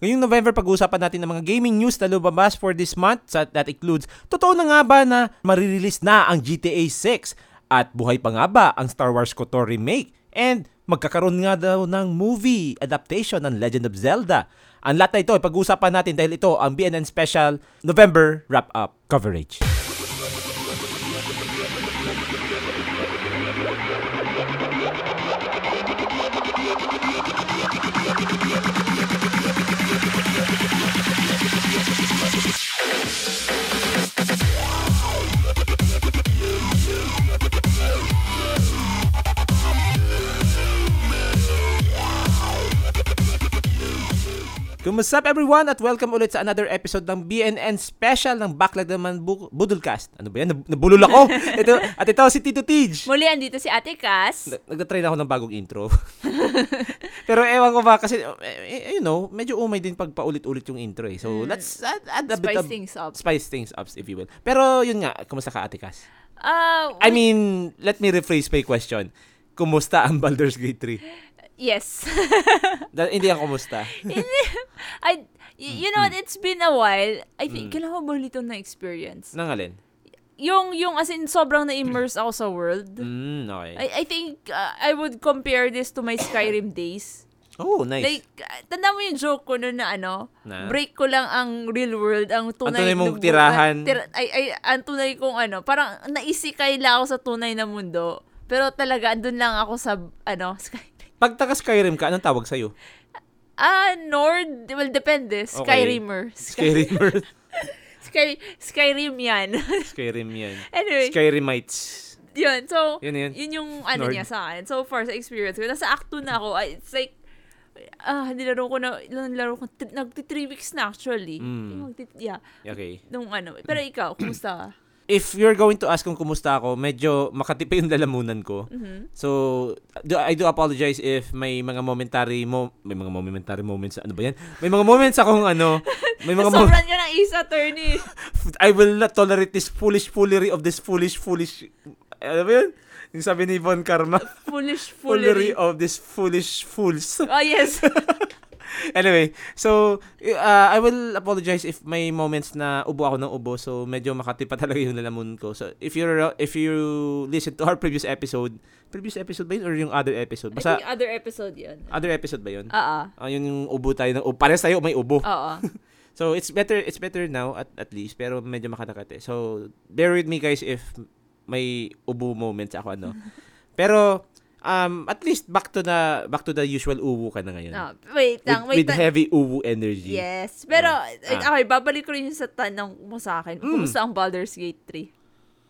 Ngayong November, pag-uusapan natin ng mga gaming news na lumabas for this month. That includes, totoo na nga ba na marirelease na ang GTA 6? At buhay pa nga ba ang Star Wars KOTOR remake? And magkakaroon nga daw ng movie adaptation ng Legend of Zelda. Ang lahat na ito ay pag-uusapan natin dahil ito ang BNN Special November Wrap-Up coverage. Kumusta everyone at welcome ulit sa another episode ng BNN Special ng Backlog naman Bu- Budulcast. Ano ba yan? Nab- Nabulol ako. ito, at ito si Tito Tej. Muli, andito si Ate Cass. Nag- Nagtatry na ako ng bagong intro. Pero ewan ko ba kasi, eh, you know, medyo umay din pag paulit-ulit yung intro eh. So, let's add, add a bit Spice of... things up. Spice things up, if you will. Pero yun nga, kumusta ka Ate Cass? Uh, I mean, let me rephrase my question. Kumusta ang Baldur's Gate 3? Yes. Da- hindi ang kumusta. I, you know it's been a while. I think, Mm. kailangan ba ulit na experience? Nangalin? Yung, yung as in, sobrang na-immerse ako sa world. Mm, okay. I, I think uh, I would compare this to my Skyrim days. oh, nice. Like, uh, tanda mo yung joke ko noon na ano, Na? break ko lang ang real world, ang tunay, tunay mong tirahan. tira- ay, ay, ang tunay kong ano, parang naisikay lang ako sa tunay na mundo. Pero talaga, andun lang ako sa, ano, Sky, Pag taga Skyrim ka, anong tawag sa'yo? Ah, Nord, well, depende. Skyrimer. Sky, Skyrimer. Sky, Skyrim yan. Skyrim yan. anyway, Skyrimites. yun. So, Yun yun. yun yung ano Nord. niya sa akin. So far, sa experience ko. Nasa act 2 na ako. It's like, ah, nilaro ko na, nilaro ko, t- nagti 3 weeks na actually. Mm. Yung yeah, Okay. nung ano. Pero ikaw, kumusta ka? If you're going to ask kung kumusta ako, medyo makati pa yung lalamunan ko. Mhm. So, do, I do apologize if may mga momentary mo may mga momentary moments ano ba yan? May mga moments akong ano, may mga mo- Sobrang ka ng isa, attorney. I will not tolerate this foolish foolery of this foolish foolish ano ba yun? Yung sabi ni Von Karma, Foolish foolery foolery. of this foolish fools. Oh, yes. anyway, so uh, I will apologize if may moments na ubo ako ng ubo so medyo makati pa talaga yung lalamunan ko. So if you're if you listen to our previous episode, previous episode ba yun or yung other episode? I Basta think other episode yun. other episode ba yun? Ah, Ah, yun yung ubo tayo ng. Parehas tayo may ubo. Oo. So it's better it's better now at at least pero medyo makatakate. So bear with me guys if may ubo moments ako ano. Pero um at least back to the back to the usual ubo ka na ngayon. Ah, wait lang, with, wait with lang. heavy uwu energy. Yes. Pero, Ah. eh, okay, babalik ko rin sa tanong mo sa akin. Mm. Kumusta ang Baldur's Gate 3?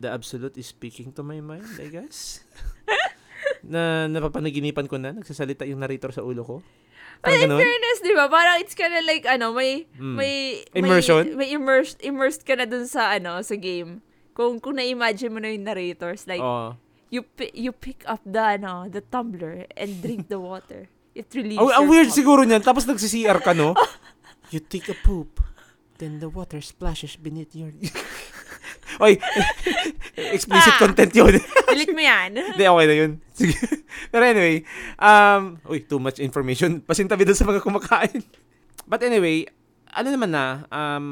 The absolute is speaking to my mind, I guess. na napapanaginipan ko na, nagsasalita yung narrator sa ulo ko. But in ganun. fairness, di ba? Parang it's kinda like, ano, may, Mm. may, Immersion? May, may immersed, immersed ka na dun sa, ano, sa game. Kung, kung na-imagine mo na yung narrators, like, Oo. You, pi- you pick up the, ano, the tumbler and drink the water. It relieves Ang, ang weird thoughts. siguro niyan, tapos nagsi-CR ka, no? you take a poop, then the water splashes beneath your... Oy, explicit Ah. content yun. Delete mo yan. Hindi, okay na yun. Sige. Pero anyway, um, uy, too much information. Pasintabi doon sa mga kumakain. But anyway, ano naman na, um,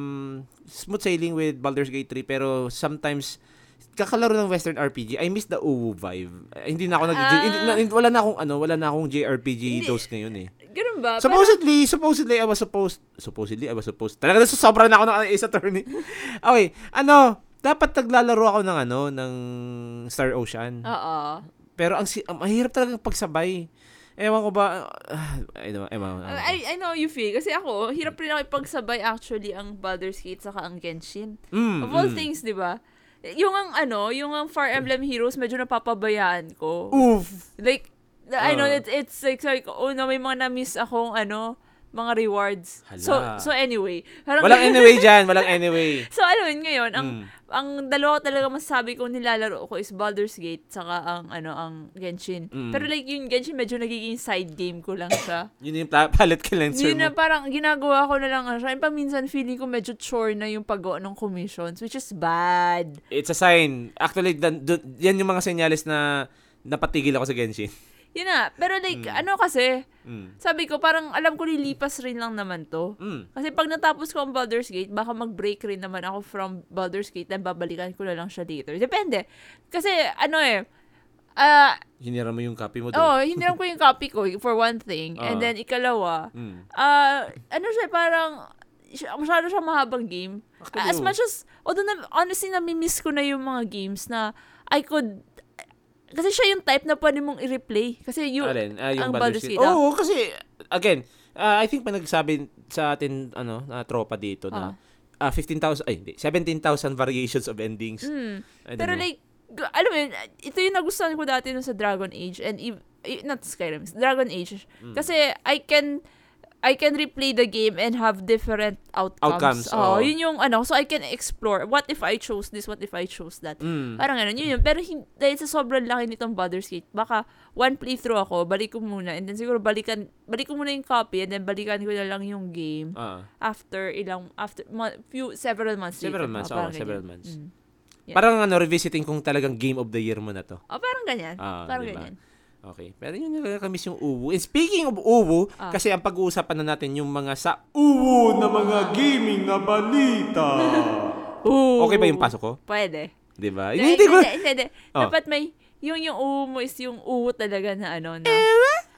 smooth sailing with Baldur's Gate 3, pero sometimes, kakalaro ng Western RPG, I miss the UWU vibe. Eh, hindi na ako nag... Ah. hindi- na- wala na akong, ano, wala na akong JRPG Hindi. dose ngayon eh. Ganun ba? Supposedly, supposedly, I was supposed, supposedly, I was supposed, talaga na sobra na ako ng ace attorney. okay, ano, dapat naglalaro ako ng ano, ng Star Ocean. Oo. Pero ang, si- ang mahirap talaga pagsabay. Ewan ko ba, ah, I don't, ewan, ewan. I, I know you feel. Kasi ako, hirap rin ako ipagsabay actually ang Baldur's Gate saka ang Genshin. Mm, Of all mm. things, di ba? Yung ang ano, yung ang Fire Emblem Heroes, medyo napapabayaan ko. Oof. Like, I know, Uh. it's, it's like, sorry, oh no, may mga na-miss akong, ano, mga rewards. Hala. So, so anyway. Parang, Walang anyway dyan, walang anyway. so, alam ngayon, ang, Mm. Ang dalawa talaga masasabi ko nilalaro ko is Baldur's Gate, saka ang, ano, ang Genshin. Mm. Pero like, yung Genshin, medyo nagiging side game ko lang siya. Yun yung pla- palette cleanser Yun na mo. parang ginagawa ko na lang ano siya. And paminsan feeling ko medyo chore na yung paggawa ng commissions, which is bad. It's a sign. Actually, dan, dun- yan yung mga senyales na napatigil ako sa Genshin. Yun na. Pero like, Mm. ano kasi, Mm. sabi ko, parang alam ko lilipas rin lang naman to. Mm. Kasi pag natapos ko ang Baldur's Gate, baka mag-break rin naman ako from Baldur's Gate then babalikan ko na lang siya later. Depende. Kasi, ano eh, ah, Hinira mo yung copy mo doon. oh, hiniram ko yung copy ko for one thing. And Ah. then, ikalawa, Mm. ah, ano siya, parang, masyado siya mahabang game. Actually, As oo. much as, although na, honestly, nami-miss ko na yung mga games na I could, kasi siya yung type na pwede mong i-replay. Kasi yung, Alin? Ah, yung ang Baldur's Baldur's Gate. Oo, kasi, again, ah, I think pa nagsabi sa atin, ano, na tropa dito na, ah 15,000, ay hindi, 17,000 variations of endings. Mm. Pero know. like, alam mo yun, ito yung nagustuhan ko dati nung sa Dragon Age and eh, not Skyrim, Dragon Age. Mm. Kasi I can I can replay the game and have different Outcomes, outcomes. oo. Oo, yun yung ano, so I can explore. What if I chose this? What if I chose that? Mm. Parang ano, yun yun. Pero hin- dahil sa sobrang laki nitong Baldur's Gate, baka one playthrough ako, balik ko muna, and then siguro balikan, balik ko muna yung copy, and then balikan ko na lang yung game Ah. after ilang, after, mo- few, several months Several later. months, parang oo, several ganyan. months. Mm. Yeah. Parang ano, revisiting kung talagang game of the year mo na to. Oh, parang ganyan. Ah, parang diba? ganyan. Okay. Pero yun yung nakakamiss yung uwu. And speaking of uwu, Ah. kasi ang pag-uusapan na natin yung mga sa uwu na mga gaming na balita. Ooh. okay ba yung pasok ko? Pwede. Di ba? Hindi, Hindi ko. hindi, hindi, hindi. Oh. Dapat may, yung yung uwo mo is yung uwo talaga na ano na.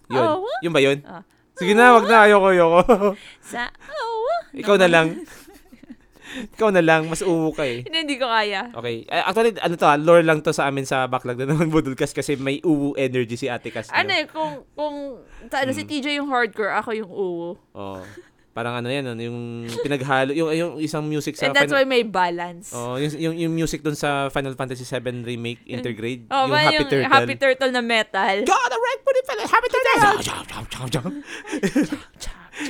Yun. Oo. Yun ba yun? Ah. Sige na, wag na. Ayoko, ayoko. Sa uwo. Ikaw na lang. Ikaw na lang. Mas uwu ka eh. Hindi, hindi ko kaya. Okay. Eh, actually, ano to, ah, lore lang to sa amin sa backlog na naman Budulcast kasi may uwu energy si Ate Cas. Ano eh, kung, kung, sa, ano, si Mm. TJ yung hardcore, ako yung uwo. Oh. Parang ano yan, ano, yung pinaghalo, yung, yung isang music sa And that's why Final, may balance. oh, yung, yung, yung music dun sa Final Fantasy 7 Remake Intergrade, Oh, yung Happy yung Turtle. Happy Turtle na metal. God, a rank for the Happy Turtle!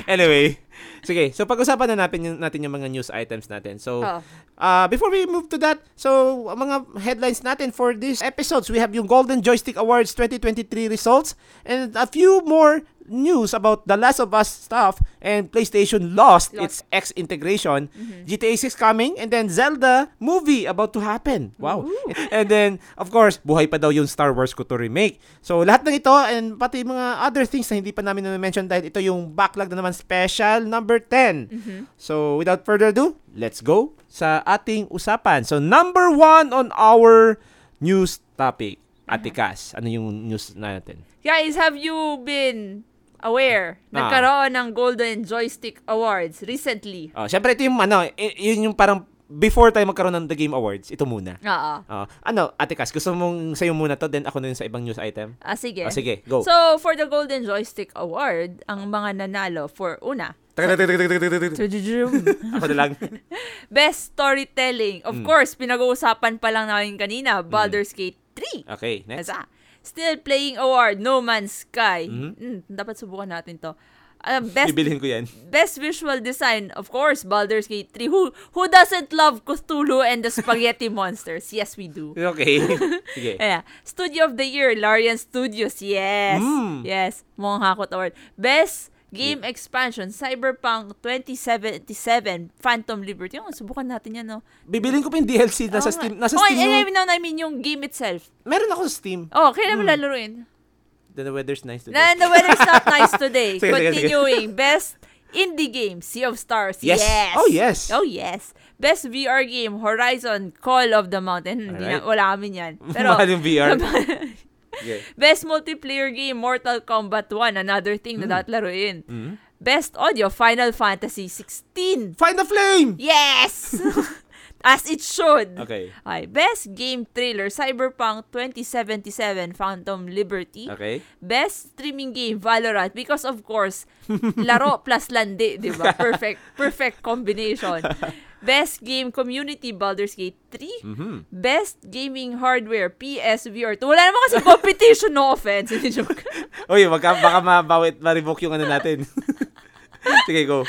anyway, sige. So, pag-usapan na natin yung, natin yung mga news items natin. So, Oh. Uh, before we move to that, so mga headlines natin for this episodes, we have yung Golden Joystick Awards 2023 results and a few more news about The Last of Us stuff and PlayStation lost, Lost. its X integration, GTA 6 coming, and then Zelda movie about to happen. Wow. and then, of course, buhay pa daw yung Star Wars ko to remake. So, lahat ng ito and pati mga other things na hindi pa namin na-mention dahil ito yung backlog na naman special number 10. So, without further ado, let's go sa ating usapan. So, number one on our news topic. Ate Cass, ano yung news natin? Guys, have you been aware? Ah. Nagkaroon ng Golden Joystick Awards recently. Oh, syempre ito yung ano, yun yung parang before tayo magkaroon ng The Game Awards, ito muna. Oo. Oh, ano, Ate Cass, gusto mong sa'yo muna to, then ako na yun sa ibang news item? Ah, sige. Ah, sige, go. So, for the Golden Joystick Award, ang mga nanalo for una, ako na lang. Best Storytelling. Of Mm. course, pinag-uusapan pa lang namin kanina, Baldur's Gate 3. Okay, next. Asa? Still Playing Award, No Man's Sky. Mhm. Mm, dapat subukan natin to. Ah, best Bibilhin ko yan. Best Visual Design, of course, Baldur's Gate 3. Who who doesn't love Cthulhu and the Spaghetti Monsters? Yes, we do. Okay. Sige. Yeah. Studio of the Year, Larian Studios. Yes. Mm. Yes. Mukhang hakot award. Best Game Expansion, Cyberpunk 2077, Phantom Liberty. Yung subukan natin yan, no? Bibilhin ko pa yung DLC. Nasa Oo Steam. Nasa oh, Steam and, yung... and, no, I mean yung game itself. Meron ako sa Steam. Oh, kailan mo Mm. lalaruin? Then the weather's nice today. Na, the weather's not nice today. Sige, sige, sige. Continuing. Best Indie Game, Sea of Stars. Yes. Yes. Oh, yes. Oh, yes. Best VR game, Horizon Call of the Mountain. Hindi na, wala kami yan. Pero, Mahal yung VR. Okay. Best multiplayer game, Mortal Kombat 1. Another thing na dapat laruin. Mm. Best audio, Final Fantasy 16. Find the flame! Yes! As it should. Okay. Okay. Best game trailer, Cyberpunk 2077, Phantom Liberty. Okay. Best streaming game, Valorant. Because of course, laro plus landi, di ba? Perfect, perfect combination. Best game community, Baldur's Gate 3. Mhm. Best gaming hardware, PSVR 2. Wala naman kasi competition, no offense. Hindi joke. Uy, baka, baka mabawit, ma-revoke yung ano natin. Sige, go.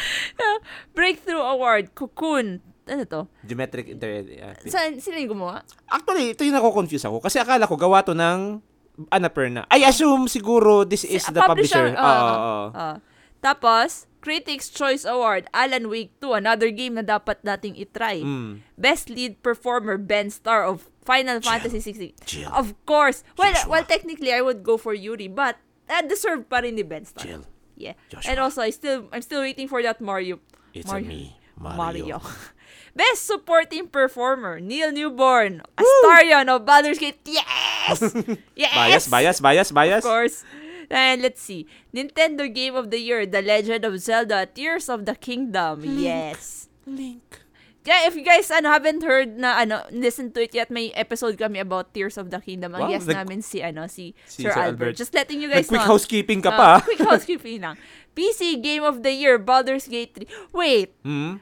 Breakthrough Award, Cocoon. Ano to? Geometric Interactive. Saan, sila yung gumawa? Actually, ito yung nako-confuse ako. Kasi akala ko gawa to ng Annapurna. I assume siguro this is Si- the publisher. Oo, Oo, oo. oo. Oo. Tapos, Critics' Choice Award, Alan Wake 2, another game na dapat nating itry. Mm. Best Lead Performer, Ben Starr of Final Fantasy 16. Jill. Of course. Well, Joshua. well, technically, I would go for Yuri, but uh, deserve pa rin ni Ben Starr. Chill. Yeah. Joshua. And also, I still, I'm still waiting for that Mario. It's Mario. a me, Mario. Mario. Best Supporting Performer, Neil Newborn. Astarion of Baldur's Gate. Yes! yes! Bias, bias, bias, bias. Of course. And let's see. Nintendo Game of the Year, The Legend of Zelda, Tears of the Kingdom. Yes. Link. Yeah, if you guys ano, haven't heard na ano, listen to it yet, may episode kami about Tears of the Kingdom. Ang Wow, guest namin si ano si, Si Sir, Sir Albert. Albert. Just letting you guys know. housekeeping ka Uh, pa. quick housekeeping lang. PC Game of the Year, Baldur's Gate 3. Wait. Hmm?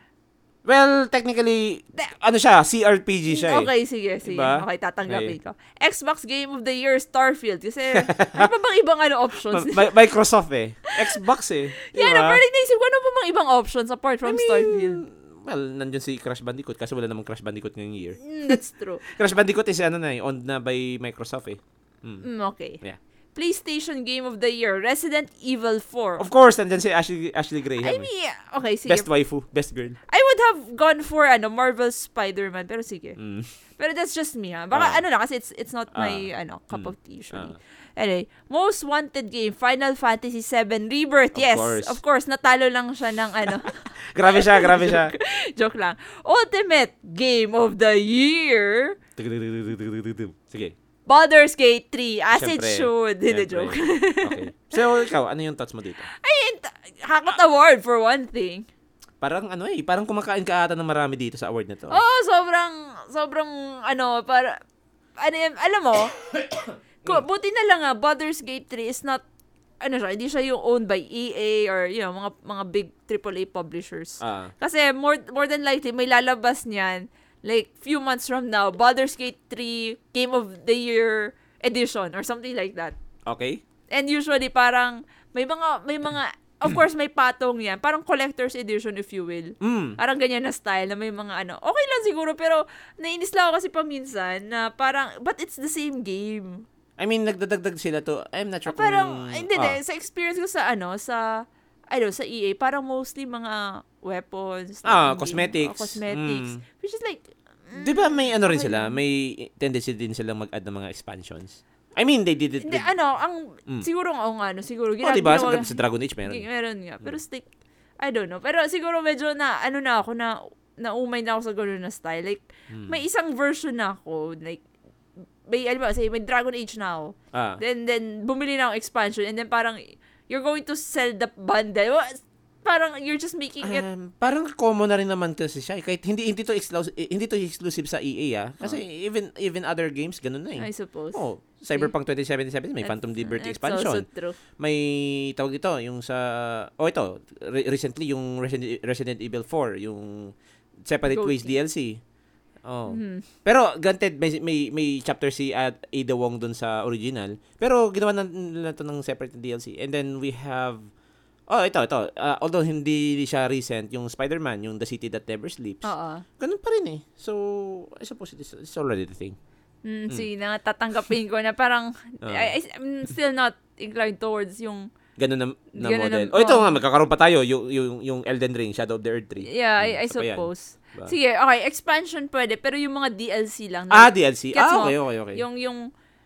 Well, technically, ano siya, CRPG siya eh. Okay, sige, sige. Diba? Okay, tatanggapin Okay. ko. Xbox Game of the Year, Starfield. Kasi, ano pa bang ibang ano options? Ma- Mi- Microsoft eh. Xbox eh. yeah, Diba? na, pero naisip ko, ano pa bang ibang options apart from I mean, Starfield? Well, nandyan si Crash Bandicoot kasi wala namang Crash Bandicoot ngayong year. Mm, that's true. Crash Bandicoot is ano na eh, owned na by Microsoft eh. Mm. Mm, okay. Yeah. PlayStation Game of the Year, Resident Evil 4. Of course, nandyan si Ashley, Ashley Graham I eh. mean, okay, sige. Best waifu, best girl. I would have gone for ano Marvel Spider-Man, pero sige. Mm. Pero that's just me, ha. Baka Ah. ano na, kasi it's, it's not my Ah. ano cup Mm. of tea usually. Ah. Anyway, most wanted game, Final Fantasy 7 Rebirth. Of yes, course. of course, natalo lang siya ng ano. Grabe siya, grabe siya. joke lang. Ultimate Game of the Year, Sige. Baldur's Gate 3, as it Siyempre, should. Hindi joke. Okay. So, ikaw, ano yung thoughts mo dito? Ay, Hakot Award for one thing. Parang ano eh, parang kumakain ka ata ng marami dito sa award na to. Oo, sobrang, sobrang, ano, para, ano alam mo, ku- buti na lang nga, Baldur's Gate 3 is not, ano siya, hindi siya yung owned by EA or, you know, mga, mga big AAA publishers. Ah. Kasi more, more than likely, may lalabas niyan, like, few months from now, Baldur's Gate 3 Game of the Year edition or something like that. Okay? And usually, parang, may mga, may mga, of course, may patong yan. Parang collector's edition, if you will. Mm. Parang ganyan na style na may mga ano. Okay lang siguro, pero nainis lang ako kasi paminsan na parang, but it's the same game. I mean, nagdadagdag sila to. I'm not sure Parang, kung... hindi, ah. hindi. Sa experience ko sa ano, sa, ano, sa EA, parang mostly mga weapons. Ah, like, cosmetics. oh, cosmetics. Mm. Which is like, mm, Di ba may ano rin sila? May tendency din silang mag-add ng mga expansions. I mean, they did it hindi, ano, ang, Mm. siguro nga, oo nga, no, siguro, Oh, ginag- di ba? Sa, sa Dragon Age meron. Meron nga. Pero stick, I don't know. Pero siguro medyo na, ano na ako, na, naumay na ako sa gano'n na style. Like, Hmm. may isang version na ako, like, may, alam ba, say, may Dragon Age na ako. Ah. Then, then, bumili na ako expansion, and then parang, you're going to sell the bundle. Parang, you're just making it, Um, parang common na rin naman kasi siya. eh. Kahit hindi hindi to exclusive hindi to exclusive sa EA ah. Kasi even even other games ganun na I eh. suppose. Oh, Cyberpunk 2077 may That's- Phantom Liberty that's expansion. also true. May tawag ito yung sa Oh ito, re- recently yung Resident, Resident Evil 4, yung Separate Go Ways. DLC. Oh. Mhm. Pero granted may, may may chapter si at Ada Wong dun sa original. Pero ginawa na nila to ng separate DLC. And then we have Oh, ito, ito. Uh, although hindi siya recent, yung Spider-Man, yung The City That Never Sleeps. Oo. Ganun pa rin eh. So, I suppose it is, it's already the thing. Mm, Sige na, tatanggapin ko na parang. I, I- I'm still not inclined towards yung, Ganun na, na Ganun model. na- oh, ito nga, magkakaroon pa tayo. Yung, yung, yung Elden Ring, Shadow of the Earth 3. yeah, I, I Hmm, isa pa yan. suppose. Diba? Sige, okay, expansion pwede, pero yung mga DLC lang. Ah, like, DLC. Ah, okay, okay, okay. Yung, yung,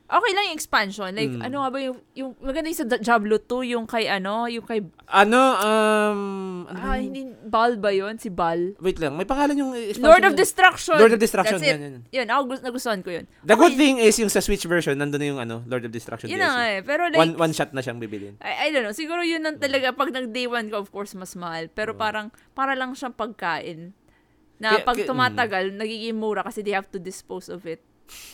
okay lang yung expansion. Like, Mm. ano nga ba yung, yung, maganda yung sa Diablo 2, yung kay ano, yung kay, Ano, um... Ano ah, hindi, Bal ba yun? Si Bal? Wait lang, may pangalan yung expansion Lord of niya. Destruction! Lord of Destruction, That's it. yan, yan. Yun, ako gus- nagustuhan ko yun. The good Okay, thing is yung sa Switch version, nandun na yung ano, Lord of Destruction Yun DLC. na eh. Pero like, one, one shot na siyang bibilin. I, I don't know, siguro yun ang talaga, pag nag-day one ko, of course, mas mahal. Pero parang, para lang siyang pagkain. Na Kaya- pag kaya- tumatagal, nagiging mura kasi they have to dispose of it.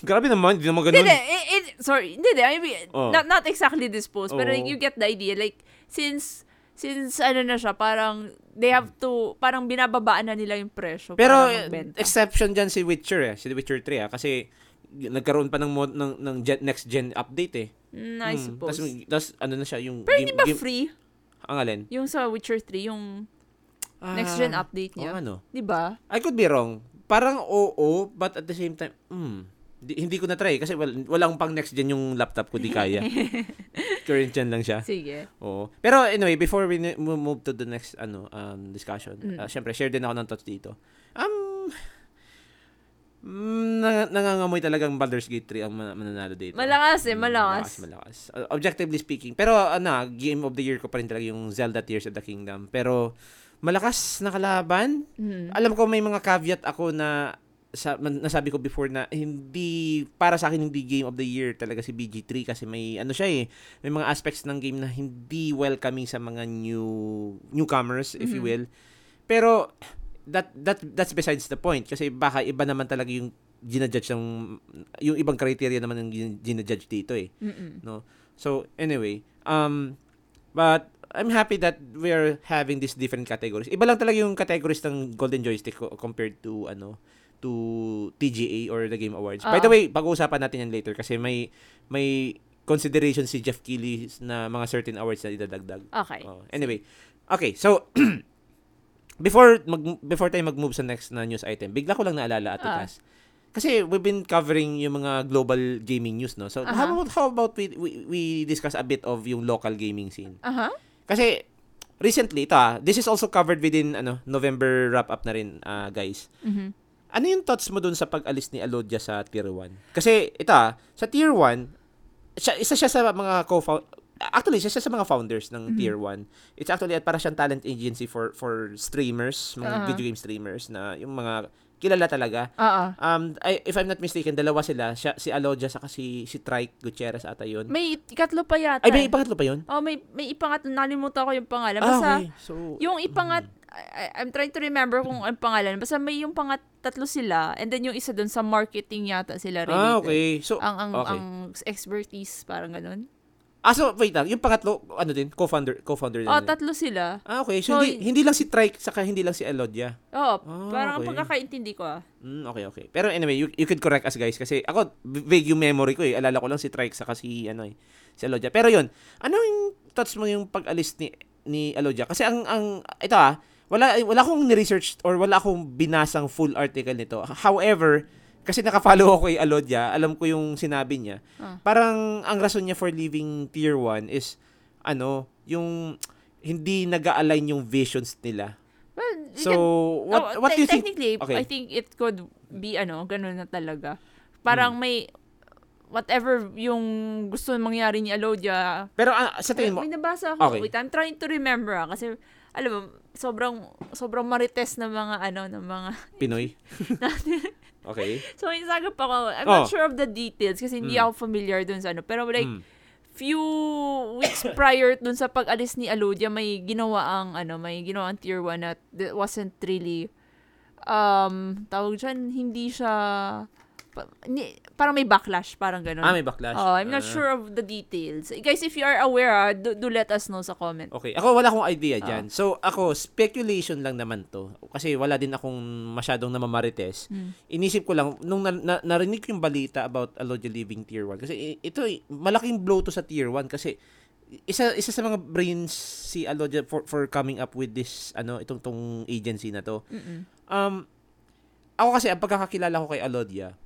Grabe naman, hindi naman ganun. hindi, it, it- sorry, hindi, I mean, Oh. not, not exactly dispose, pero Oo. like, you get the idea. Like, since, since, ano na siya, parang, they have to, parang binababaan na nila yung presyo Pero exception dyan si Witcher eh, si Witcher 3 ah, kasi nagkaroon pa ng mod ng, ng gen, next gen update eh. Mm, I Hmm, suppose. Tas ano na siya yung pero hindi ba free? ang alin? Yung sa Witcher 3, yung next gen Ah, update niya. ano? Di ba? I could be wrong. Parang oo, but at the same time, hmm, di, hindi ko na try kasi wal, walang pang next gen yung laptop ko di kaya. Current gen lang siya. Sige. Oo. Pero anyway, before we mo- move to the next ano um discussion, Mm. ah, syempre share din ako ng thoughts dito. Um Mm, nang- nangangamoy talagang Baldur's Gate 3 ang man- mananalo dito. Malakas eh, Mm, malakas. malakas. Uh, objectively speaking. Pero ano, game of the year ko pa rin talaga yung Zelda Tears of the Kingdom. Pero malakas na kalaban. Mhm. Alam ko may mga caveat ako na sa, nasabi ko before na hindi para sa akin hindi game of the year talaga si BG3 kasi may ano siya eh may mga aspects ng game na hindi welcoming sa mga new newcomers if you Mhm. will pero that that that's besides the point kasi baka iba naman talaga yung ginajudge ng yung ibang criteria naman ng gin- ginajudge dito eh Mm-mm. So anyway, um but I'm happy that we're having these different categories. Iba lang talaga yung categories ng Golden Joystick co- compared to ano to TGA or the Game Awards. By the Oo. way, pag-uusapan natin yan later kasi may may consideration si Jeff Keighley na mga certain awards na idadagdag. Okay. Oh, anyway, okay, so before mag before tayo mag-move sa next na news item, bigla ko lang naalala Ate Ah. Cass. Kasi we've been covering yung mga global gaming news, no? So how Aha. about how about we, we we discuss a bit of yung local gaming scene? Aha. Kasi recently ah, this is also covered within ano November wrap up na rin ah, guys. Mhm. Ano yung thoughts mo dun sa pag-alis ni Alodia sa Tier 1? Kasi ito ah, sa Tier 1, siya, isa siya sa mga co Actually, siya, siya sa mga founders ng Mhm. Tier 1. It's actually at para siyang talent agency for for streamers, mga Ah. video game streamers na yung mga kilala talaga. Oo. Um, I, if I'm not mistaken, dalawa sila. Siya, si Alodia saka si, si Trike Gutierrez ata yun. May ikatlo pa yata. Ay, may eh. ipangatlo pa yun? Oh, may may ipangat nalimutan ko yung pangalan. Ah, Basta okay. So, yung ipangat I, I'm trying to remember kung ang pangalan. Basta may yung pangat tatlo sila and then yung isa doon sa marketing yata sila related. ah, okay. So, Ang ang okay. ang expertise parang ganun. Ah, so, wait lang. Yung pangatlo, ano din? Co-founder, co-founder din. Oh, tatlo sila. Ah, okay. So, So, hindi, hindi lang si Trike, saka hindi lang si Elodia. Oh, Ah, parang ang okay. pagkakaintindi ko ah. Mm, okay, okay. Pero anyway, you, you could correct us guys kasi ako, vague yung memory ko eh. Alala ko lang si Trike saka si, ano eh, si Elodia. Pero yun, ano yung thoughts mo yung pag-alis ni, ni Elodia? Kasi ang, ang, ito ah, wala, wala akong ni-research or wala akong binasang full article nito. However, kasi nakafollow ako kay Alodia, alam ko yung sinabi niya. Ah. Parang ang rason niya for leaving tier 1 is ano, yung hindi nag-align yung visions nila. Well, So, can- what oh, what do you think? Technically, Okay. I think it could be ano, ganun na talaga. Parang Hmm. may whatever yung gusto mangyari ni Alodia. Pero ah, sa tingin mo, May nabasa ako. Okay. Wait, I'm trying to remember ah, kasi alam mo, sobrang sobrang marites na mga ano, ng mga Pinoy? okay. So, yung sagap ako, I'm Oh. not sure of the details kasi hindi Mm. ako familiar dun sa ano. Pero like, Mm. few weeks prior dun sa pag-alis ni Alodia, may ginawa ang, ano, may ginawa ang tier 1 na that wasn't really, um, tawag dyan, hindi siya, parang may backlash, parang ganun. Ah, may backlash. Oh, I'm not Ah. sure of the details. Guys, if you are aware, ah, do, do let us know sa comment. Okay. Ako wala akong idea Ah. dyan. So, ako, speculation lang naman to. Kasi wala din akong masyadong namamarites. Mm. Inisip ko lang, nung na, na- narinig ko yung balita about Alodia leaving Tier 1, kasi ito, malaking blow to sa Tier 1 kasi isa isa sa mga brains si Alodia for, for coming up with this ano itong tong agency na to. Mm-mm. Um ako kasi ang pagkakakilala ko kay Alodia,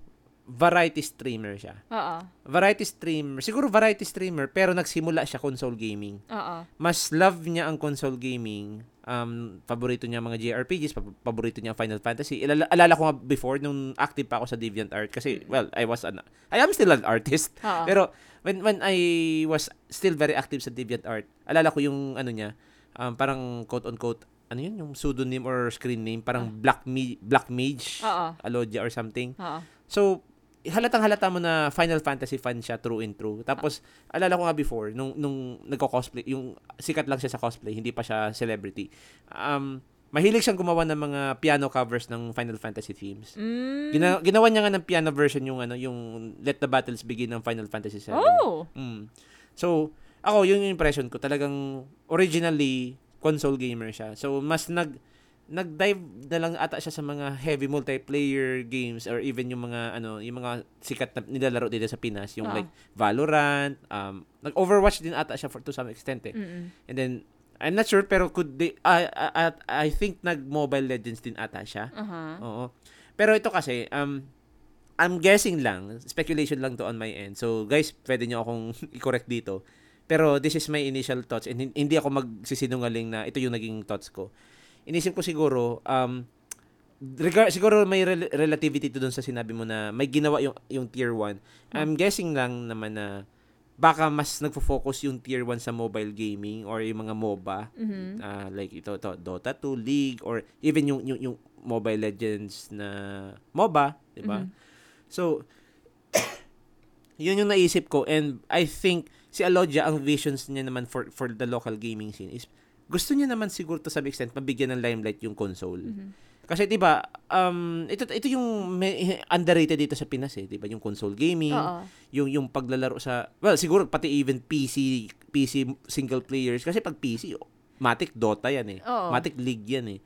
variety streamer siya. Oo. Variety streamer, siguro variety streamer pero nagsimula siya console gaming. Oo. mas love niya ang console gaming. Um, paborito niya mga JRPGs, pab- paborito niya Final Fantasy. Ilala, alala ko nga before, nung active pa ako sa DeviantArt, kasi, well, I was an, I am still an artist. Oo. Pero, when, when I was still very active sa DeviantArt, alala ko yung, ano niya, um, parang quote-unquote, ano yun, yung pseudonym or screen name, parang Black, Mi- Black Mage, Oo. Alodia or something. Oo. So, halatang halata mo na Final Fantasy fan siya through and through. Tapos, alala ko nga before, nung, nung nagko-cosplay, yung sikat lang siya sa cosplay, hindi pa siya celebrity. Um, mahilig siyang gumawa ng mga piano covers ng Final Fantasy themes. Mm. Gina- ginawa niya nga ng piano version yung ano, yung Let the Battles Begin ng Final Fantasy 7. Oh! Mm. So, ako, yun yung impression ko. Talagang originally, console gamer siya. So, mas nag nag-dive na lang ata siya sa mga heavy multiplayer games or even yung mga ano yung mga sikat na nilalaro dito sa Pinas yung Ah. like Valorant um nag-Overwatch din ata siya for to some extent eh. Mm-mm. And then I'm not sure pero could they I I, I think nag-Mobile Legends din ata siya. Aha. Oo. Pero ito kasi, um, I'm guessing lang, speculation lang to on my end. So, guys, pwede nyo akong i-correct dito. Pero this is my initial thoughts and hin- hindi ako magsisinungaling na ito yung naging thoughts ko. Inisip ko siguro, um, regar- siguro may rel- relativity to dun sa sinabi mo na may ginawa yung yung tier 1. I'm guessing lang naman na baka mas nagfo-focus yung tier 1 sa mobile gaming or yung mga MOBA Mhm. ah, like ito to Dota 2, League or even yung yung, yung Mobile Legends na MOBA, 'di ba? Mhm. So yun yung naisip ko and I think si Alodia ang visions niya naman for for the local gaming scene is gusto niya naman siguro to some extent mabigyan ng limelight yung console. Mhm. Kasi 'di ba, um ito ito yung may, underrated dito sa Pinas eh, 'di ba? Yung console gaming, Oo. yung yung paglalaro sa well, siguro pati even PC PC single players kasi pag PC Matic Dota yan eh. Oo. Matic League yan eh.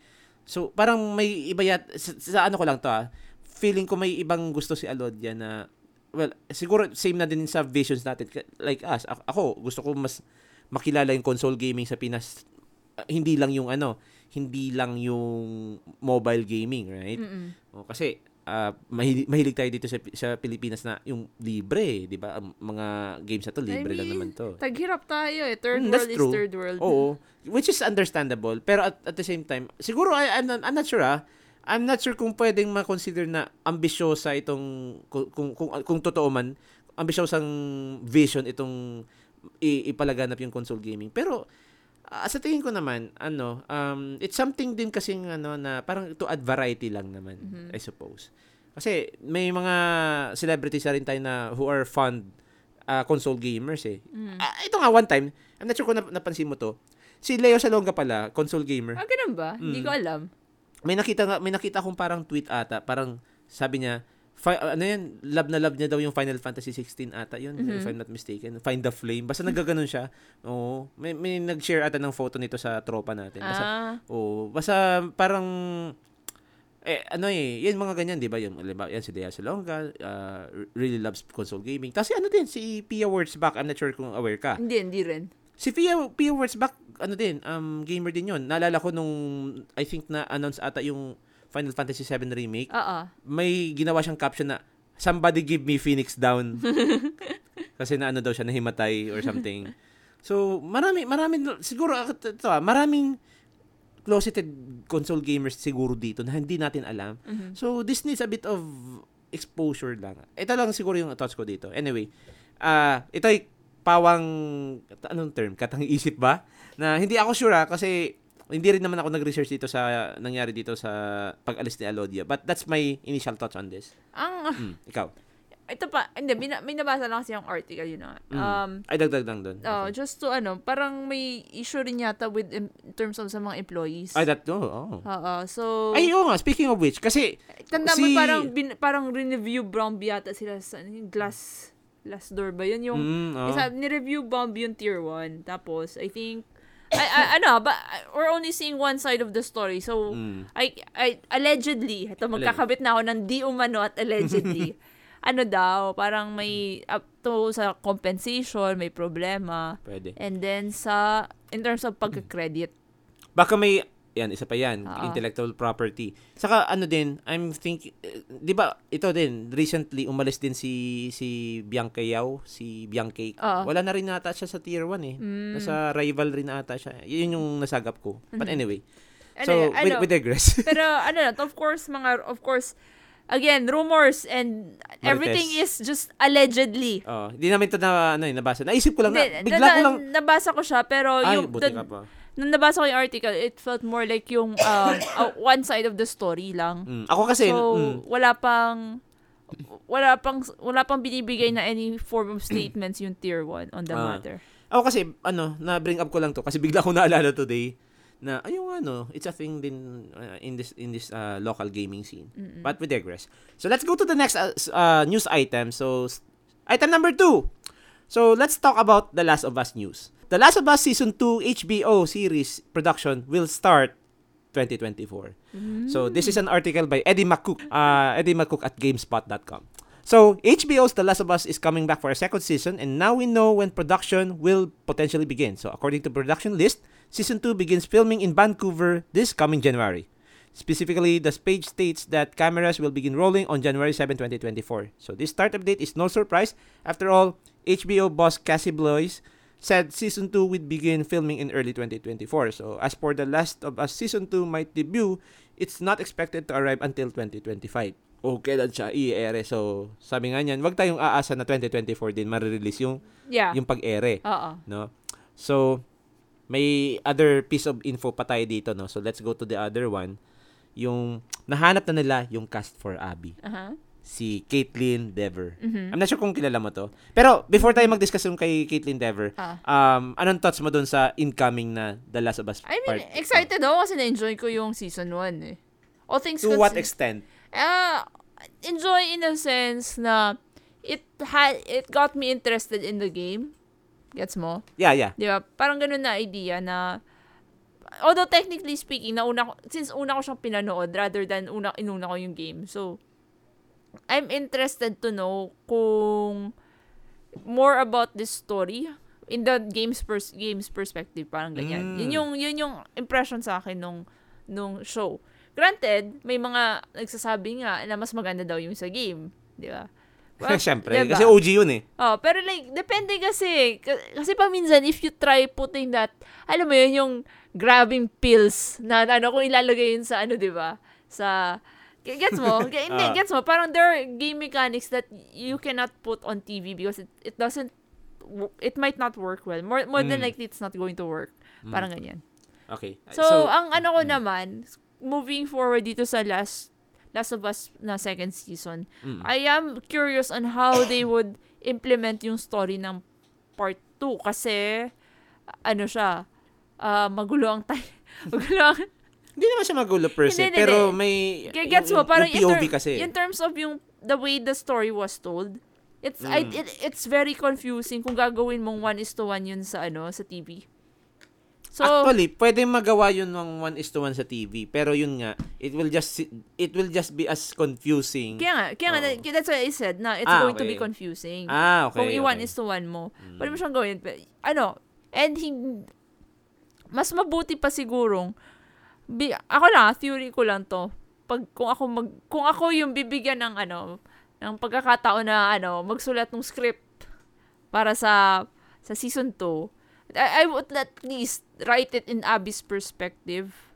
So parang may iba yat sa, sa ano ko lang to ah. Feeling ko may ibang gusto si Alodia na well, siguro same na din sa visions natin like us. Ako gusto ko mas makilala yung console gaming sa Pinas. Ah, hindi lang yung ano, hindi lang yung mobile gaming, right? Mm-mm. O, kasi ah, mahilig, mahilig tayo dito sa, sa Pilipinas na yung libre, 'di ba? Ang Mga games na to libre lang I mean, naman to. Taghirap tayo eh. Third Mm, world true. is third world. Oo, which is understandable, pero at, at the same time, siguro I, I'm, not, I'm not sure ah. I'm not sure kung pwedeng ma-consider na ambisyosa itong kung kung, kung, kung totoo man ambisyosang vision itong i- ipalaganap yung console gaming. Pero ah, sa tingin ko naman, ano, um, it's something din kasing ano na parang to add variety lang naman, Mhm. I suppose. Kasi may mga celebrities na rin tayo na who are fond ah, console gamers eh. Mm. Ah, ito nga one time, I'm not sure kung nap- napansin mo to. Si Leo Salonga pala, console gamer. Ah, ganun ba? Hindi Mm. ko alam. May nakita may nakita akong parang tweet ata, parang sabi niya, fi- ano yan, love na love niya daw yung Final Fantasy 16 ata yun, Mhm. if I'm not mistaken. Find the Flame. Basta nagaganon siya. Oo. May, may nag-share ata ng photo nito sa tropa natin. Basta, Ah, oo. Basta parang, eh, ano eh, yan mga ganyan, di ba? Yung, di ba? Yan si Lea Salonga, uh, really loves console gaming. Tapos ano din, si Pia Wurzbach, I'm not sure kung aware ka. hindi, hindi rin. Si Pia, Pia Wurzbach, ano din, um, gamer din yun. Naalala ko nung, I think na-announce ata yung Final Fantasy 7 Remake. Oo. May ginawa siyang caption na, Somebody give me Phoenix down. Kasi na ano daw siya, nahimatay or something. So, marami, marami, siguro, ito, ah, maraming closeted console gamers siguro dito na hindi natin alam. Mhm. So, this needs a bit of exposure lang. Ito lang siguro yung thoughts ko dito. Anyway, ah ito ay pawang, anong term? Katang isip ba? Na hindi ako sure ah, kasi hindi rin naman ako nag-research dito sa nangyari dito sa pag-alis ni Alodia. But that's my initial thoughts on this. Ang, Mm, ikaw. ito pa, hindi, bina, may nabasa lang kasi yung article yun. ah. Mm. Um, Ay, dagdag lang doon. oh, Okay. just to ano, parang may issue rin yata with in, in terms of sa mga employees. Ay, that, oh, oh. Oo, so, Ay, oo nga. Speaking of which, kasi, tanda mo si- parang, bin, parang re-review bomb yata sila sa glass, glass door ba? Yun yung, mm, oh. isa, ni-review bomb yung tier 1. Tapos, I think, I, I, ano, but we're only seeing one side of the story. So, Mm. I, I, allegedly, ito magkakabit na ako ng di umano at allegedly, ano daw, parang may, up to sa compensation, may problema. Pwede. And then sa, in terms of pagka-credit. Baka may yan isa pa yan, Oo. intellectual property. Saka ano din, I'm thinking eh, 'di ba, ito din recently umalis din si si Bianca Yao, si Bianca. Oo. Wala na rin nata siya sa tier 1 eh. Mm. Nasa rival rin ata siya. Yun yung nasagap ko. But Mhm. anyway. Ano, So, ano, we, we digress. pero ano na, of course, mga, of course, again, rumors and everything is just allegedly. oh, hindi namin to na ano, eh, nabasa. Naisip ko lang Hindi, na, bigla na- ko lang Nabasa ko siya, pero ay, yung, buti the- ka pa. Nung nabasa ko yung article, it felt more like yung um, uh, one side of the story lang. Mm. Ako kasi so, mm, wala pang wala pang wala pang binibigay na any form of statements yung tier 1 on the Ah. matter. Ako kasi, ano, na-bring up ko lang to kasi bigla ko naalala today na, ayun ano, it's a thing din uh, in this in this uh, local gaming scene. Mm-mm. But we digress. So let's go to the next uh, uh, news item. So, item number two. So let's talk about The Last of Us news. The Last of Us Season 2 HBO series production will start 2024. So this is an article by Eddie McCook, uh, Eddie McCook at GameSpot.com. So HBO's The Last of Us is coming back for a second season, and now we know when production will potentially begin. So according to production list, season two begins filming in Vancouver this coming January. Specifically, the page states that cameras will begin rolling on January 7, 2024. So this start update is no surprise. After all, HBO boss Cassie Bloys said season 2 would begin filming in early 2024. So as for The Last of Us season 2 might debut it's not expected to arrive until 2025. O kailan siya i-ere. So, sabi nga niyan, wag tayong aasa na 2024 din marirelease yung Yeah. yung pag-ere, Oo. no? So, may other piece of info pa tayo dito, no? So, let's go to the other one. Yung nahanap na nila yung cast for Abby. Aha. Si Caitlyn Dever. Mhm. I'm not sure kung kilala mo to. Pero before tayo mag-discuss yung kay Caitlyn Dever, Ah. um, anong thoughts mo dun sa incoming na The Last of Us I mean, part? excited ako kasi na-enjoy ko yung season 1 eh. All things To what extent? Ah, enjoy in a sense na it had it got me interested in the game. Gets mo? Yeah, yeah. Di ba? Parang ganun na idea na although technically speaking, na una ko, since una ko siyang pinanood rather than una, inuna ko yung game. So, I'm interested to know kung more about this story in the game's pers- game's perspective parang ganyan. Mm. Yun yung yun yung impression sa akin nung nung show. Granted, may mga nagsasabi nga na mas maganda daw yung sa game, di ba? Well, Siyempre, diba? kasi OG yun eh. Oh, pero like, depende kasi. Kasi paminsan, if you try putting that, alam mo yun, yung grabbing pills na ano, kung ilalagay yun sa ano, di ba? Sa, gets mo? Hindi, Ah. gets mo? Parang there are game mechanics that you cannot put on TV because it, it doesn't, it might not work well. More, more than Mm. likely, it's not going to work. Parang ganyan. Okay. So, ang ano ko naman, moving forward dito sa last Last of Us na second season, Mm. I am curious on how they would implement yung story ng part 2 kasi ano siya, ah, magulo ang time. magulo ang, Hindi naman siya magulo per se, Hindi, pero hindi. may... G- gets mo, parang yung POV in, ter- kasi. in terms of yung the way the story was told, it's I, Mm. it, it's very confusing kung gagawin mong one is to one yun sa ano sa TV. So, Actually, pwede magawa yun ng 1 is to 1 sa TV, pero yun nga, it will just it will just be as confusing. kaya nga, kaya nga, Oo. that's why I said na it's Ah, going to be okay. confusing. Ah, okay. kung i-one okay. is to one mo. Mm. Pwede mo siyang gawin. Ano, and hin- mas mabuti pa sigurong, bi- ako lang, theory ko lang to, pag, kung ako mag, kung ako yung bibigyan ng ano, ng pagkakataon na ano, magsulat ng script para sa sa season 2, I, I would at least write it in Abby's perspective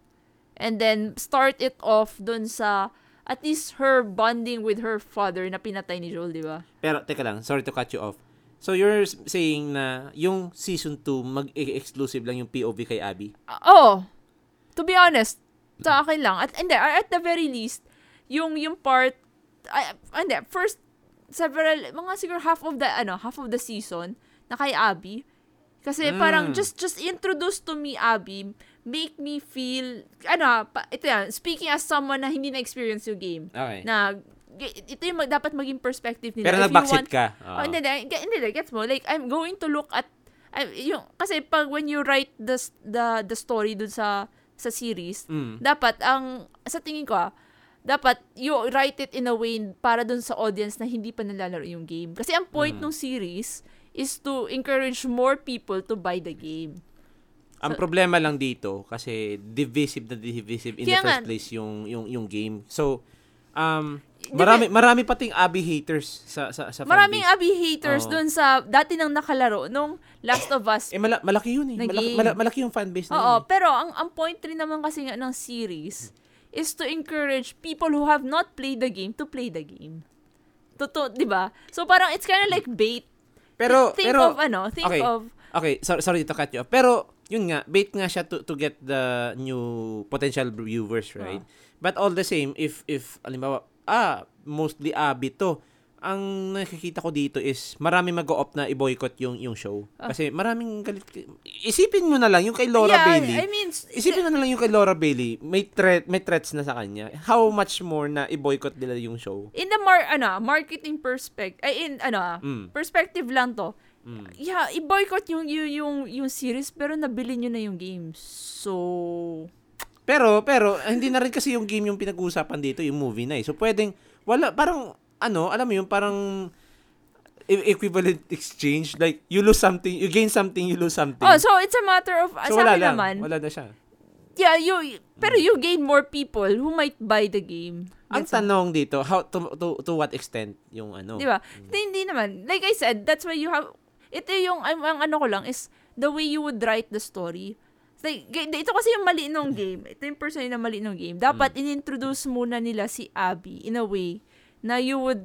and then start it off dun sa at least her bonding with her father na pinatay ni Joel, di ba? Pero, teka lang, sorry to cut you off. So, you're saying na yung season 2, mag-exclusive lang yung POV kay Abby? Ah, oh, to be honest, sa akin lang. At, hindi, at the very least, yung, yung part, ay, hindi, first, several, mga siguro half of the, ano, half of the season, na kay Abby. Kasi Mm. parang, just, just introduce to me Abby, make me feel, ano, pa, ito yan, speaking as someone na hindi na-experience yung game, Okay. na, ito yung mag- dapat maging perspective nila. pero nag-backseat ka. Oh, hindi, hindi, hindi, hindi, gets mo? Like, I'm going to look at, I, yung, kasi pag when you write the, the, the story dun sa, sa series, Mm. dapat, ang, sa tingin ko ah, dapat you write it in a way para dun sa audience na hindi pa nalalaro yung game. Kasi ang point Mm. ng series is to encourage more people to buy the game. Ang problema lang dito kasi divisive na divisive in the first nga- place yung yung yung game. So um marami marami pating Abby haters sa sa sa Maraming. Abby haters Oo. dun sa dati nang nakalaro nung Last of Us. eh mala- malaki yun eh. Malaki, game. mala- malaki yung fanbase na Oo, yun. eh. pero ang ang point rin naman kasi nga ng series is to encourage people who have not played the game to play the game. Totoo, 'di ba? So parang it's kind of like bait. Pero think pero of ano, think okay. of Okay, sorry, sorry to cut you off. Pero, yun nga, bait nga siya to, to get the new potential viewers, right? But all the same, if, if, alimbawa, ah, mostly Abby to, ang nakikita ko dito is marami mag-o-opt na i-boycott yung yung show. Kasi maraming galit. Isipin mo na lang yung kay Laura yeah, Bailey. I mean, Isipin mo na lang yung kay Laura Bailey. May threat, may threats na sa kanya. How much more na i-boycott nila yung show? in the mar ano, marketing perspective, ay in ano, ah, Mm. perspective lang to. Mm. Yeah, i-boycott yung yung yung, yung series pero nabili nyo na yung game. So, Pero, pero, hindi na rin kasi yung game yung pinag-uusapan dito, yung movie na eh. So, pwedeng, wala, parang, ano, alam mo yung parang e- equivalent exchange. Like, you lose something, you gain something, you lose something. oh, so it's a matter of So, wala lang. naman. Wala na siya. Yeah, you pero you gain more people who might buy the game. Ang tanong dito, how, to, to, to what extent yung ano? Di ba? Hindi, hindi naman. Like I said, that's why you have, ito yung, ang, ang ano ko lang is, the way you would write the story. Like, ito kasi yung mali nung game. Ito yung personally na mali nung game. Dapat inintroduce muna nila si Abby in a way na you would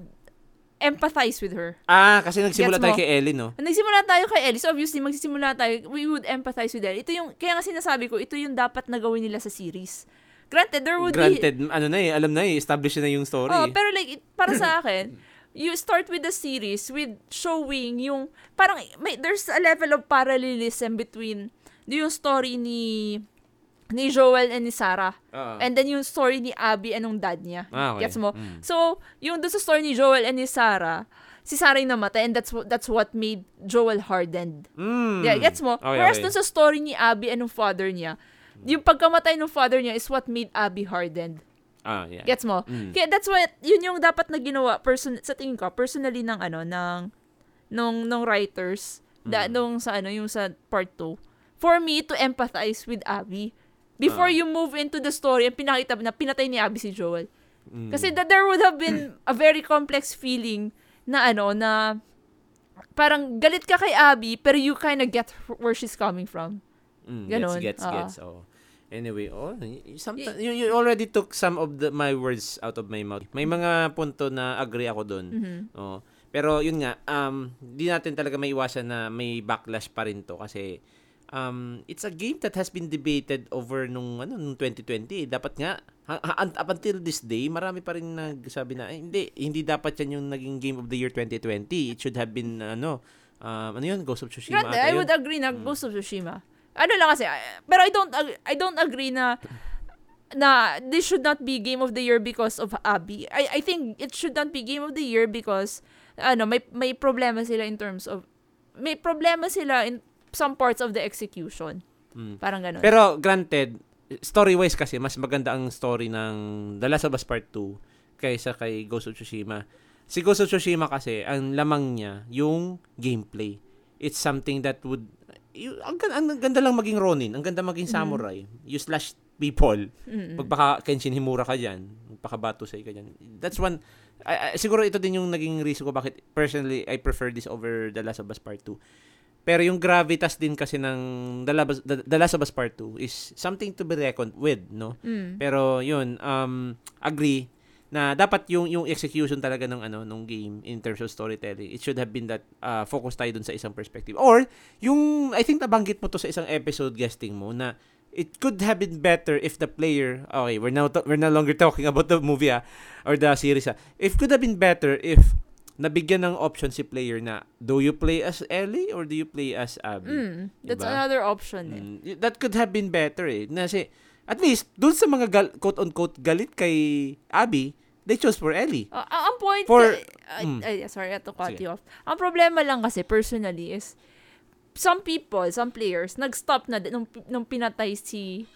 empathize with her. Ah, kasi nagsimula tayo kay Ellie, no? Nagsimula tayo kay Ellie. So, obviously, magsisimula tayo. We would empathize with Ellie. Ito yung, kaya nga sinasabi ko, ito yung dapat na gawin nila sa series. Granted, there would be... Granted, ano na eh, alam na eh, established na yung story. Oh, eh. pero like, para sa akin, you start with the series with showing yung, parang, may, there's a level of parallelism between yung story ni ni Joel and ni Sarah. Oo. And then yung story ni Abby anong dad niya. Ah, okay. Gets mo? Mm. So, yung doon sa story ni Joel and ni Sarah, si Sarah yung namatay and that's what, that's what made Joel hardened. Mm. Yeah, gets mo? Okay, Whereas okay. dun sa story ni Abby anong father niya, yung pagkamatay ng father niya is what made Abby hardened. Ah, yeah. Gets mo? Mm. Kaya that's what, yun yung dapat na ginawa, person, sa tingin ko, personally ng ano, ng, nung, nung writers, da, Mm. nung sa ano, yung sa part 2, for me to empathize with Abby. Before Ah. you move into the story, and pinakita na pinatay ni Abby si Joel. Mm. Kasi that there would have been a very complex feeling na ano, na parang galit ka kay Abby, pero you kind of get where she's coming from. Mm, Ganon, Gets, gets, oo. gets. Oh. Anyway, oh, sometimes, you, you already took some of the, my words out of my mouth. May mga punto na agree ako doon. Mhm. Oh. Pero yun nga, um, di natin talaga may iwasan na may backlash pa rin to kasi um, it's a game that has been debated over nung ano nung 2020. Dapat nga ha- ha- up until this day, marami pa rin nagsabi na "Ay, hindi hindi dapat yan yung naging game of the year 2020. It should have been ano um, ano yun Ghost of Tsushima. Granted, ata I would agree na Ghost of Tsushima. Ano lang kasi, pero I don't I don't agree na na this should not be game of the year because of Abby. I I think it should not be game of the year because ano, may may problema sila in terms of may problema sila in some parts of the execution. Mm. Parang ganun. Pero granted, story-wise kasi mas maganda ang story ng The Last of Us Part 2 kaysa kay Ghost of Tsushima. Si Ghost of Tsushima kasi, ang lamang niya, yung gameplay. It's something that would ang, gan- ang ganda lang maging Ronin, ang ganda maging samurai. You slash people. Mm-mm. Magpaka Kenshin Himura ka diyan, magpakabatusay ka diyan. That's one I- I- siguro ito din yung naging reason ko bakit personally I prefer this over The Last of Us Part 2. Pero yung gravitas din kasi ng The Last, The, The Last of Us Part 2 is something to be reckoned with, no? Mm. Pero yun, um, agree na dapat yung yung execution talaga ng ano nung game in terms of storytelling it should have been that uh, focus tayo dun sa isang perspective or yung I think nabanggit mo to sa isang episode guesting mo na it could have been better if the player okay we're now to- we're no longer talking about the movie ah, or the series ah. it could have been better if nabigyan ng option si player na do you play as Ellie or do you play as Abby Mm. That's Diba? another option eh. Mm, that could have been better eh. Na si, at least, dun sa mga gal, quote-unquote galit kay Abby, they chose for Ellie. Uh, ang point, For- uh, mm. sorry, I to cut Sige. you off. Ang problema lang kasi, personally, is some people, some players, nag-stop na nung, nung pinatay si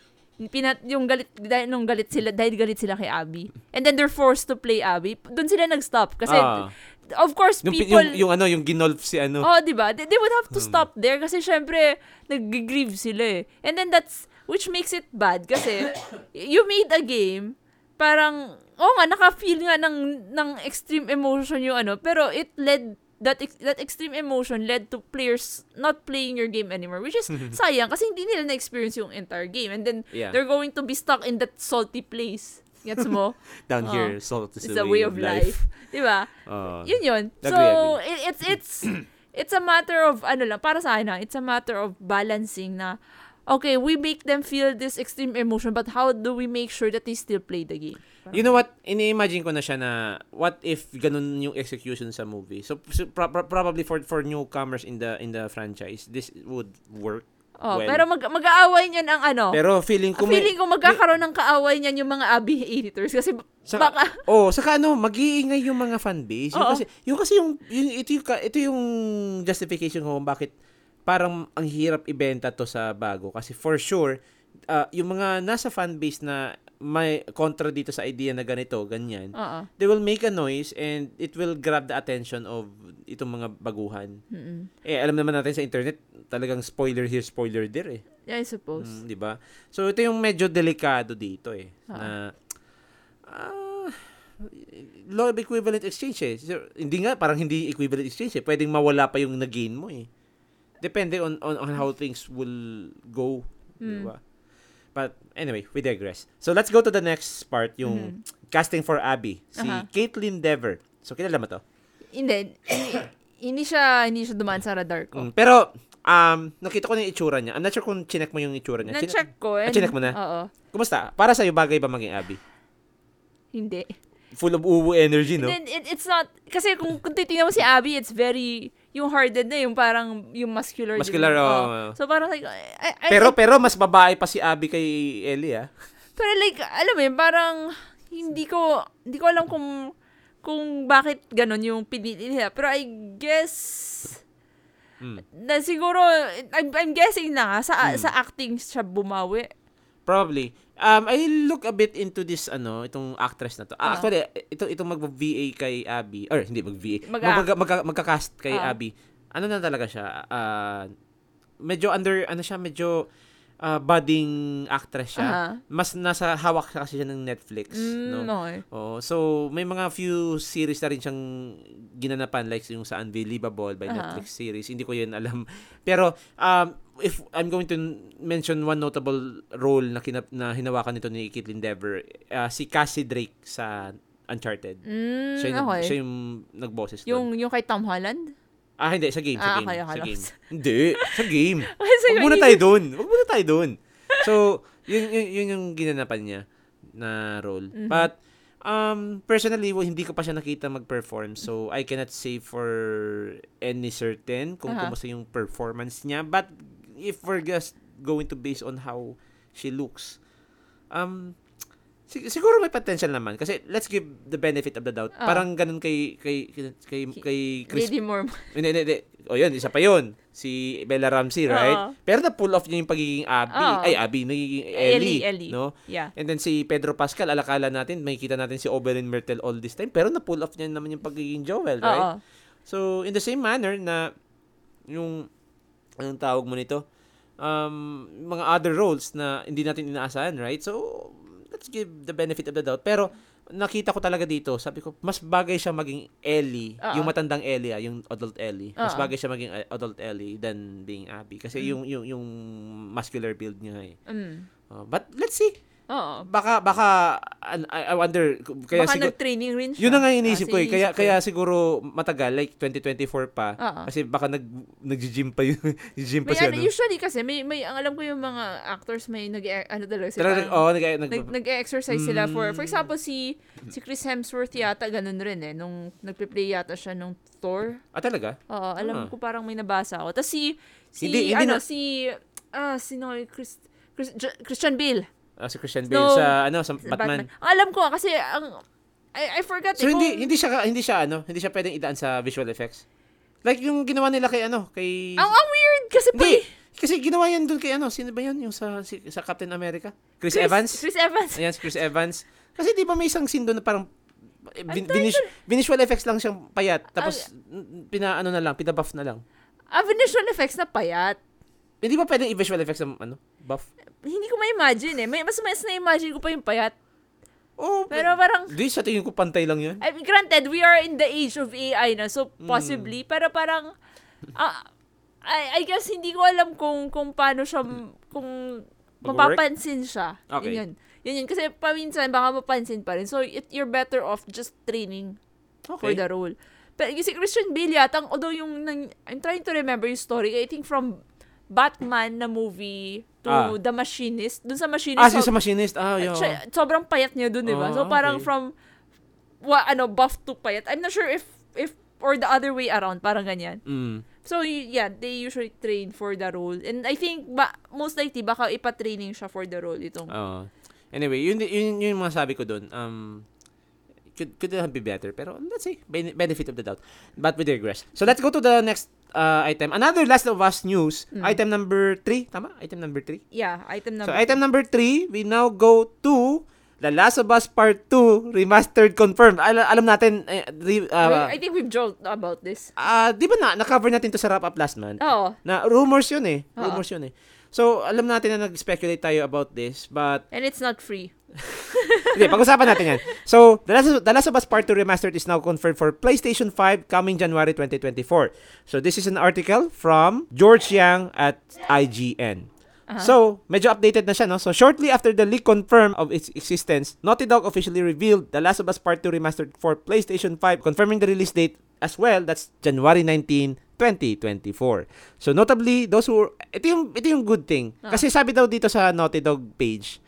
pinat yung galit dahil nung galit sila dahil galit sila kay Abby. And then they're forced to play Abby. Doon sila nag-stop kasi Ah. Of course yung, people yung, yung ano, yung ginolf si ano. Oh, 'di ba? They, they would have to Hmm. stop there kasi syempre nag-grieve sila eh. And then that's which makes it bad kasi you made a game parang oh nga naka-feel nga ng ng extreme emotion yung ano pero it led that ex- that extreme emotion led to players not playing your game anymore which is sayang kasi hindi nila na-experience yung entire game and then Yeah. they're going to be stuck in that salty place. Gets mo? Down Oo. here, salt is a way of life. 'Di ba? Ah. Yun yun. So, Agree, it- it's, it's, it's a matter of, ano lang, para sa akin ha, it's a matter of balancing na, okay, we make them feel this extreme emotion, but how do we make sure that they still play the game? You know what? Ini-imagine ko na siya na what if ganun yung execution sa movie. So, so pro- pro- probably for for newcomers in the in the franchise, this would work. Oh, Well, pero mag, mag-aaway niyan ang ano, Pero feeling ko ang feeling ko magkakaroon ng kaaway niyan yung mga Abby editors kasi Saka, baka, oh, saka ano, mag-iingay yung mga fan base. Yung kasi, yung kasi yung, yung ito yung ito yung justification ko kung bakit parang ang hirap ibenta to sa bago. Kasi for sure uh, yung mga nasa fan base na may kontra dito sa idea na ganito, ganyan, oo. they will make a noise and it will grab the attention of itong mga baguhan. Mm-mm. Eh, alam naman natin sa internet, talagang spoiler here, spoiler there eh. Yeah, I suppose. Mm, 'di ba? So ito yung medyo delikado dito eh Oo. na ah, law of equivalent exchange eh. So, hindi nga parang hindi equivalent exchange eh. Pwedeng mawala pa yung na-gain mo eh. Depende on, on on how things will go Mm. Diba? But anyway, we digress. So let's go to the next part, yung casting for Abby. Si Mm-hmm. Aha. Caitlyn Dever. So kilala mo to? Hindi, hindi, siya, hindi siya dumaan sa radar ko. Mm, pero, um, nakita ko na yung itsura niya. I'm not sure kung chinek mo yung itsura niya. Na-check ko. Ah, and- chinek mo na? Oo. Kumusta? Para sa'yo, bagay ba maging Abby? Hindi. Full of uwu energy, no? Then, it, it's not, kasi kung, kung titignan mo si Abby, it's very, yung hearted na, yung parang, yung muscular. din. Muscular, Oo. oo. So, parang like, I, I, Pero, I- pero mas babae pa si Abby kay Ellie, ah. pero like, alam mo yun, parang, hindi ko, hindi ko alam kung, kung bakit ganon yung pinili nila. Pero I guess, Mm. na siguro, I'm, I'm guessing na nga, sa, sa acting siya bumawi. Probably. Um, I look a bit into this, ano, itong actress na to. Ah, Ah. Actually, ito, itong mag-VA kay Abby, or hindi mag-VA, mag, mag, mag, magka-cast kay Ah. Abby. Ano na talaga siya? Ah, medyo under, ano siya, medyo ah, budding actress siya. Aha. Mas nasa hawak siya kasi siya ng Netflix. Mm, no? okay. Oh, so may mga few series na rin siyang ginanapan like yung sa Unbelievable by Aha. Netflix series. Hindi ko 'yun alam. Pero um if I'm going to mention one notable role na kinap, na hinawakan nito ni Caitlyn Dever, uh, si Cassie Drake sa Uncharted. Mm, Siya yung, okay. siya yung nagboses doon. yung, yung kay Tom Holland? Ah, hindi. Sa game. Sa Ah, game. okay, sa game. Hindi. Sa game. Huwag muna tayo doon. Huwag muna tayo doon. So, yun, yun, yun yung ginanapan niya na role. Mhm. But, um, personally, well, hindi ko pa siya nakita mag-perform. So, I cannot say for any certain kung Aha. kumusta yung performance niya. But, if we're just going to base on how she looks, um, sig- siguro may potential naman. Kasi, let's give the benefit of the doubt. Ah. Parang ganun kay, kay, kay, kay, Chris Lady Moore. hindi. O yun, isa pa yun. Si Bella Ramsey, right? Oo. Pero na-pull off niya yung pagiging Abby. Oo. Ay, Abby, nagiging Ellie. Ellie, Ellie. No? Yeah. And then si Pedro Pascal, alakala natin, makikita natin si Oberyn Myrtle all this time. Pero na-pull off niya naman yung pagiging Joel, right? Oo. So, in the same manner na yung, anong tawag mo nito? Um, mga other roles na hindi natin inaasahan, right? So, let's give the benefit of the doubt. Pero, nakita ko talaga dito, sabi ko, mas bagay siya maging Ellie, Oo. yung matandang Ellie, ah, yung adult Ellie. Mas Oo. bagay siya maging adult Ellie than being Abby. Kasi yung, yung, yung muscular build niya eh. Mm. Uh, but, let's see. Oo. Baka, baka, I, I wonder, kaya Baka siguro, nag-training rin siya. yun na nga yung iniisip Ah, ko eh. Kaya, iniisip kaya siguro matagal, like 2024 pa. Oo. Kasi baka nag, nag-gym pa yun. gym pa May siya, ano, no? usually kasi, may, may, ang alam ko yung mga actors may nag ano talaga sila. Talaga, oh, nag, nag, nag, nag-exercise sila for, Mm. for example, si, si Chris Hemsworth yata, ganun rin eh, nung nagpe-play yata siya nung Thor. ah, talaga? Oo, alam Ah. ko parang may nabasa ako. Tapos si, si, Hindi- hindi ano, na- si, ah, sino, Chris, Chris, Christian Bale. Ah, si Christian Bale No. sa, ano, sa sa Batman. Ang alam ko, ah, kasi, ang, I, I forgot So, eh, hindi, kung- hindi siya, hindi siya, ano, hindi siya pwedeng idaan sa visual effects. Like, yung ginawa nila kay, ano, kay... ang, ang weird, kasi pa, hindi, kasi ginawa yan doon kay, ano, sino ba yun? Yung sa, si, sa Captain America? Chris, Evans? Chris Evans. Ayan, si Chris Evans. Kasi di ba may isang scene doon na parang bin, binish, binisual effects lang siyang payat. Tapos, n- pina, ano na lang, pinabuff na lang. Ah, visual effects na payat. Hindi ba pwedeng i-visual effects ng, ano, buff? Hindi ko ma-imagine eh. May, mas mas na-imagine ko pa yung payat. Oh, Pero parang, Di, sa tingin ko pantay lang yun. I mean, granted, we are in the age of AI na, so Mm. possibly, pero parang, ah, I, I guess hindi ko alam kung kung paano siya, kung Mag-work? mapapansin siya. Okay. Yun yun. Yun yun. Kasi paminsan, baka mapansin pa rin. So, it, you're better off just training for Okay. the role. Pero yung si Christian Bale yata, although yung, nang, I'm trying to remember yung story, I think from Batman na movie to Ah. The Machinist. Dun sa Machinist, Ah, so- sa machinist. Ah, yun. siya- sobrang payat niya dun, di ba? Ah, so, parang okay. from, wa, ano, buff to payat. I'm not sure if, if, or the other way around, parang ganyan. Mm. So, yeah, they usually train for the role. And I think, ba, most likely, baka ipa-training siya for the role itong. Oo. Anyway, yun, yun, yun yung mga sabi ko doon. Um, could, could have be better. Pero let's see. Ben- benefit of the doubt. But we digress. So let's go to the next uh, item. Another Last of Us news. Mm. Item number 3. Tama? Item number 3. Yeah, item So number. item number 3, we now go to The Last of Us Part 2 Remastered Confirmed. Al- alam natin, eh, re- uh, I think we've joked about this. ah, di ba na, na-cover natin to sa wrap-up last month? Oo. Na rumors yun eh. Oo. Rumors yun eh. So, alam natin na nag-speculate tayo about this, but And it's not free. Okay, pag-usapan natin yan. So, The Last, of, The Last of Us Part 2 Remastered is now confirmed for PlayStation 5 coming January 2024. So, this is an article from George Yang at IGN. Aha. So, medyo updated na siya, no? So, shortly after the leak confirmed of its existence, Naughty Dog officially revealed The Last of Us Part 2 Remastered for PlayStation 5, confirming the release date as well. That's January 19, 2024. So, notably, those who... Ito yung, ito yung good thing. Ah. Kasi sabi daw dito sa Naughty Dog page,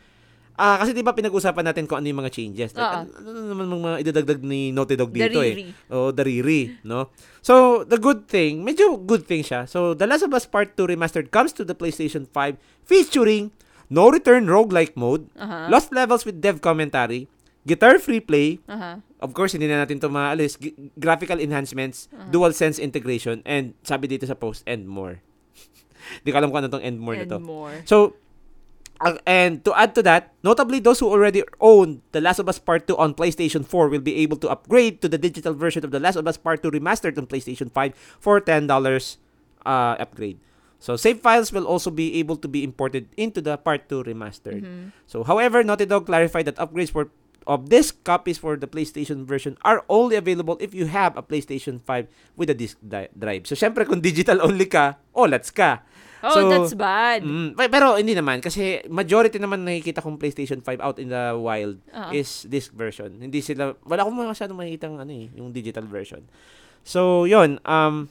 Ah, kasi 'di ba pinag-usapan natin kung ano yung mga changes. Like, ano, ano naman mga idadagdag ni Naughty Dog dito Dariri. eh. Oh, dariri, no? So, the good thing, medyo good thing siya. So, The Last of Us Part 2 Remastered comes to the PlayStation 5 featuring no return roguelike mode, Aha. lost levels with dev commentary, guitar free play, Aha. of course, hindi na natin to maalis, g- graphical enhancements, dual sense integration, and sabi dito sa post, and more. Di ko alam kung ano tong and more na to. And more. So, uh, and to add to that, notably those who already own The Last of Us Part 2 on PlayStation 4 will be able to upgrade to the digital version of The Last of Us Part 2 Remastered on PlayStation 5 for $10 uh, upgrade. So, save files will also be able to be imported into the Part 2 Remastered. Mhm. So, however, Naughty Dog clarified that upgrades for of this copies for the PlayStation version are only available if you have a PlayStation 5 with a disk di- drive. So, syempre, kung digital only ka, oh, let's ka. Oh, So, that's bad. Mm, pe- pero hindi naman kasi majority naman nakikita kong PlayStation 5 out in the wild Oo. is disc version. Hindi sila wala akong masyadong makikita ano eh, yung digital version. So, 'yon, um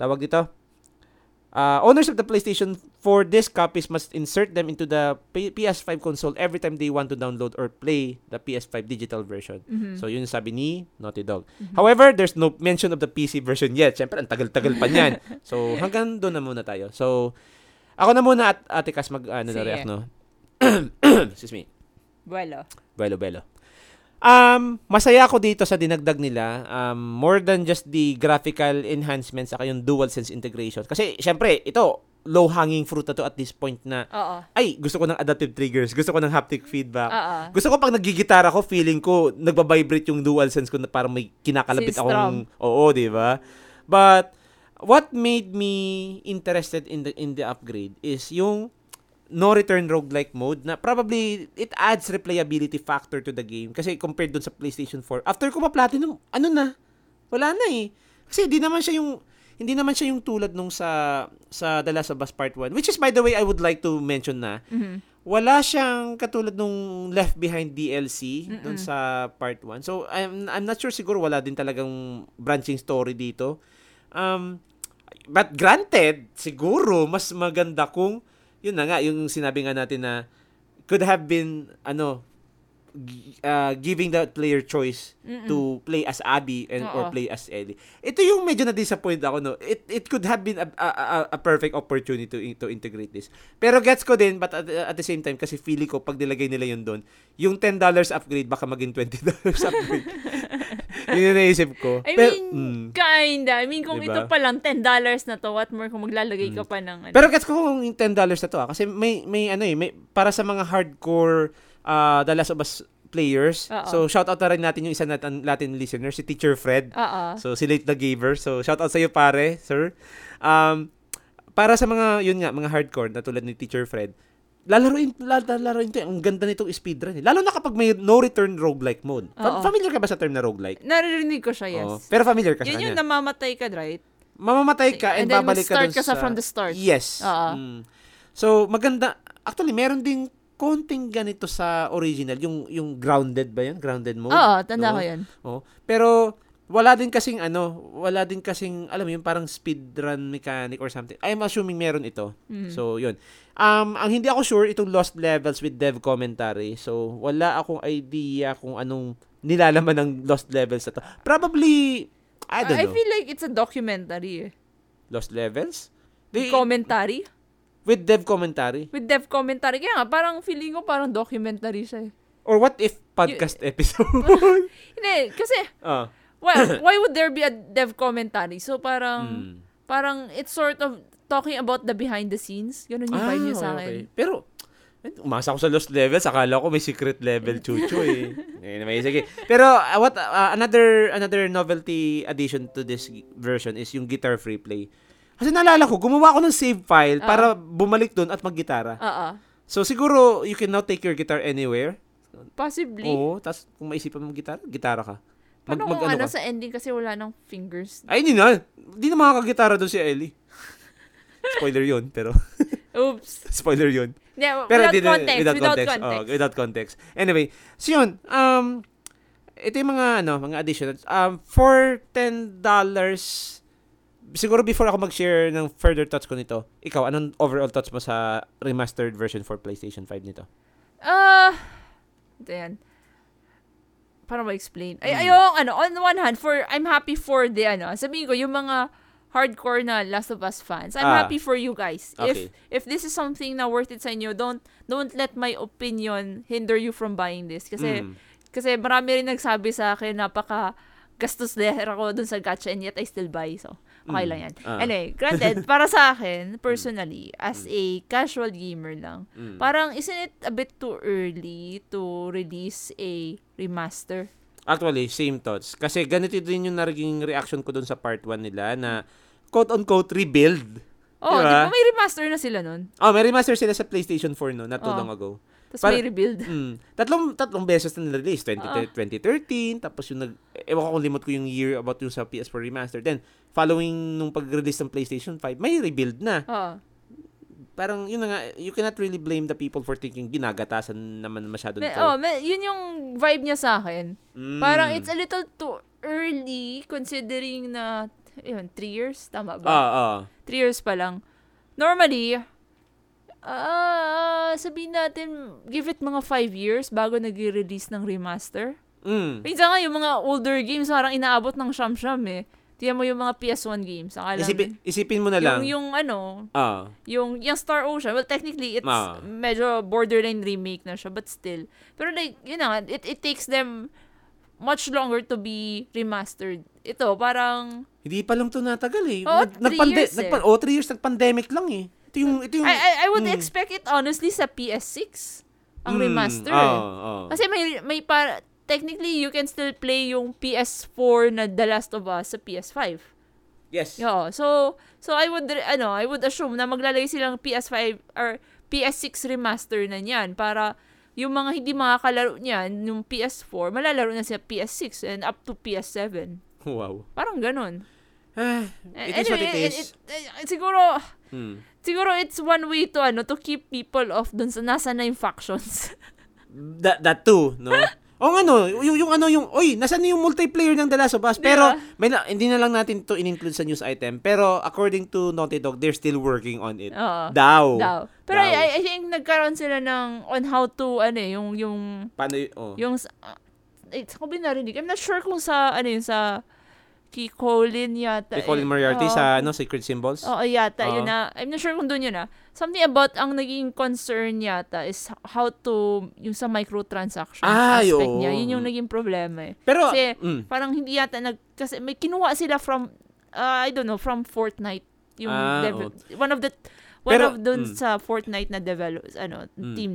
tawag dito. Uh, owners of the PlayStation 4 disc copies must insert them into the P- PS5 console every time they want to download or play the PS5 digital version. Mhm. So, yun sabi ni Naughty Dog. However, there's no mention of the PC version yet. Siyempre, ang tagal-tagal pa niyan. so, hanggang doon na muna tayo. So, ako na muna at Ate Cas mag ano na react, no? Excuse me. Bueno. Belo, belo. Um, masaya ako dito sa dinagdag nila. Um, more than just the graphical enhancements saka yung dual sense integration. Kasi, syempre, ito, low-hanging fruit na to at this point na, Oo. ay, gusto ko ng adaptive triggers, gusto ko ng haptic feedback, Oo. gusto ko pag nagigitara ko, feeling ko, nagbabibrate yung dual sense ko na parang may kinakalabit Si akong, oo, di ba? But, what made me interested in the in the upgrade is yung no return roguelike mode na probably it adds replayability factor to the game kasi compared dun sa PlayStation 4 after ko ma-platinum ano na wala na eh kasi di naman siya yung hindi naman siya yung tulad nung sa sa The Last of Us Part 1 which is by the way I would like to mention na Mhm. wala siyang katulad nung Left Behind DLC Mm-mm. dun sa part 1. So, I'm, I'm not sure siguro wala din talagang branching story dito. Um, but granted, siguro mas maganda kung, yun na nga, yung sinabi nga natin na could have been, ano, uh, giving the player choice Mm-mm. to play as Abby and or Oo. play as Ellie. Ito yung medyo na-disappoint ako no. It it could have been a, a, a- a perfect opportunity to to integrate this. Pero gets ko din but at, at the same time kasi feeling ko pag nilagay nila yun doon, yung $10 upgrade baka maging $20 upgrade. yun yung naisip ko. I Pero, mean, mm. kinda. I mean, kung Diba? ito pa lang, $10 na to, what more kung maglalagay ka pa ng ano. Pero gets ko kung yung $10 na to ah. Kasi may, may ano eh, may, para sa mga hardcore uh, The Last of Us players. Oo. So, shout out na rin natin yung isa natin Latin listener, si Teacher Fred. Oo. So, si Late the Giver. So, shout out sa iyo pare, sir. Um, para sa mga, yun nga, mga hardcore na tulad ni Teacher Fred, lalaroin, lalaroin to. eh. Ang ganda nitong speedrun. Eh. Lalo na kapag may no return roguelike mode. Fa- Oo. familiar ka ba sa term na roguelike? Naririnig ko siya, yes. Oo. Pero familiar ka sa Yun yung kanya. namamatay ka, right? Mamamatay ka and, And then babalik ka dun ka sa sa... from the start. Yes. Oo. Mm. So, maganda. Actually, meron ding konting ganito sa original. Yung yung grounded ba yun? Grounded mode? Oo, tanda No? ko yan. Oh. Pero wala din kasing ano, wala din kasing alam mo yung parang speedrun mechanic or something. I'm assuming meron ito. Mhm. So, yun. Um, ang hindi ako sure itong lost levels with dev commentary. So, wala akong idea kung anong nilalaman ng lost levels na to. Probably I don't I know. feel like it's a documentary. eh. lost levels? They- Commentary? with dev commentary? With dev commentary. Kaya nga, parang feeling ko parang documentary siya eh. Or what if podcast episode? Hindi, kasi, ah. Well, why would there be a dev commentary? So parang, Mm. parang it's sort of talking about the behind the scenes. Ganun yung vibe niya sa Ah, okay. akin. Pero, eh, umasa ako sa lost levels. Akala ko may secret level chucho eh. Naman, sige. Pero, uh, what, uh, another, another novelty addition to this version is yung guitar free play. Kasi naalala ko, gumawa ako ng save file Ah. para bumalik doon at maggitara. Oo. So, siguro, you can now take your guitar anywhere. Possibly. Oo. Tapos, kung maisipan mo gitara, gitara ka. Mag, Paano mag, kung ano ano, ka? sa ending kasi wala ng fingers. Ay, hindi na. Hindi na makakagitara doon si Ellie. Spoiler yun, pero... Oops. Spoiler yun. Yeah, Pero without, di- context, without, without context. context. Oh, without context. Anyway, so yun, um, ito yung mga, ano, mga additions. Um, for $10, siguro before ako mag-share ng further thoughts ko nito, ikaw, anong overall thoughts mo sa remastered version for PlayStation 5 nito? Ah, ito yan. Para ma-explain. Ay, Mm. ayong, ano, on one hand, for, I'm happy for the, ano, sabihin ko, yung mga hardcore na Last of Us fans. I'm Ah. happy for you guys. Okay. If if this is something na worth it sa inyo, don't don't let my opinion hinder you from buying this kasi Mm. kasi marami rin nagsabi sa akin napaka gastos there ako dun sa gacha and yet I still buy. So, okay Mm. lang yan. Ah. Anyway, granted, para sa akin, personally, as a casual gamer lang, Mm. parang isn't it a bit too early to release a remaster? Actually, same thoughts. Kasi ganito din yung naging reaction ko dun sa part 1 nila na quote-unquote rebuild. Oh, Diba? di ba may remaster na sila nun? Oh, may remaster sila sa PlayStation 4 no, not too Oh. long ago. Tapos Para- may rebuild. Mm. Tatlong tatlong beses na nirelease. 20, Oo. 2013, tapos yung nag... Ewan ko kung limot ko yung year about yung sa PS4 remaster. Then, following nung pag-release ng PlayStation 5, may rebuild na. Oh. Parang, yun na nga, you cannot really blame the people for thinking ginagatasan naman masyado nito. oh, me- yun yung vibe niya sa akin. Mm. Parang it's a little too early considering na, yun, three years? Tama ba? Ah, ah. Three years pa lang. Normally, ah, sabihin natin, give it mga five years bago nag-release ng remaster. Mm. Minsan nga, yung mga older games, parang inaabot ng siyam-siyam eh. Tiyan mo yung mga PS1 games. Akala Isipin, isipin mo na lang. yung, yung ano, ah. yung, yung Star Ocean, well, technically, it's Ah. medyo borderline remake na siya, but still. Pero like, yun na, nga, it, it takes them much longer to be remastered. Ito, parang, Hindi pa lang to natagal eh. Oo, Nag- three nagpande- years eh. nagpa- oh, three years nag-pandemic lang eh. Ito yung, ito yung... I, I, I would mm. expect it honestly sa PS6, ang Mm, remaster. oo, eh. oo. Kasi may, may para, technically, you can still play yung PS4 na The Last of Us sa PS5. yes. Oo. So, so I would, ano, I would assume na maglalagay silang PS5 or PS6 remaster na niyan para yung mga hindi makakalaro niyan, yung PS4, malalaro na sa PS6 and up to PS7. Wow. Parang ganun. Ah, it is what it Anyway, is. it- it- siguro, Hmm. Siguro it's one way to, ano, to keep people off dun sa nasa na yung factions. That, that too, no? O ano, yung, yung ano yung, oy, nasaan na yung multiplayer ng The Last of Us? Pero, Diba? may na, hindi na lang natin to in-include sa news item. Pero, according to Naughty Dog, they're still working on it. Oo. Daw. Daw. Pero Daw. I, I think nagkaroon sila ng on how to, ano eh, yung, yung, Paano y- oh. yung, uh, eh, saan ko ba narinig? I'm not sure kung sa, ano yun, sa kay Colin yata. Kay Colin. Moriarty Oo. sa ano, Secret Symbols? Oo, yata, yun Oo. na. I'm not sure kung doon yun na. Something about ang naging concern yata is how to, yung sa microtransaction Ay, aspect oo. niya. Yun yung naging problema eh. Pero, Kasi, mm, parang hindi yata nag, kasi may kinuha sila from, uh, I don't know, from Fortnite. Yung Ah, devel- one of the, one Pero, of dun mm. sa Fortnite na develop, ano, Mm. team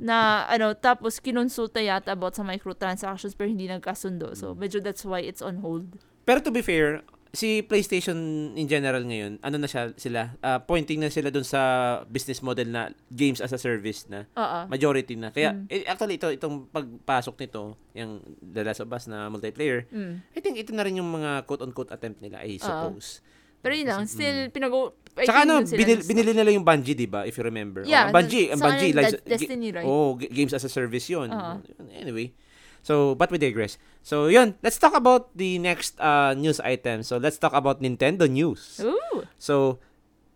na ano tapos kinonsulta yata about sa microtransactions pero hindi nagkasundo so Mm. medyo that's why it's on hold pero to be fair, si PlayStation in general ngayon, ano na siya, sila, ah, pointing na sila dun sa business model na games as a service na. oo Majority na. Kaya, Mm. eh, actually, ito, itong pagpasok nito, yung The Last of Us na multiplayer, mm. I think ito na rin yung mga quote-unquote attempt nila, I suppose. pero yun lang still pinag I Saka ano, binil, binili nila yung Bungie, di ba? If you remember. Yeah, Oh, Bungie, ang Bungie. like, De- Destiny, right? Oh, games as a service yun. Oo. Anyway. So, but we digress. So, yun. Let's talk about the next uh, news item. So, let's talk about Nintendo news. Ooh. So,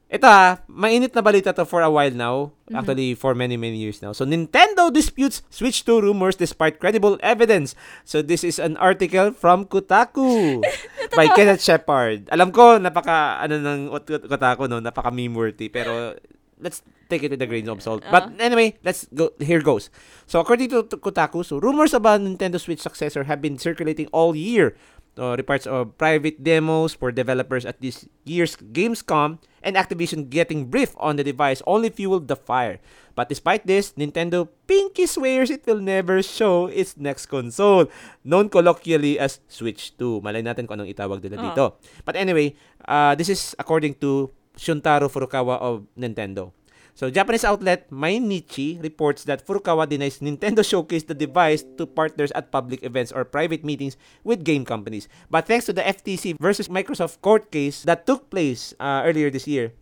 ito ah, mainit na balita to for a while now. Mhm. Actually, for many, many years now. So, Nintendo disputes Switch 2 rumors despite credible evidence. So, this is an article from Kotaku by Kenneth Shepard. Alam ko, napaka, ano ng Ot- Kotaku, no? Napaka meme-worthy. Pero, let's take it with a grain of salt. But anyway, let's go. Here goes. So, according to, to Kotaku, so rumors about Nintendo Switch successor have been circulating all year. Uh, reports of private demos for developers at this year's Gamescom and Activision getting brief on the device only fueled the fire. But despite this, Nintendo pinky swears it will never show its next console, known colloquially as Switch 2. Malay natin kung anong itawag nila Ah. dito. But anyway, uh, this is according to Shuntaro Furukawa of Nintendo. So, Japanese outlet Mainichi reports that Furukawa denies Nintendo showcased the device to partners at public events or private meetings with game companies. But thanks to the FTC versus Microsoft court case that took place uh, earlier this year,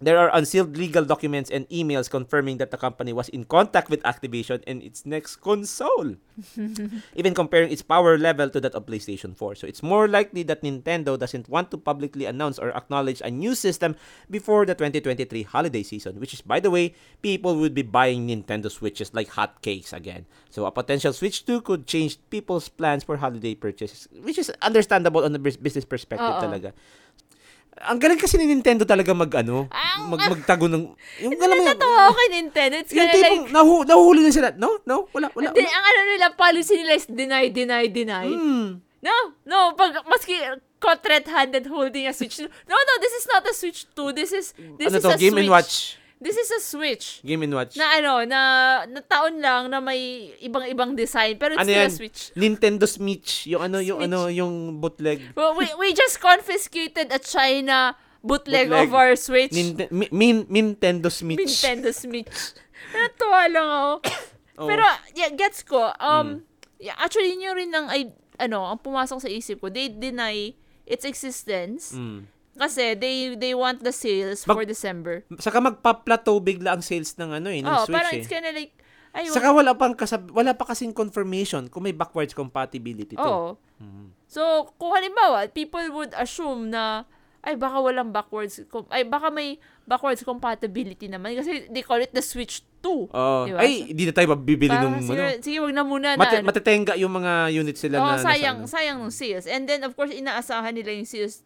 There are unsealed legal documents and emails confirming that the company was in contact with Activision and its next console. Even comparing its power level to that of PlayStation 4. So it's more likely that Nintendo doesn't want to publicly announce or acknowledge a new system before the 2023 holiday season, which is, by the way, people would be buying Nintendo Switches like hotcakes again. So a potential Switch 2 could change people's plans for holiday purchases, which is understandable on the business perspective Oo. talaga. Ang galing kasi ni Nintendo talaga mag ano, Ang- mag magtago ng yung alam mo ako kay Nintendo. It's yung kinda like, tipong nahu, nahuhuli na sila. No, no, wala, wala. Hindi, wala. ang ano nila, policy nila is deny, deny, deny. Hmm. No, no, pag, maski caught red-handed holding a Switch. No, no, this is not a Switch 2. This is, this ano is to, a Game Switch. and Watch. This is a Switch. Game and Watch. Na ano, na, na taon lang na may ibang-ibang design. Pero it's ano still yan? a Switch. Nintendo Switch. Yung ano, yung Switch. ano, yung bootleg. Well, we, we just confiscated a China bootleg, Bootleg. of our Switch. Ninte- mi- min- Nintendo Switch. Nintendo Switch. Natuwa lang ako. Oo. Pero, yeah, gets ko. Um, yeah, actually, yun rin ang, ano, ang pumasok sa isip ko. They deny its existence Mm. Kasi they they want the sales Mag- for December. Saka magpa-plateau bigla ang sales ng ano eh, ng Oh, Switch parang eh. it's kinda like, ay, Saka wala pang kasab- wala pa kasing confirmation kung may backwards compatibility to. Oo. Mhm. So, kung halimbawa, people would assume na, ay, baka walang backwards, com- ay, baka may backwards compatibility naman kasi they call it the Switch 2. Oo. Diba? Ay, hindi na tayo bibili nung sige, ano. sige, wag na muna na. Mate- ano. matetenga yung mga units sila Oo, na sayang, ano. sayang ng sales. And then, of course, inaasahan nila yung sales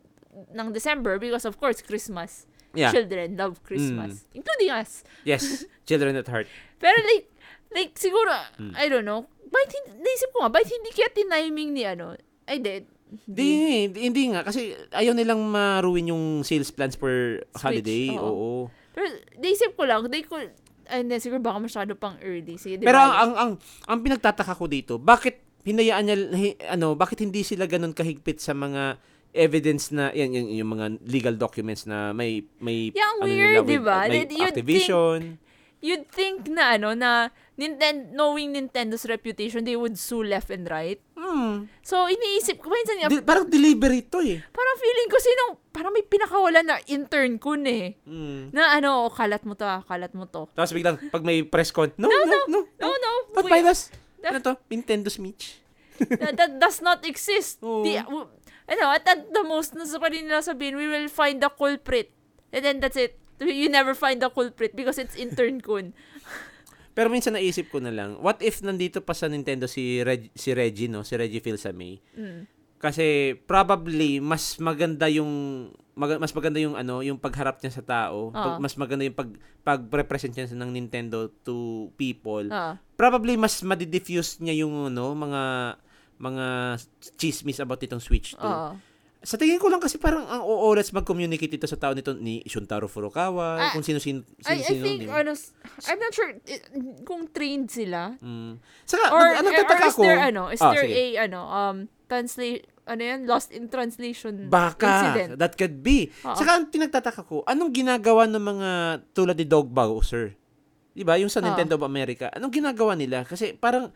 ng December because, of course, Christmas. Yeah. Children love Christmas. Including us. Yes, children at heart. Pero like, like, siguro, Hmm. I don't know, bakit hindi, naisip ko nga, bakit hindi kaya tiniming ni ano, ay, di, Di, hindi, hindi nga kasi ayaw nilang maruin yung sales plans per holiday. oo. Oo. Pero, naisip ko lang, they could, ay, hindi, siguro baka masyado pang early. Sige, Pero ang, ang ang ang pinagtataka ko dito, bakit hinayaan niya hi- ano, bakit hindi sila ganun kahigpit sa mga evidence na yan yung, yung mga legal documents na may may Yeah, ang ano weird, nila with- di ba? may you'd Activision. You'd think na, ano, na, Nintendo, knowing Nintendo's reputation, they would sue left and right. Hmm. So, iniisip ko, minsan nga, Di- parang delivery to eh. parang feeling ko sinong, parang may pinakawalan na intern ko eh. Hmm. Na ano, kalat mo to, ah, kalat mo to. Tapos biglang pag may press con, no, no, no. no, No, no, wait, by us. That- Ano to? Nintendo Switch. that, that does not exist. Oo. Di, w- ano, at, at the most, nasa pa rin nila sabihin, we will find the culprit. And then that's it. You never find the culprit because it's intern kun. Pero minsan naisip ko na lang, what if nandito pa sa Nintendo si Reg, si Reggie, no? Si Reggie Fils-Aimé. Mm. Kasi probably mas maganda yung mag- mas maganda yung ano, yung pagharap niya sa tao. Pag- Oo. mas maganda yung pag pag-represent niya ng Nintendo to people. Ah. Probably mas madi-diffuse niya yung ano, mga mga chismis about itong Switch 2. Oo. Sa tingin ko lang kasi parang ang oras mag-communicate ito sa tao nito ni Shuntaro Furukawa, Ah, kung sino-sino I, I sino-sino. think, ba? ano, I'm not sure eh, kung trained sila. Mm. Saka, Or, nag- ano, or nagtataka is ko. there, ano, is Ah, there sige. a, ano, um, translate, ano yan, lost in translation Baka, incident? that could be. Oo. Saka ang tinagtataka ko, anong ginagawa ng mga tulad ni Dog Bowser? Di ba? Yung sa. Nintendo of America. Anong ginagawa nila? Kasi parang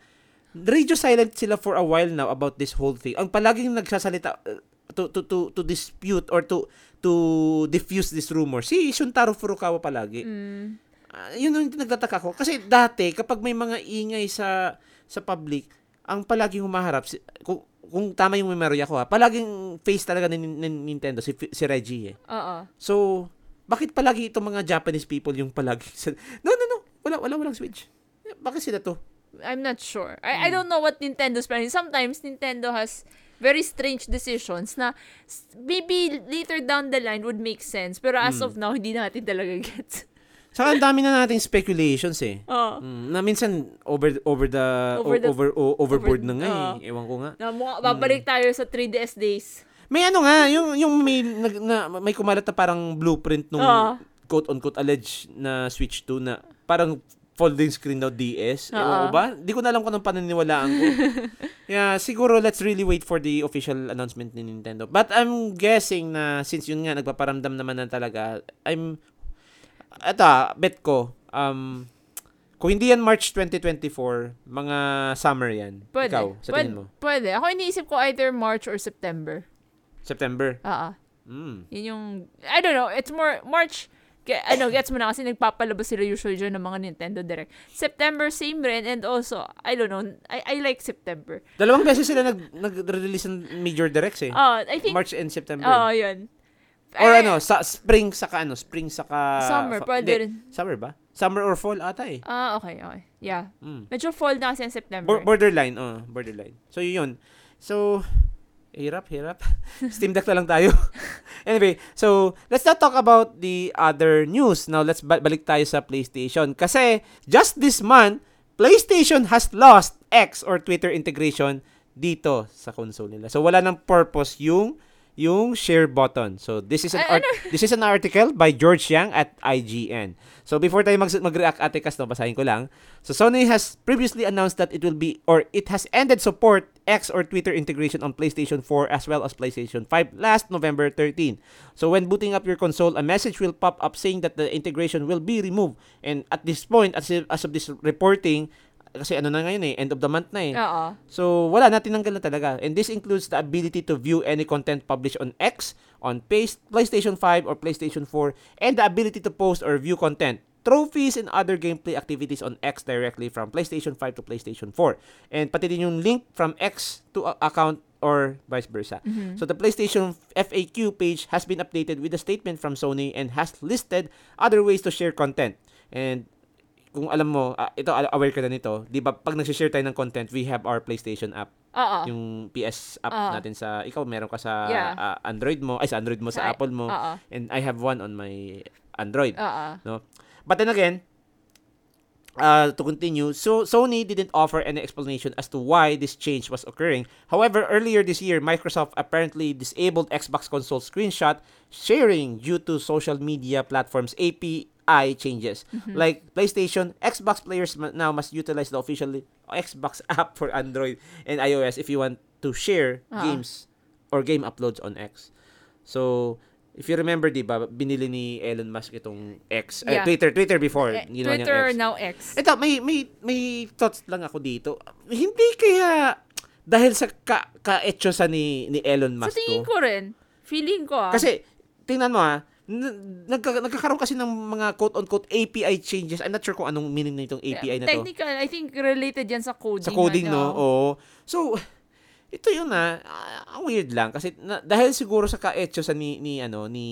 radio silent sila for a while now about this whole thing. Ang palaging nagsasalita uh, to, to, to, to dispute or to to diffuse this rumor. Si Shuntaro Furukawa palagi. Mm. Ah, yun ang nagtataka ko. Kasi dati, kapag may mga ingay sa sa public, ang palaging humaharap, si, kung, kung tama yung memory ko ha, palaging face talaga ni, ni Nintendo, si, si Reggie eh. Oo. So, bakit palagi itong mga Japanese people yung palagi no, no, no, wala, wala, walang Switch. Bakit sila to? I'm not sure. I, Hmm. I don't know what Nintendo's planning. Sometimes Nintendo has very strange decisions na maybe later down the line would make sense. Pero as Hmm. of now, hindi natin talaga gets. Saka ang dami na nating speculations eh. Oo. Mm, na minsan over over the Over the- over o- overboard over- na nga oo. eh. Ewan ko nga. Na mukha- babalik Hmm. tayo sa 3DS days. May ano nga, yung yung may nag, na, may kumalat na parang blueprint nung Oo. quote unquote alleged na Switch 2 na parang folding screen daw DS. Ewan Oo. ko ba? Di ko na alam kung anong paniniwalaan ko. yeah, siguro let's really wait for the official announcement ni Nintendo. But I'm guessing na since yun nga nagpaparamdam naman na talaga, I'm eto, ah, bet ko um kung hindi yan March 2024, mga summer yan. Pwede. Ikaw, sa pwede, mo? pwede. Ako iniisip ko either March or September. September. Ah. Mm. Yun yung, I don't know, it's more, March, Kaya, ano, gets mo na kasi nagpapalabas sila usually dyan ng mga Nintendo Direct. September, same rin. And also, I don't know, I, I like September. Dalawang beses sila nag, nag-release ng major directs eh. Oh, I think, March and September. oh, yun. Or Eh, ano, sa spring saka ano, spring saka Summer, fa- pwede rin. Summer ba? Summer or fall ata eh. Ah, okay, okay. Yeah. Mm. Medyo fall na kasi ang September. Bor- borderline, oh, borderline. So yun. So hirap, hirap. Steam Deck na lang tayo. anyway, so let's not talk about the other news. Now let's ba- balik tayo sa PlayStation kasi just this month PlayStation has lost X or Twitter integration dito sa console nila. So wala nang purpose yung yung share button. So this is an Ay, art- this is an article by George Yang at IGN. So before tayo mag mag-react ate kas no basahin ko lang. So Sony has previously announced that it will be or it has ended support X or Twitter integration on PlayStation 4 as well as PlayStation 5 last November 13. So when booting up your console, a message will pop up saying that the integration will be removed. And at this point as as of this reporting kasi ano na ngayon eh, end of the month na eh. Oo. So, wala na, tinanggal na talaga. And this includes the ability to view any content published on X, on PlayStation 5, or PlayStation 4, and the ability to post or view content, trophies, and other gameplay activities on X directly from PlayStation 5 to PlayStation 4. And pati din yung link from X to a- account or vice versa. So the PlayStation FAQ page has been updated with a statement from Sony and has listed other ways to share content. And kung alam mo, ah, ito aware ka na nito, 'di ba pag nag-share tayo ng content, we have our PlayStation app, Oo. yung PS app Ah. natin sa ikaw meron ka sa Yeah. ah, Android mo, ay sa Android mo sa Sa- Apple mo, Oo. and I have one on my Android. Oo. No? But then again, uh, to continue, so Sony didn't offer any explanation as to why this change was occurring. However, earlier this year, Microsoft apparently disabled Xbox console screenshot sharing due to social media platforms API changes. Like PlayStation, Xbox players now must utilize the official Xbox app for Android and iOS if you want to share Ah. games or game uploads on X. So, if you remember, di ba, binili ni Elon Musk itong X, Yeah. Twitter, Twitter before, Eh, Twitter X. now X. Ito, may, may, may thoughts lang ako dito. Hindi kaya dahil sa ka, ka-etchosa ni, ni Elon Sa Musk tingin to. ko rin. Feeling ko ah. Kasi, tingnan mo n- nagka, nagkakaroon kasi ng mga quote-unquote API changes. I'm not sure kung anong meaning na itong API na to. Technical, I think related yan sa coding. Sa coding, ano. no? Oo. So, ito yun na, ah, ang weird lang kasi na, dahil siguro sa kaetso sa ni, ni ano ni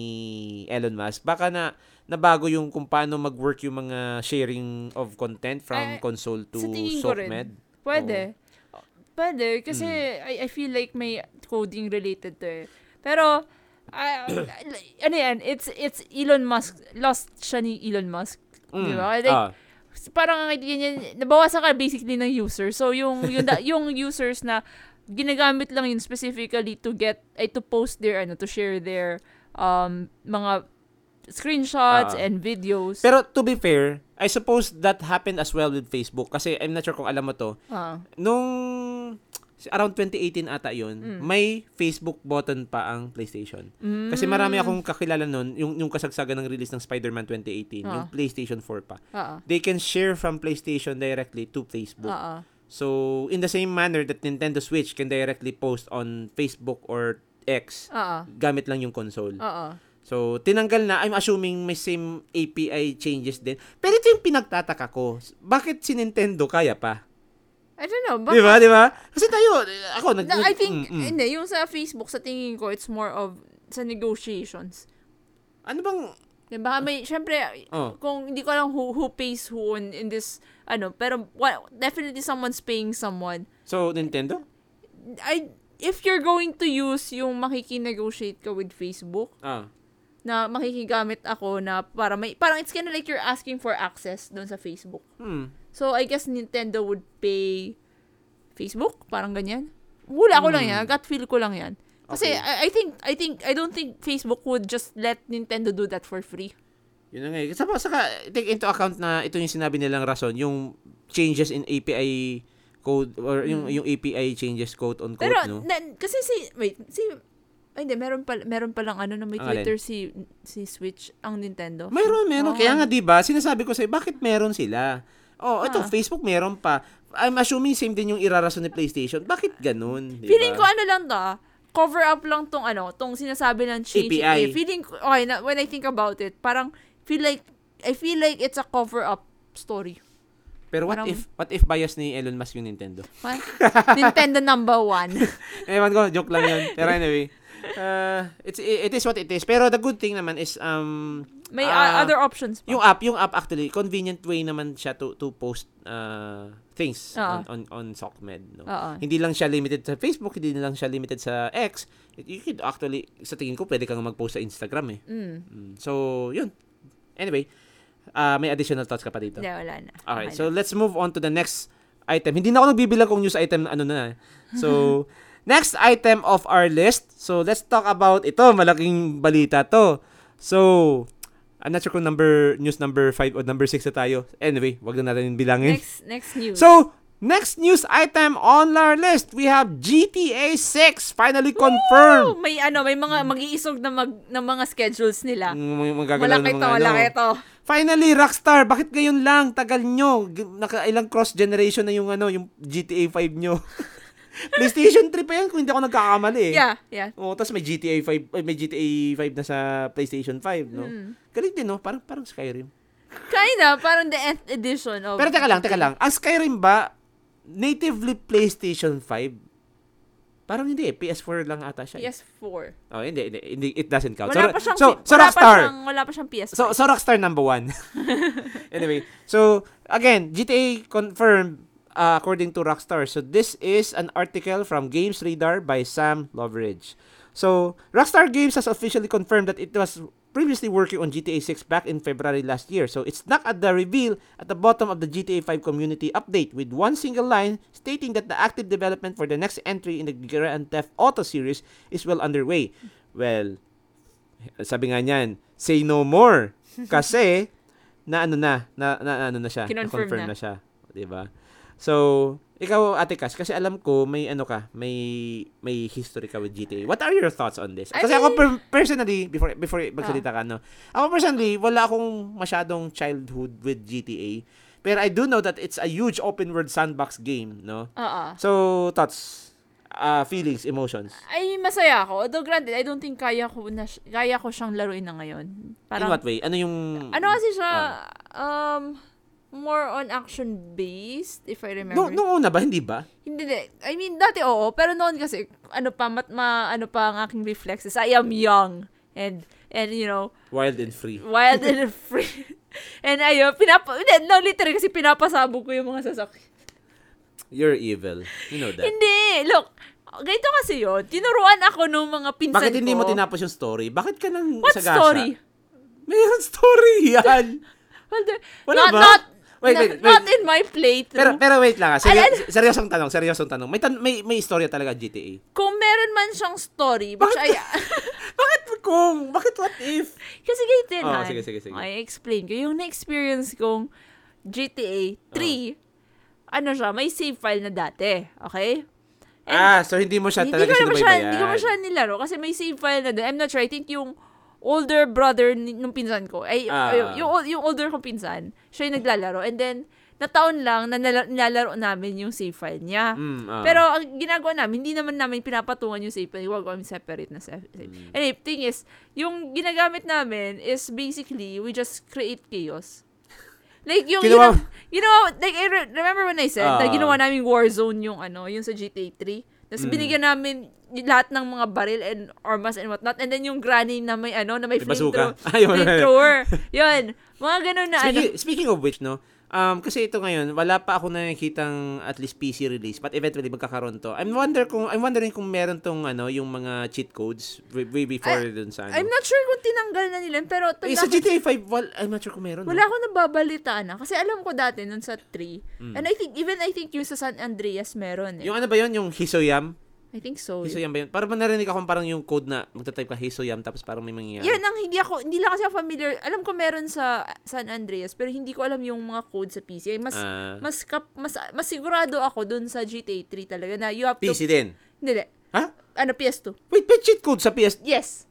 Elon Musk, baka na nabago yung kung paano mag-work yung mga sharing of content from Ay, console to. SoftMed. Pwede. Pwede. Kasi Hmm. I, I feel like may coding related to eh. Pero, ah, ano yan, it's, it's Elon Musk. Lost siya ni Elon Musk. Di Mm. ba? Like, Ah. parang ang idea niya, nabawasan ka basically ng user. So, yung, yung, yung users na ginagamit lang yun specifically to get, ay to post their, ano, to share their, um, mga screenshots Ah. and videos. Pero to be fair, I suppose that happened as well with Facebook kasi I'm not sure kung alam mo to. Ah. Nung around 2018 ata yun, Mm. may Facebook button pa ang PlayStation. Mm. Kasi marami akong kakilala nun, yung, yung kasagsagan ng release ng Spider-Man 2018, yung Ah. PlayStation 4 pa. Ah. They can share from PlayStation directly to Facebook. Ah. So, in the same manner that Nintendo Switch can directly post on Facebook or X, ah. gamit lang yung console. Ah. So, tinanggal na. I'm assuming may same API changes din. Pero ito yung pinagtataka ko. Bakit si Nintendo kaya pa? I don't know. Baka, ba? Di ba? Kasi tayo, ako, nag... Na, I think, Mm, mm. hindi, yung sa Facebook, sa tingin ko, it's more of sa negotiations. Ano bang... Di ba? May, syempre, Oh. kung hindi ko alam who, who pays who in, in this, ano, pero well, definitely someone's paying someone. So, Nintendo? I, if you're going to use yung makiki-negotiate ka with Facebook, Ah. na makikigamit ako na para may, parang it's kind of like you're asking for access doon sa Facebook. Hmm. So, I guess Nintendo would pay Facebook? Parang ganyan. Hula ko lang yan. Gut feel ko lang yan. Kasi Hmm. Okay. I, I think, I think, I don't think Facebook would just let Nintendo do that for free. Yun na nga. eh. Saka, saka, take into account na ito yung sinabi nilang rason, yung changes in API code or yung yung API changes quote on quote. Pero, no. na, kasi si, wait, si, ay hindi, meron pa, meron pa lang ano na may Ang alin? Twitter si, si Switch, ang Nintendo. Mayroon, meron. Oo. Kaya nga 'di ba, sinasabi ko sa bakit meron sila? Oh, ito Ah. Facebook meron pa. I'm assuming same din yung irarason ni PlayStation. Bakit ganun, 'di ba? Feeling ko ano lang to, ah, cover up lang tong ano, tong sinasabi ng change. API. Eh, feeling ko, okay, na, when I think about it, parang feel like, I feel like it's a cover-up story. Pero what Parang- if what if bias ni Elon Musk yung Nintendo? What? Nintendo number one. Ewan ko, joke lang yun. Pero anyway, uh, it's it is what it is. Pero the good thing naman is um May uh, other options pa. yung app, yung app actually convenient way naman siya to to post uh, things on, Oo. on on SOCMED, no. Oo. Hindi lang siya limited sa Facebook, hindi lang siya limited sa X. You could actually sa tingin ko pwede kang mag-post sa Instagram eh. Mm. Mm. So, yun. Anyway, uh, may additional thoughts ka pa dito? Hindi, wala na. Alright, Okay so let's move on to the next item. Hindi na ako nagbibilang kung news item na ano na. eh. So, next item of our list. So, let's talk about ito. Malaking balita to. So, I'm not sure kung number, news number 5 o number 6 na tayo. Anyway, wag na natin bilangin. Next, next news. So, next news item on our list, we have GTA 6 finally confirmed. may ano, may mga mag-iisog na mag, ng mga schedules nila. Mm, mga magagalaw Malaki to, ano. malaki to. Finally, Rockstar, bakit ngayon lang? Tagal nyo. Naka ilang cross generation na yung ano, yung GTA 5 nyo. PlayStation 3 pa yan kung hindi ako nagkakamali eh. Yeah, yeah. Oh, tapos may GTA 5, ay, may GTA 5 na sa PlayStation 5, no? Mm. Galing din, no? Parang parang Skyrim. Kinda, parang the nth edition of... Pero teka lang, teka lang. Ang Skyrim ba natively PlayStation 5? Parang hindi eh, PS4 lang ata siya. eh. PS4. Oh, hindi, hindi, hindi, it doesn't count. Wala so, pa siyang, so, so wala Rockstar. Pa siyang, wala pa siyang PS5. So, so Rockstar number one. anyway, so again, GTA confirmed uh, according to Rockstar. So this is an article from Games Radar by Sam Loveridge. So Rockstar Games has officially confirmed that it was previously working on GTA 6 back in February last year. So it's not at the reveal at the bottom of the GTA 5 community update with one single line stating that the active development for the next entry in the Grand Theft Auto series is well underway. Well, sabi nga niyan, say no more. Kasi, na ano na, na, na ano na siya, Kinonfirm na-confirm na. na siya. 'di ba? So, ikaw Ate Cass, kasi alam ko may ano ka, may may history ka with GTA. What are your thoughts on this? I Kasi ako mean- per- personally, before before magsalita ka no. Ako personally, wala akong masyadong childhood with GTA. Pero I do know that it's a huge open world sandbox game, no? Oo. So, thoughts, uh, feelings, emotions. Ay, masaya ako. Although granted, I don't think kaya ko, na, kaya ko siyang laruin na ngayon. In Parang, what way? Ano yung ano kasi siya, Ah. um, more on action-based, if I No, remember. nung una ba hindi ba? Hindi, di. I mean, dati oo, pero noon kasi, ano pa, mat, ma, ano pa ang aking reflexes. I am young. And, and you know, Wild and free. wild and free. and ayun, pinapa, no, literally kasi pinapasabog ko yung mga sasakyan. You're evil. You know that. Hindi, look, ganito kasi yun. Tinuruan ako nung mga pinsan Bakit hindi mo ko. tinapos yung story? Bakit ka nang What sagasa? story? Mayroon story yan. Well, there, Wala not, ba? Not, Wait, wait, wait. not in my Pero playthrough. pero wait lang ah. Seryo, Al- al- seryosong tanong, seryosong tanong. May tan- may may istorya talaga GTA. Kung meron man siyang story, Bakit? I, Bakit kung? Bakit what if? kasi ganito yun, Oh, sige, sige, sige. I explain ko. Yung na-experience kong GTA 3, ano siya, may save file na dati. Okay? And ah, so hindi mo siya hindi talaga sinubaybayan. hindi ko naman siya nilaro kasi may save file na doon. I'm not sure. I think yung older brother ni, nung pinsan ko, ay, Ah. ay, yung, yung older kong pinsan, siya yung naglalaro. And then, na taon lang na nilalaro namin yung save file niya. Mm, ah. Pero ang ginagawa namin, hindi naman namin pinapatungan yung save file. Huwag kami separate na save. Mm. Anyway, thing is, yung ginagamit namin is basically, we just create chaos. Like, yung, Ginawa- you know, you know, like, I re- remember when I said, na Ah. ginawa namin Warzone yung, ano, yung sa GTA 3. Tapos Mm. binigyan namin lahat ng mga baril and armas and whatnot. And then yung granny na may, ano, na may flamethrower. Flamethrower. Yun. Mga ganun na, ano. Speaking, speaking of which, no, um, kasi ito ngayon, wala pa ako nakikitang at least PC release, but eventually magkakaroon to. I'm wonder kung I'm wondering kung meron tong ano, yung mga cheat codes way, before dun sa ano. I'm not sure kung tinanggal na nila, pero eh, tanda sa GTA 5, well, I'm not sure kung meron. Wala no? akong nababalitaan na. Kasi alam ko dati nun sa 3. Mm. And I think, even I think yung sa San Andreas meron eh. Yung ano ba yun? Yung Hisoyam? I think so. Hisoyam ba yun? Parang narinig ako parang yung code na magta-type ka Hisoyam tapos parang may mangyayari. Yan ang hindi ako, hindi lang kasi ako familiar. Alam ko meron sa San Andreas, pero hindi ko alam yung mga code sa PC. Ay, Mas, Ah, mas, kap, mas, mas sigurado ako dun sa GTA 3 talaga na you have to, PC din. hindi, hindi. Ha? Ano, PS2. Wait, may cheat code sa PS. Yes.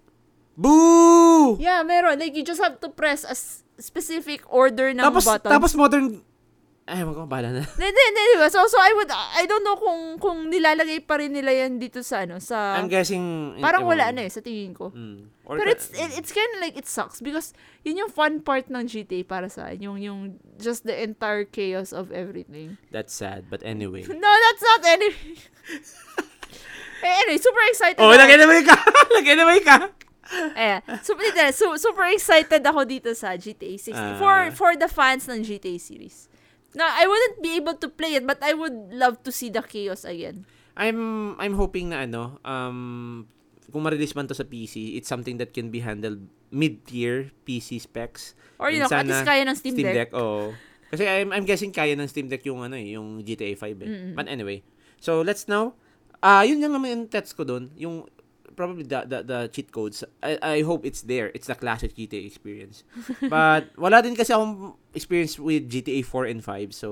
Boo! Yeah, meron. Like, you just have to press a specific order ng Tapos, button. tapos modern, Ay, wag ko, bahala na. Hindi, hindi, diba? So, so I would, I don't know kung, kung nilalagay pa rin nila yan dito sa, ano, sa, I'm guessing... parang wala na eh, sa tingin ko. Mm. Or Pero it's, it- it's kind of like, it sucks because yun yung fun part ng GTA para sa akin, yung, yung, just the entire chaos of everything. That's sad, but anyway. No, that's not any. eh, anyway, super excited. oh, ako. nag-anyway ka! nag-anyway ka! Ayan. Super, super excited ako dito sa GTA 6 Ah. for for the fans ng GTA series. Now, I wouldn't be able to play it, but I would love to see the chaos again. I'm I'm hoping na ano, um kung ma-release man to sa PC, it's something that can be handled mid-tier PC specs. Or, you know, at least kaya ng Steam, Deck. oo. Kasi I'm, I'm guessing kaya ng Steam Deck yung ano eh, yung GTA 5 eh. But anyway, so let's now, ah yun lang naman yung text ko doon, yung probably the, the, the cheat codes. I, I hope it's there. It's the classic GTA experience. But wala din kasi akong experience with GTA 4 and 5, so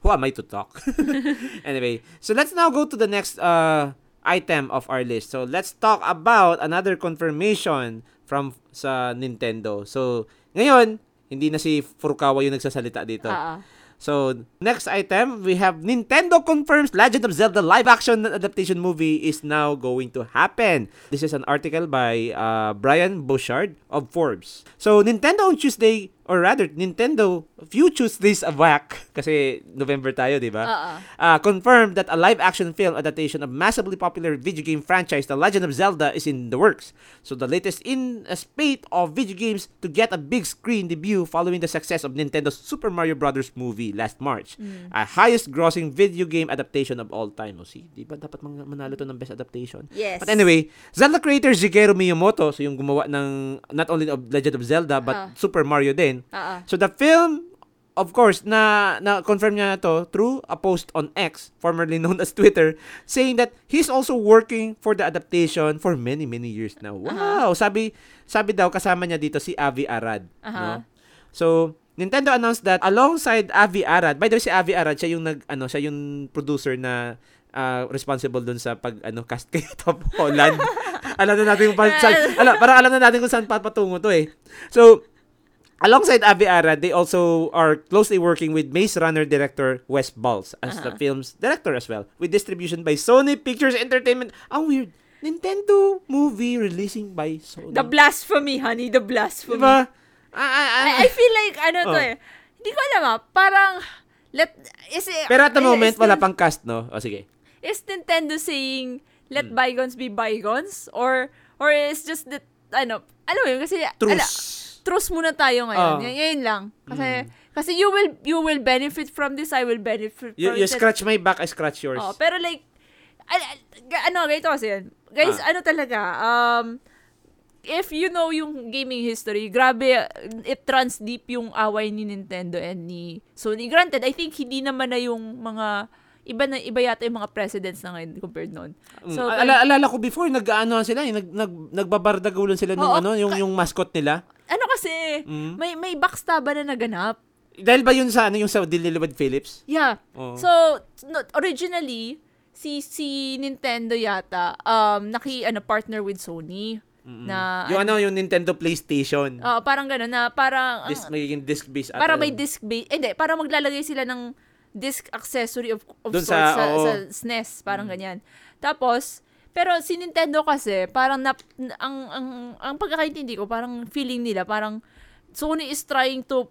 who am I to talk? anyway, so let's now go to the next uh item of our list. So let's talk about another confirmation from sa Nintendo. So ngayon, hindi na si Furukawa yung nagsasalita dito. Ah. So, next item, we have Nintendo confirms Legend of Zelda live action adaptation movie is now going to happen. This is an article by uh, Brian Bouchard of Forbes. So, Nintendo on Tuesday, or rather, Nintendo few Tuesdays a whack, kasi November tayo, di ba? Ah. uh, confirmed that a live action film adaptation of massively popular video game franchise The Legend of Zelda is in the works. So the latest in a spate of video games to get a big screen debut following the success of Nintendo's Super Mario Bros. movie last March. A highest grossing video game adaptation of all time. O see, di ba dapat mang- manalo to ng best adaptation? Yes. But anyway, Zelda creator Shigeru Miyamoto, so yung gumawa ng not only of Legend of Zelda but Ah. Super Mario din, Ah, ah. So the film of course na na confirm niya na to through a post on X, formerly known as Twitter, saying that he's also working for the adaptation for many many years now. Wow, sabi sabi daw kasama niya dito si Avi Arad, no? Aha. So Nintendo announced that alongside Avi Arad, by the way si Avi Arad siya yung nag ano, siya yung producer na ah, responsible dun sa pag ano cast kay Tom Holland. alam na natin kung saan, alam, parang alam na natin kung saan papatungo to eh. So Alongside Avi Arad, they also are closely working with Maze Runner director Wes Balls as the film's director as well, with distribution by Sony Pictures Entertainment. Ang weird. Nintendo movie releasing by Sony. The blasphemy, honey. The blasphemy. diba? Ah, ah, ah. I, I feel like, ano to Oh. eh. Hindi ko alam ah. Parang, let, is it, Pero at the moment, is wala pang cast, no? O sige. Is Nintendo saying, let Hmm. bygones be bygones? Or, or is just that, ano, alam mo yun, kasi, ala, Truce. muna tayo ngayon. Oh. Y- Ngayon lang. Kasi, kasi you will, you will benefit from this, I will benefit You, from you it. scratch my back, I scratch yours. Oh, pero like, ano, ganito kasi yan. Guys, Ah. ano talaga, um, if you know yung gaming history, grabe, it runs deep yung away ni Nintendo and ni Sony. Granted, I think hindi naman na yung mga, iba na iba yata yung mga presidents na ngayon compared noon. So, Mm, ala, alala ko before, nag-ano sila, eh, nag, nag, nagbabardagulan sila nung Oo, ano, yung, yung mascot nila. Ano kasi, Mm. may may backstab na naganap. Dahil ba yun sa, ano, yung sa Dililiwood Phillips? Yeah. Oo. So, no, originally, si si Nintendo yata um naki ano partner with Sony na yung ano, yung Nintendo PlayStation. Oo, parang gano'n na parang Disc, ang- magiging disc-based at para ano. may disc base eh, hindi para maglalagay sila ng disc accessory of, of Dun sorts sa- sa, oo. sa, SNES parang ganyan tapos pero si Nintendo kasi parang nap, ang ang ang pagkakaintindi ko parang feeling nila parang Sony is trying to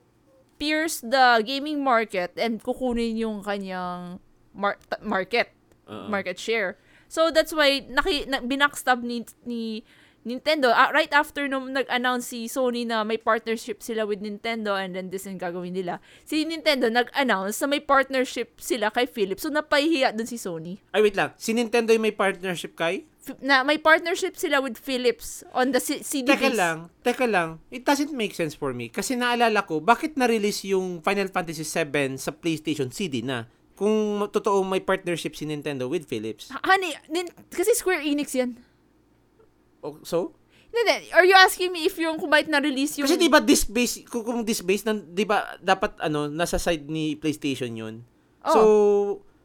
pierce the gaming market and kukunin yung kanyang mar- market Oo. market share. So that's why naki na, binackstab ni ni Nintendo ah, right after nung nag-announce si Sony na may partnership sila with Nintendo and then this yung gagawin nila. Si Nintendo nag-announce na may partnership sila kay Philips. So napahiya dun si Sony. Ay, wait lang. Si Nintendo yung may partnership kay? F- na may partnership sila with Philips on the C- CD Teka lang, teka lang. It doesn't make sense for me. Kasi naalala ko, bakit na-release yung Final Fantasy 7 sa PlayStation CD na? Kung totoo may partnership si Nintendo with Philips. Honey, nin- kasi Square Enix yan. O, so? Hindi. Are you asking me if yung kumait na-release yung... Kasi 'di ba disc-based kung, kung disc-based nan 'di ba dapat ano nasa side ni PlayStation 'yun. Oh. So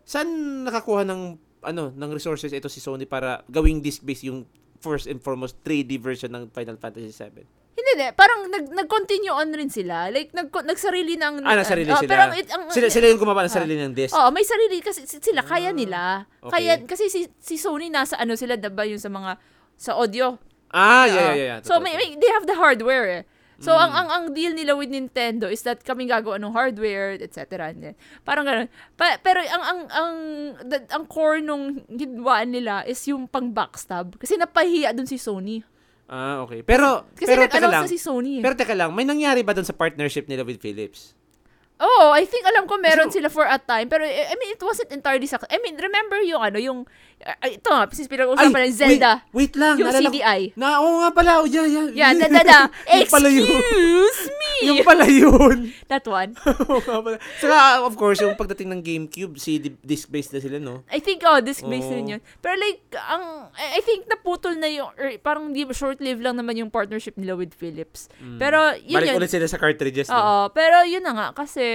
saan nakakuha ng ano ng resources ito si Sony para gawing disc-based yung first and foremost 3D version ng Final Fantasy 7? Hindi, hindi. Parang nag, nag-continue on rin sila. Like, nag, nagsarili ng... Ah, nasarili Ah, sila. Pero, it, ang, sila, sila yung gumawa ng sarili ng disc. Oo, may sarili kasi si- sila kaya nila. okay. Kaya kasi si, si Sony nasa ano sila 'di ba yung sa mga sa audio. Ah, yeah, yeah, yeah. yeah. So may, may- they have the hardware. Eh. So Mm. ang ang ang deal nila with Nintendo is that kaming gagawa ng hardware, etc. Parang ganun. Pa, pero ang ang ang the- ang core nung ginawa nila is yung pang backstab kasi napahiya dun si Sony. Ah, okay. Pero, Kasi pero teka lang. nag-announce na si Sony. eh. Pero teka lang, may nangyari ba doon sa partnership nila with Philips? Oh, I think alam ko meron sila for a time. Pero, eh, I mean, it wasn't entirely successful. I mean, remember yung ano, yung, uh, ito nga, since pinag-usapan ng Zelda. Wait, wait lang. Yung naalala ko- CDI. Na, oo nga pala. Oh, yeah, yeah. Yeah, da, da, da. Excuse me! Yung pala yun. That one. Oo nga pala. Saka, of course, yung pagdating ng GameCube, si disc-based na sila, no? I think, oh, disc-based Oo. rin yun. Pero like, ang, I think naputol na yung, or parang di, short-lived lang naman yung partnership nila with Philips. Pero, yun Mm. Balik yun. ulit sila sa cartridges, no? Oo, pero yun na nga, kasi,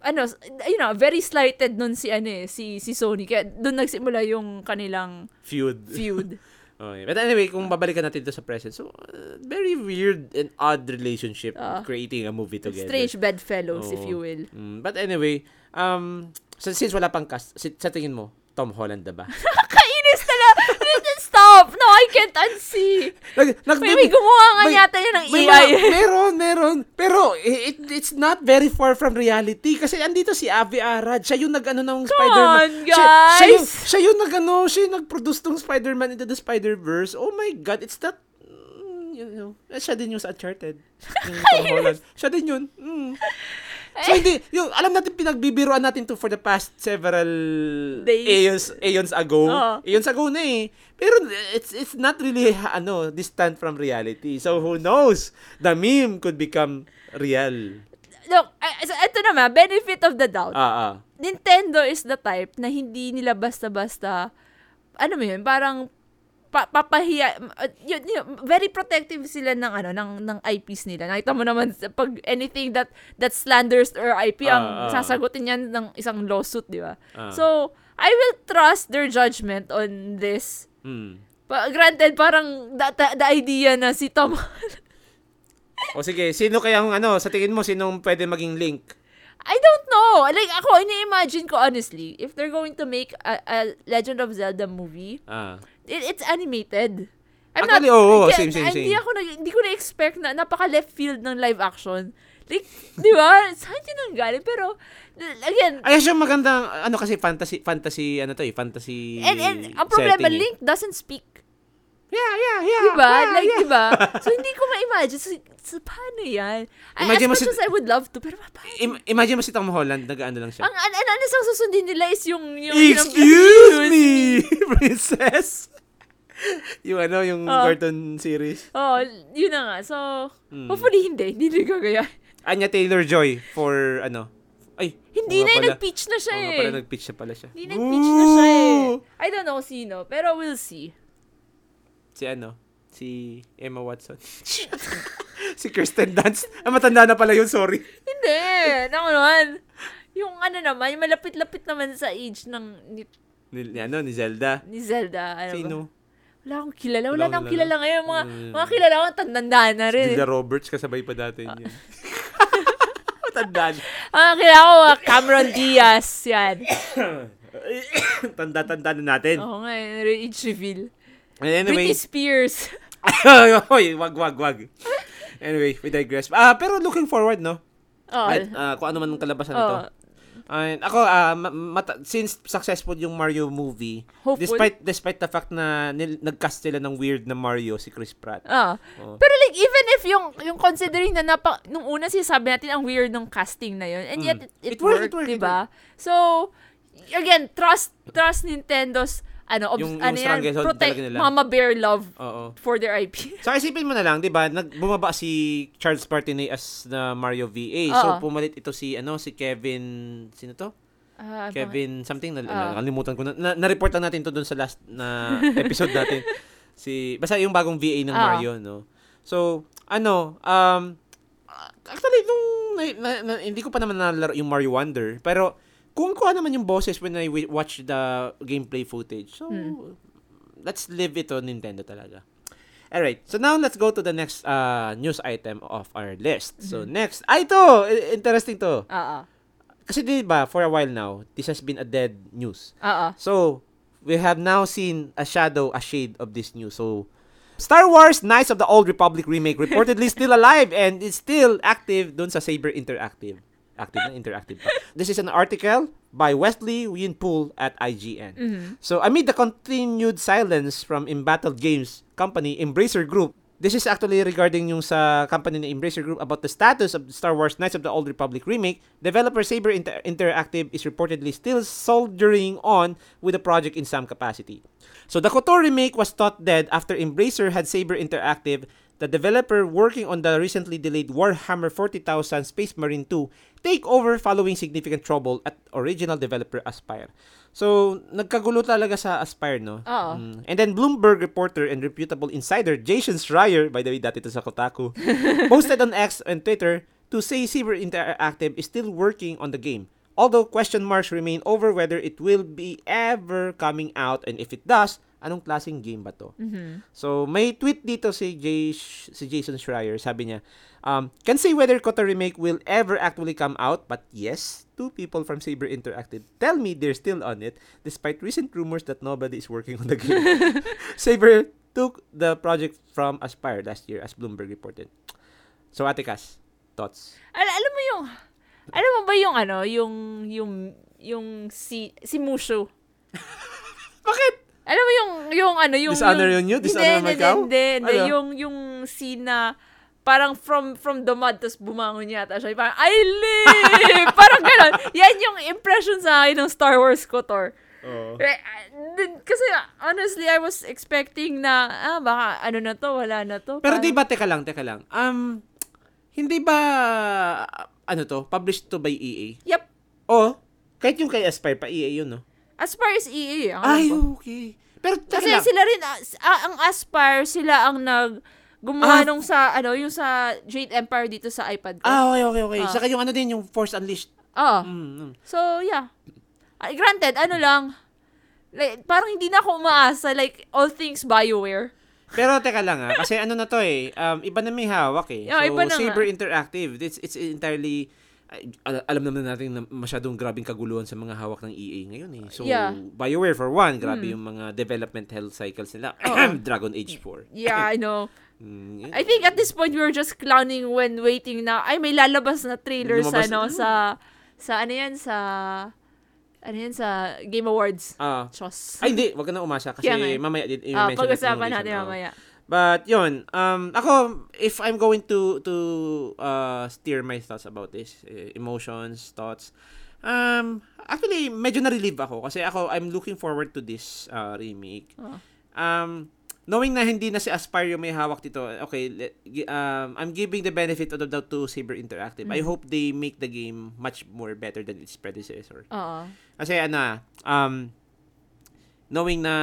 ano, you know, very slighted nun si, ano eh, si, si Sony. Kaya doon nagsimula yung kanilang Feud. feud. Okay. But anyway, kung babalikan natin to sa present, so, uh, very weird and odd relationship Ah. creating a movie together. Strange bedfellows, if Oo. you will. Mm, but anyway, um, so, since wala pang cast, si- sa tingin mo, Tom Holland na ba? Stop! No, I can't unsee! Nag, nag, May, may gumawa nga may- yata yun ng may AI. mga- meron, meron. Pero it, it's not very far from reality kasi andito si Avi Arad. Siya yung nag-ano ng Spider-Man. on, Siya, siya, yung, guys! siya yung nag-ano, siya yung nag-produce ng Spider-Man into the Spider-Verse. Oh my God, it's that mm, you know, siya din yung sa Uncharted. Yung Tom Holland. Siya din yun. Mm. So hindi, yung alam natin pinagbibiruan natin to for the past several Days. eons eons ago. Oo. Eons ago na eh. Pero it's it's not really ano distant from reality. So who knows? The meme could become real. Look, I- so ito naman, benefit of the doubt. Ah ah. Nintendo is the type na hindi nila basta-basta, ano mo yun, parang pa, papahiya, uh, yun, yun, very protective sila ng ano ng ng IPs nila. Nakita mo naman pag anything that that slanders or IP ang Ah, ah. sasagutin yan ng isang lawsuit, di ba? Ah. So, I will trust their judgment on this. Hmm. Pa, granted, parang the, the, the idea na si Tom O sige, sino kayang ano, sa tingin mo sinong pwede maging link? I don't know. Like, ako, ini-imagine ko honestly, if they're going to make a, a Legend of Zelda movie, Ah. It, it's animated. I'm Actually, not, oo, I same, can't- same, Hindi same. ako, hindi ko na-expect na napaka-left field ng live action. Like, di ba? Saan yun ang galing? Pero, again, Ay, siya magandang ano kasi fantasy fantasy ano to eh, fantasy and, and ang problema, setting eh. Link doesn't speak. Yeah, yeah, yeah. Di ba? yeah, like, yeah. di ba? So, hindi ko ma-imagine. So, so paano yan? I- Imagine as much si- as I would love to, pero paano? Im- imagine mo si Tom Holland, nag-ano lang siya. Ang an, an, ano susundin nila is yung... yung Excuse me, princess. yung ano, yung Oh. cartoon series. Oh, yun na nga. So, Hmm. hopefully hindi. Hindi nila gagaya. Anya Taylor-Joy for ano. Ay, Hindi na, pala. nag-pitch na siya eh. pala, nag-pitch na pala siya. Hindi nag-pitch na siya eh. I don't know sino, pero we'll see. Si ano? Si Emma Watson. si Kirsten Dunst. Ah, matanda na pala yun, sorry. Hindi. Naku naman. Yung ano naman, yung malapit-lapit naman sa age ng ni, Ni, ni ano, ni Zelda. ni Zelda. Ano Sino? Ba? Wala akong kilala. Wala, Wala akong akong kilala ngayon. Mga, Mm. mga kilala ko, tandanda na rin. Julia Roberts, kasabay pa dati Ah. niya. Matanda na. Mga kilala ko, Cameron Diaz. Yan. Tanda-tanda na natin. Oo nga, eh, age reveal. And anyway, Britney Spears. Hoy, wag, wag, wag. Anyway, we digress. Ah, pero looking forward, no? Oh, At, ah, kung ano man ang kalabasan nito. And ako, ma- mata- since successful yung Mario movie, Hopeful. despite despite the fact na nil- nag-cast sila ng weird na Mario, si Chris Pratt. Ah. Oh. Pero like, even if yung, yung considering na napa, nung una sinasabi natin ang weird ng casting na yun, and yet Mm. it, it, It worked, worked, it worked, it diba? So, again, trust, trust Nintendo's, ano, obs- Yung- yung ano yan, protect nila. mama bear love Oo. for their IP. So isipin mo na lang, 'di ba? Nag bumaba si Charles Martinet as na Mario VA. So Oo. pumalit ito si ano si Kevin sino to? Ah, Kevin something na, Ah. nakalimutan ko na, na na-report lang natin to doon sa last na episode natin. Si basta yung bagong VA ng Ah. Mario, no. So, ano, um actually nung na, na, na- hindi ko pa naman nalaro yung Mario Wonder, pero kung ko naman yung boses when I watch the gameplay footage. So, Hmm. let's live it on Nintendo talaga. Alright, so now let's go to the next uh, news item of our list. So next, ay to, interesting to. Oo. Kasi di ba, for a while now, this has been a dead news. Oo. So, we have now seen a shadow, a shade of this news. So, Star Wars Knights of the Old Republic remake reportedly still alive and is still active dun sa Saber Interactive. Active na, interactive pa. This is an article by Wesley Winpool at IGN. So, amid the continued silence from Embattled Games company Embracer Group, this is actually regarding yung sa company ni Embracer Group about the status of Star Wars Knights of the Old Republic remake. Developer Saber Inter- Interactive is reportedly still soldiering on with the project in some capacity. So the KOTOR remake was thought dead after Embracer had Saber Interactive, the developer working on the recently delayed Warhammer 40,000 Space Marine 2, take over following significant trouble at original developer Aspire. So, nagkagulo talaga sa Aspire, no? Oo. Mm. And then Bloomberg reporter and reputable insider Jason Schreier, by the way, dati to sa Kotaku, posted on X and Twitter to say Saber Interactive is still working on the game. Although question marks remain over whether it will be ever coming out and if it does, anong klaseng game ba to? So, may tweet dito si, Jay, si Jason Schreier. Sabi niya, um, can say whether KOTOR Remake will ever actually come out, but yes, two people from Saber Interactive tell me they're still on it, despite recent rumors that nobody is working on the game. Saber took the project from Aspire last year, as Bloomberg reported. So, Ate Cass, thoughts? Al- alam mo yung, alam mo ba yung ano, yung, yung, yung si, si Mushu? Bakit? Alam mo yung, yung ano, yung... Dishonor yun yun? Hindi, Dishonor hindi, Macau? Hindi, hindi, Ano? yung, yung scene na, parang from from the mud, tapos bumangon yata siya. Parang, I live! parang gano'n. Yan yung impression sa akin ng Star Wars. Oo. Eh, ah, din- Kasi honestly, I was expecting na, ah, baka ano na to, wala na to. Pero Parang- di ba, teka lang, teka lang. Um, hindi ba, ano to, published to by EA? Yep. Oh, kahit yung kay Aspire pa, EA yun, no? As far as EA, ang alam Ay, ko. okay. Pero teka Kasi lang. sila rin, ah, ah, ang Aspire, sila ang nag, gumawa Ah. nung sa, ano, yung sa Jade Empire dito sa iPad ko. Ah, okay, okay, okay. Ah. Saka yung ano din, yung Force Unleashed. Oo. Mm, mm. So, yeah. Ah, granted, ano lang, like, parang hindi na ako umaasa, like, all things BioWare. Pero teka lang ah, kasi ano na to eh, um, iba na may hawak eh. Yeah, so, iba na nga. Saber Interactive, it's, it's entirely, al- alam naman natin na masyadong grabing kaguluhan sa mga hawak ng EA ngayon eh. So, Yeah. BioWare for one, grabe Mm. yung mga development health cycles nila. Dragon Age 4. Yeah, I know. Mm, I think at this point, we were just clowning when waiting na, ay, may lalabas na trailer sa, ano, na. sa, sa, ano yan, sa, ano yan, sa Game Awards. Ah, Chos. ay hindi, wag ka na umasa kasi eh. mamaya i-mention pag-usapan yung natin reason. Oo. But yun, um, ako, if I'm going to to uh, steer my thoughts about this, eh, emotions, thoughts, um, actually, medyo na-relieve ako kasi ako, I'm looking forward to this uh, remake. Oh. Um, knowing na hindi na si Aspire yung may hawak dito, okay, le- gi- um, I'm giving the benefit of the doubt to Saber Interactive. I Mm. hope they make the game much more better than its predecessor. Oo. Kasi ano, ah, um, knowing na,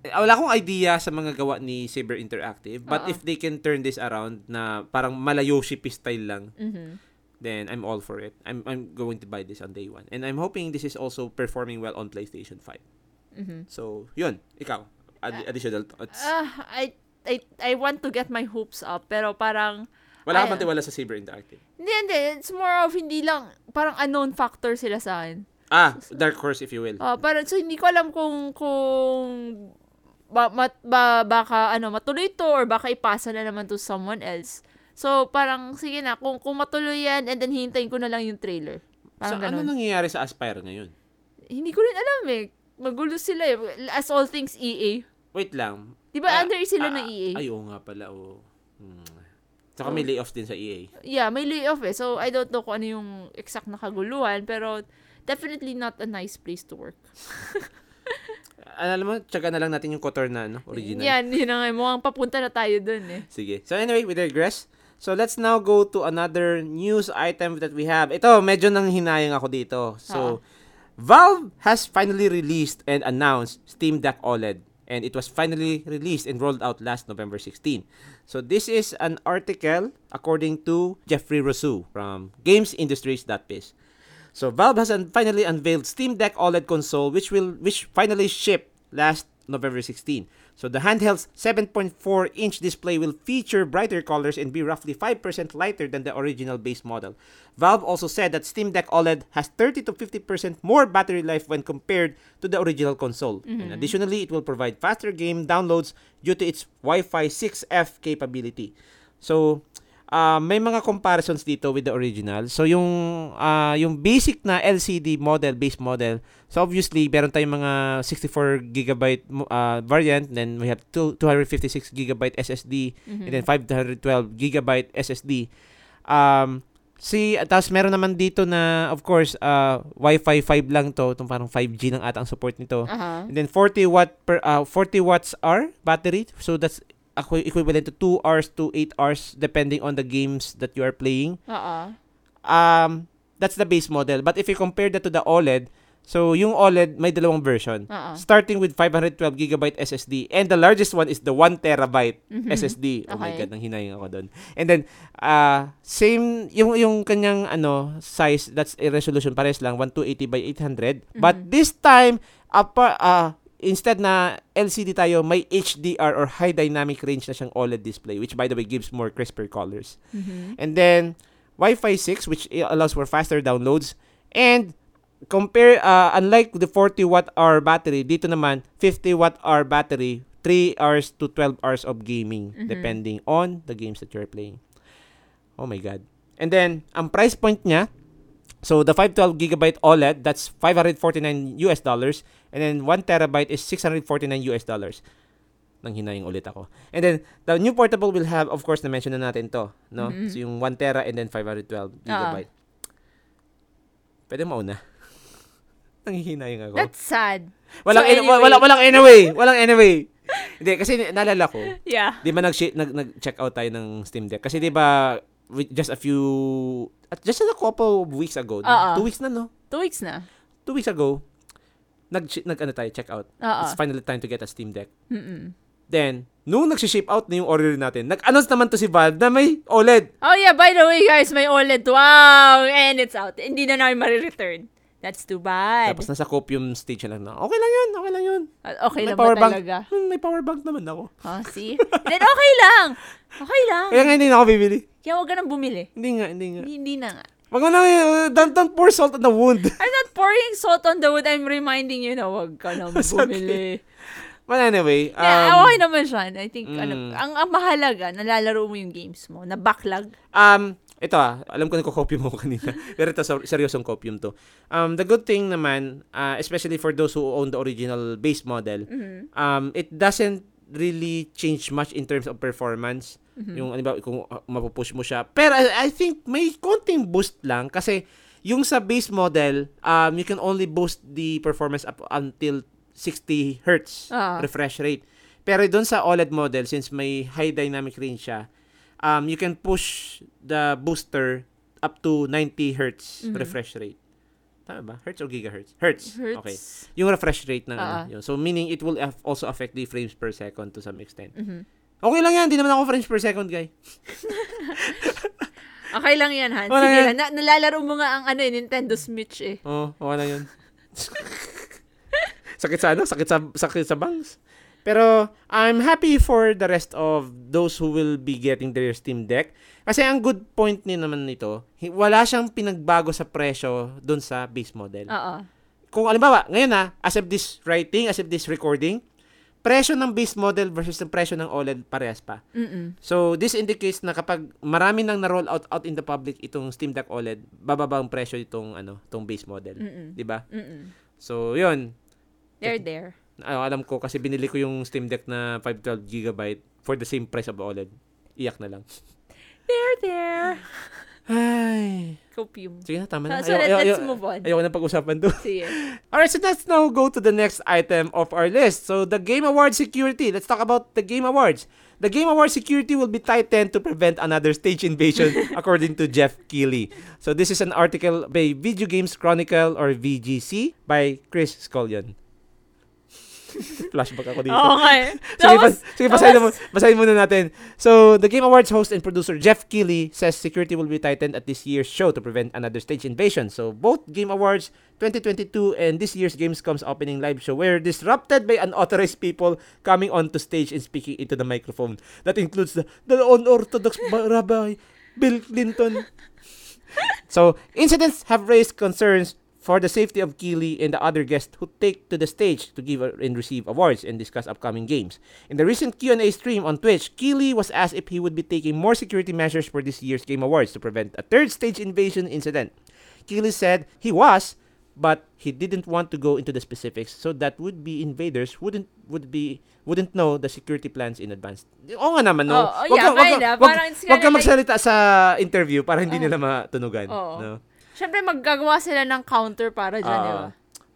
wala akong idea sa mga gawa ni Saber Interactive, but Oo. if they can turn this around na parang malayoshi style lang, Mhm. then I'm all for it. I'm I'm going to buy this on day one. And I'm hoping this is also performing well on PlayStation 5. Mhm. So, yun, ikaw, ad- additional thoughts. Ah, I, I, I want to get my hopes up, pero parang, wala ka ay- bang tiwala sa Saber Interactive? hindi, hindi, it's more of hindi lang, parang unknown factor sila sa akin. Ah, Dark Horse if you will. Ah, parang, so hindi ko alam kung, kung, ba, mat, ba, baka, ano, matuloy to, or baka ipasa na naman to someone else. So, parang, sige na, kung, kung matuloy yan, and then hintayin ko na lang yung trailer. So, Parang ano ganun. nangyayari sa Aspire ngayon? Hindi ko rin alam eh. Magulo sila eh. As all things EA. Wait lang. Di ba Ah, under sila ah, ng EA? Ay, oo nga pala. Oo. Hmm. Saka Oh. may layoffs din sa EA. Yeah, may layoff eh. So, I don't know kung ano yung exact na kaguluhan. Pero, definitely not a nice place to work. Alam mo, tsaga na lang natin yung Kotor na, no? Original. Yan, yun na nga. Mukhang papunta na tayo dun eh. Sige. So anyway, we digress. So let's now go to another news item that we have. Ito, medyo nang hinayang ako dito. So, Valve has finally released and announced Steam Deck OLED. And it was finally released and rolled out last November 16. So this is an article according to Jeffrey Rousseau from GamesIndustries.biz. So Valve has un- finally unveiled Steam Deck OLED console which will which finally shipped last November 16. So the handheld's 7.4-inch display will feature brighter colors and be roughly 5% lighter than the original base model. Valve also said that Steam Deck OLED has 30 to 50% more battery life when compared to the original console. And mm-hmm. additionally, it will provide faster game downloads due to its Wi-Fi 6F capability. So, ah, may mga comparisons dito with the original. So yung ah, yung basic na LCD model, base model. So obviously, meron tayong mga 64 gigabyte mo- ah, variant, then we have two, 256 gigabyte SSD and then 512 gigabyte SSD. Um si tapos meron naman dito na of course uh, Wi-Fi 5 lang to, itong parang 5G ng ata ang support nito. Aha. And then 40 watt per uh, 40 watts hour battery. So that's equivalent to 2 hours to 8 hours depending on the games that you are playing. Oo. Um that's the base model. But if you compare that to the OLED, so yung OLED may dalawang version. Oo. Starting with 512 gigabyte SSD and the largest one is the 1 terabyte SSD. Oh my Okay. god, nang hinayang ako doon. And then uh same yung yung kanyang ano size that's a resolution pares lang 1280 by 800. But this time apa uh, instead na LCD tayo, may HDR or high dynamic range na siyang OLED display which by the way gives more crisper colors. And then Wi-Fi 6 which i- allows for faster downloads and compare uh, unlike the 40 watt hour battery dito naman 50 watt hour battery 3 hours to 12 hours of gaming depending on the games that you're playing. Oh my god. And then ang price point niya so the 512 gigabyte OLED that's 549 US dollars and then 1 terabyte is 649 US dollars. Nang hinayang ulit ako. And then the new portable will have of course na mention na natin to, no? Mhm. So yung 1 tera and then 512 gigabyte. Pwede mauna. Nanghihinayang ako. That's sad. Walang So in- anyway. walang walang anyway, walang anyway. Hindi kasi naalala ko, Yeah. 'di ba nag nag nag-check out tayo ng Steam Deck kasi 'di ba just a few just a couple of weeks ago, Oo. two weeks na no. Two weeks na. Two weeks ago, nag nag ano tayo, check out. Oo. It's finally time to get a Steam Deck. Mm-mm. Then, nung nag-ship out na yung order natin, nag-announce naman to si Valve na may OLED. Oh yeah, by the way guys, may OLED. Wow! And it's out. Hindi na namin marireturn. That's too bad. Tapos nasa copium stage na lang na, okay lang yun, okay lang yun. Ah, okay may lang ba power bank. talaga? Hmm, may power bank naman ako. Oh, see? Then okay lang. Okay lang. Kaya nga hindi na ako bibili. Kaya huwag ka nang bumili. Hindi nga, hindi nga. Hindi, hindi na nga. Wag mo na, uh, don't, don't pour salt on the wound. I'm not pouring salt on the wood. I'm reminding you na huwag ka nang bumili. But anyway, um, yeah, okay naman siya. I think, mm. ano, ang, ang mahalaga, nalalaro mo yung games mo, na backlog. um, ito ah, alam ko na copium mo kanina. Pero ito, ser- seryosong copium to. Um, the good thing naman, uh, especially for those who own the original base model, Mhm. um, it doesn't really change much in terms of performance. Mhm. Yung, ano ba, kung uh, mapupush mo siya. Pero I, I think may konting boost lang kasi yung sa base model, um, you can only boost the performance up until 60 hertz Ah. refresh rate. Pero doon sa OLED model, since may high dynamic range siya, um, you can push the booster up to 90 hertz Mhm. refresh rate. Tama ba? Hertz or gigahertz? Hertz. Hurts. Okay. Yung refresh rate ng Ah. ano. Yun. So, meaning it will af- also affect the frames per second to some extent. Mhm. Okay lang yan. Hindi naman ako frames per second, guy. Okay lang yan, Han. Wala Sige yan. lang. Na- nalalaro mo nga ang ano, eh, Nintendo Switch eh. Oo, oh, okay lang yun. sakit sa ano? Sakit sa, sakit sa bangs. Pero, I'm happy for the rest of those who will be getting their Steam Deck. Kasi ang good point ni naman nito, wala siyang pinagbago sa presyo dun sa base model. Oo. Kung alimbawa, ngayon na, as of this writing, as of this recording, presyo ng base model versus yung presyo ng OLED parehas pa. Mm-mm. So, this indicates na kapag marami nang na-roll out, out in the public itong Steam Deck OLED, bababa ang presyo itong, ano, itong base model. Mm-mm. Di ba? Mm-mm. So, yun. They're there. Ano, alam ko kasi binili ko yung Steam Deck na 512 gigabyte for the same price of OLED. Iyak na lang. They're there. Ay. Copium. Sige na, tama na. So, let, Ayaw- let's ayaw- move on. Ayoko na pag-usapan to. Sige. Alright, so let's now go to the next item of our list. So, the Game Awards security. Let's talk about the Game Awards. The Game Awards security will be tightened to prevent another stage invasion, according to Jeff Keighley. So, this is an article by Video Games Chronicle or VGC by Chris Scullion. Flashback ako dito. Oo nga eh. Sige, Tapos, pas- sige basahin, mo, basahin muna natin. So, the Game Awards host and producer Jeff Keighley says security will be tightened at this year's show to prevent another stage invasion. So, both Game Awards 2022 and this year's Gamescom's opening live show were disrupted by unauthorized people coming onto stage and speaking into the microphone. That includes the, the unorthodox rabbi, Bill Clinton. so, incidents have raised concerns for the safety of Keeley and the other guests who take to the stage to give and receive awards and discuss upcoming games. In the recent Q&A stream on Twitch, Keeley was asked if he would be taking more security measures for this year's Game Awards to prevent a third stage invasion incident. Keeley said he was, but he didn't want to go into the specifics so that would be invaders wouldn't would be wouldn't know the security plans in advance. Oo nga naman, no? Oh, oh, yeah, wag, wag, wag ka magsalita sa interview para hindi Oh. nila matunugan. Oo. No? Syempre, maggagawa sila ng counter para dyan, di ba? Ah.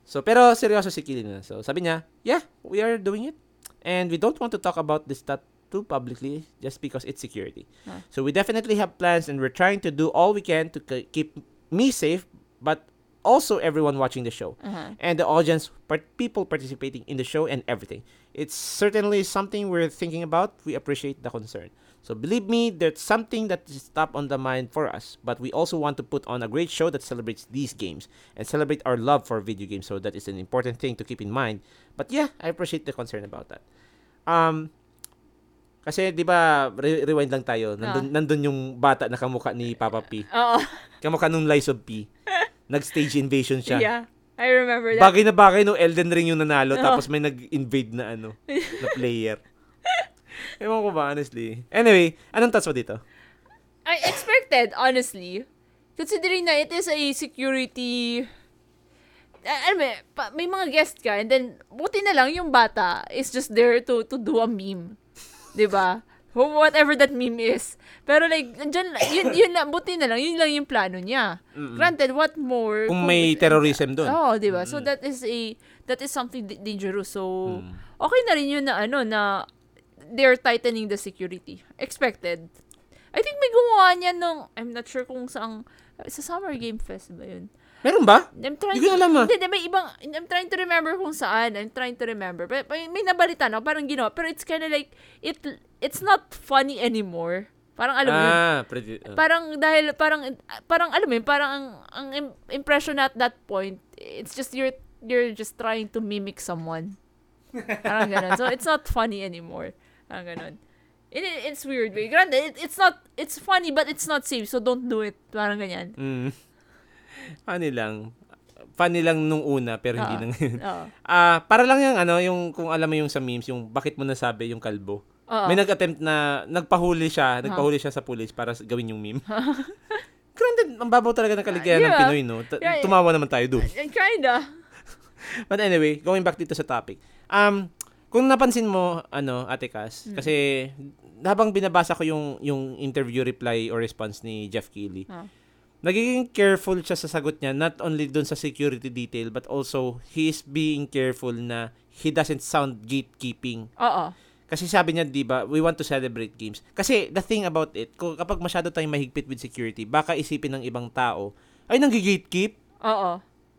So, pero seryoso si Killy na. So, sabi niya, yeah, we are doing it. And we don't want to talk about this that too publicly just because it's security. Huh. So, we definitely have plans and we're trying to do all we can to keep me safe, but also everyone watching the show. Uh-huh. And the audience, part- people participating in the show and everything. It's certainly something we're thinking about. We appreciate the concern. So believe me, there's something that is top on the mind for us, but we also want to put on a great show that celebrates these games and celebrate our love for video games. So that is an important thing to keep in mind. But yeah, I appreciate the concern about that. Um, kasi 'di ba, re- rewind lang tayo. Nandun, Ah. nandun yung bata na kamukha ni Papa P. Oo. Kamukha nung Lies of P. Nag-stage invasion siya. Yeah. I remember that. Bagay na bagay no Elden Ring yung nanalo Oo. tapos may nag-invade na ano, na player. Ewan ko ba, honestly. Anyway, anong thoughts mo dito? I expected, honestly. Considering na it is a security... Uh, alam mo, pa, may mga guest ka, and then, buti na lang yung bata is just there to to do a meme. ba? Wh- Whatever that meme is. Pero like, dyan, yun, yun na, buti na lang, yun lang yung plano niya. Granted, what more? Kung may terrorism doon. Oo, oh, di ba? So that is a that is something dangerous. So Mm. okay na rin yun na ano na they're tightening the security. Expected. I think may gumawa niya nung I'm not sure kung saang sa Summer Game Fest ba yun? Meron ba? I'm trying Hindi ko alam, ah. Hindi, may ibang I'm trying to remember kung saan. I'm trying to remember. But, may, may nabalita na parang ginawa. Pero it's kind of like it it's not funny anymore. Parang alam mo yun, ah, pretty, uh, parang dahil parang parang alam mo yun, parang ang, ang im- impression at that point it's just you're you're just trying to mimic someone parang ganun so it's not funny anymore parang ganun it, it- it's weird way granted it, it's not it's funny but it's not safe so don't do it parang ganyan mm, funny lang. Funny lang nung una, pero hindi Oo. na ngayon. oo Ah, para lang yung ano, yung kung alam mo yung sa memes, yung bakit mo nasabi yung kalbo. oo May nag-attempt na nagpahuli siya, nagpahuli siya sa police para gawin yung meme. Granted, ang babaw talaga ng kaligayahan ng Yeah. Pinoy, no? Ta- Yeah. Tumawa naman tayo doon. Kinda But anyway, going back dito sa topic. Um, kung napansin mo, ano, Ate Cass, Hmm. kasi habang binabasa ko yung yung interview reply or response ni Jeff Keighley, Ah. nagiging careful siya sa sagot niya, not only dun sa security detail, but also he is being careful na he doesn't sound gatekeeping. oo Kasi sabi niya, di ba, we want to celebrate games. Kasi the thing about it, kung kapag masyado tayong mahigpit with security, baka isipin ng ibang tao, ay, nanggi-gatekeep. oo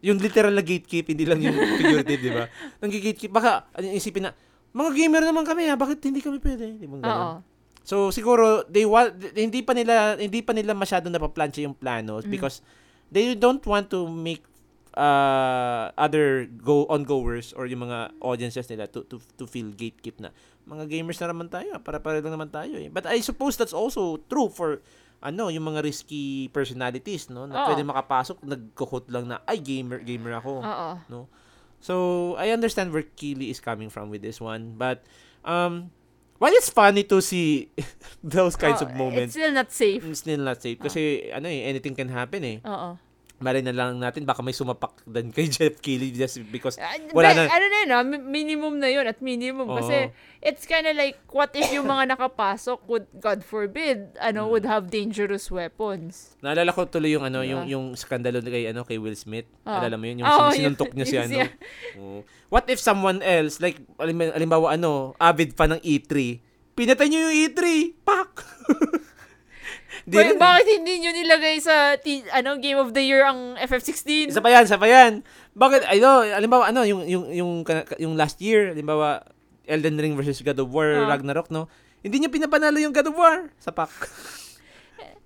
Yung literal na gatekeep, hindi lang yung figurative, di ba? Nanggi-gatekeep. Baka ano, isipin na, mga gamer naman kami ha, bakit hindi kami pwede? Di ba oo So siguro they wa- hindi pa nila hindi pa nila masyado napaplansya yung plano Mm. because they don't want to make uh, other go ongoers or yung mga audiences nila to to to feel gatekeep na mga gamers na naman tayo para para lang naman tayo eh. But I suppose that's also true for ano yung mga risky personalities no na Oo. pwede makapasok nagkuhot lang na ay gamer gamer ako. oo So I understand where Keely is coming from with this one, but um, while it's funny to see those kinds Oo, of moments, it's still not safe it's still not safe kasi ano eh anything can happen eh. oo Malay na lang natin baka may sumapak din kay Jeff Keely just because Ah, wala but, na. Ano na yun, ah, mi- minimum na yun at minimum. Oo. Kasi it's kind of like, what if yung mga nakapasok would, God forbid, ano, Hmm. would have dangerous weapons. Naalala ko tuloy yung ano yung Ah. yung skandalo kay ano kay Will Smith. Ah. Alala mo yun yung sin- sinuntok niya si ano. Oo. What if someone else like alim- alimbawa ano avid fan ng E3 Pinatay niyo yung E3. Pak! Di Wait, rin. bakit hindi nyo nilagay sa t- ano Game of the Year ang FF16? Isa pa yan, isa pa yan. Bakit, ano, alimbawa, ano, yung, yung, yung, yung last year, alimbawa, Elden Ring versus God of War, Ah. Ragnarok, no? Hindi niya pinapanalo yung God of War sa pack.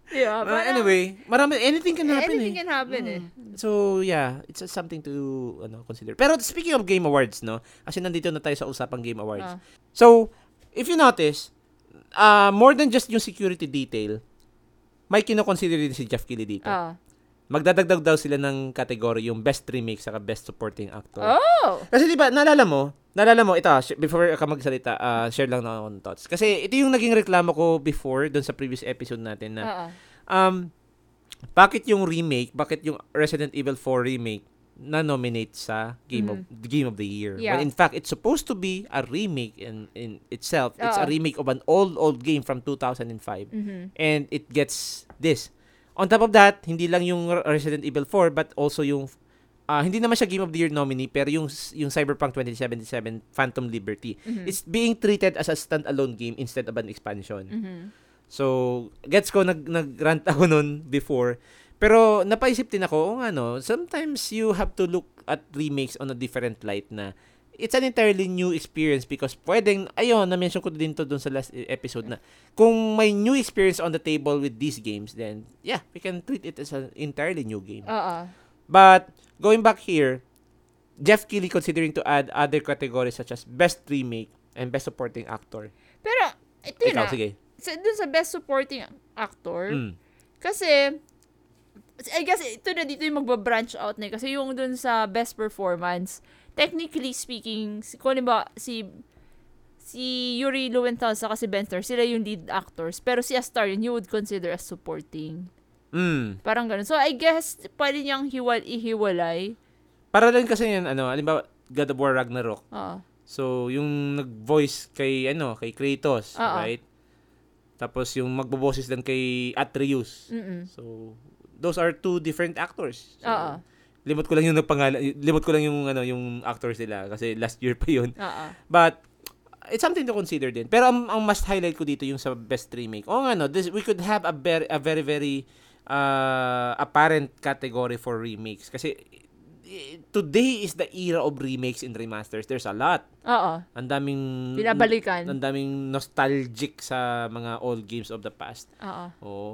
Yeah, Uh, parang- anyway, marami, anything can happen anything eh. can happen eh. So, yeah, it's uh, something to ano consider. Pero speaking of Game Awards, no? Kasi nandito na tayo sa usapang Game Awards. Ah. So, if you notice, uh, more than just yung security detail, may kinoconsider din si Jeff Keighley dito. Ah. Magdadagdag daw sila ng category yung best remake saka best supporting actor. Oh! Kasi 'di ba, naalala mo, naalala mo ito, before ka magsalita, ah, share lang na akong thoughts. Kasi ito yung naging reklamo ko before doon sa previous episode natin na ah. um bakit yung remake, bakit yung Resident Evil 4 remake na nominate sa game of the game of the year. Mm-hmm. Yeah. When in fact it's supposed to be a remake in in itself. It's a remake of an old old game from 2005 Mhm. and it gets this. On top of that, hindi lang yung Resident Evil 4 but also yung ah, hindi naman siya Game of the Year nominee pero yung yung Cyberpunk 2077 Phantom Liberty. Mhm. It's being treated as a standalone game instead of an expansion. Mhm. So, gets ko nag nagrant ako noon before. Pero napaisip din ako, oh, ano, sometimes you have to look at remakes on a different light na it's an entirely new experience because pwedeng, ayun, na-mention ko din to dun sa last e- episode na kung may new experience on the table with these games, then yeah, we can treat it as an entirely new game. Ah. But going back here, Jeff Keighley considering to add other categories such as best remake and best supporting actor. Pero, ito yun Ikaw, ah. sige. Sa, dun sa best supporting actor, Mm. kasi, I guess ito na dito yung magba-branch out na eh. Kasi yung dun sa best performance, technically speaking, si, kung ba si si Yuri Lowenthal sa si Ben Stiller, sila yung lead actors. Pero si Astarion, you would consider as supporting. Mm. Parang ganun. So, I guess, pwede niyang hiwal, ihiwalay. Para din kasi yan, ano, halimbawa, God of War Ragnarok. Oo. So, yung nag-voice kay, ano, kay Kratos, Oo. right? Tapos, yung magboboses din kay Atreus. Mm-mm. So, those are two different actors. So, Oo. limot ko lang yung nagpangalan, limot ko lang yung, ano, yung actors nila kasi last year pa yun. Oo. But, it's something to consider din. Pero ang, ang must highlight ko dito yung sa best remake. O nga, no, this, we could have a very, a very, very uh, apparent category for remakes. Kasi, today is the era of remakes and remasters. There's a lot. Oo. Ang daming Pinabalikan. Ang daming nostalgic sa mga old games of the past. Oo. Oo.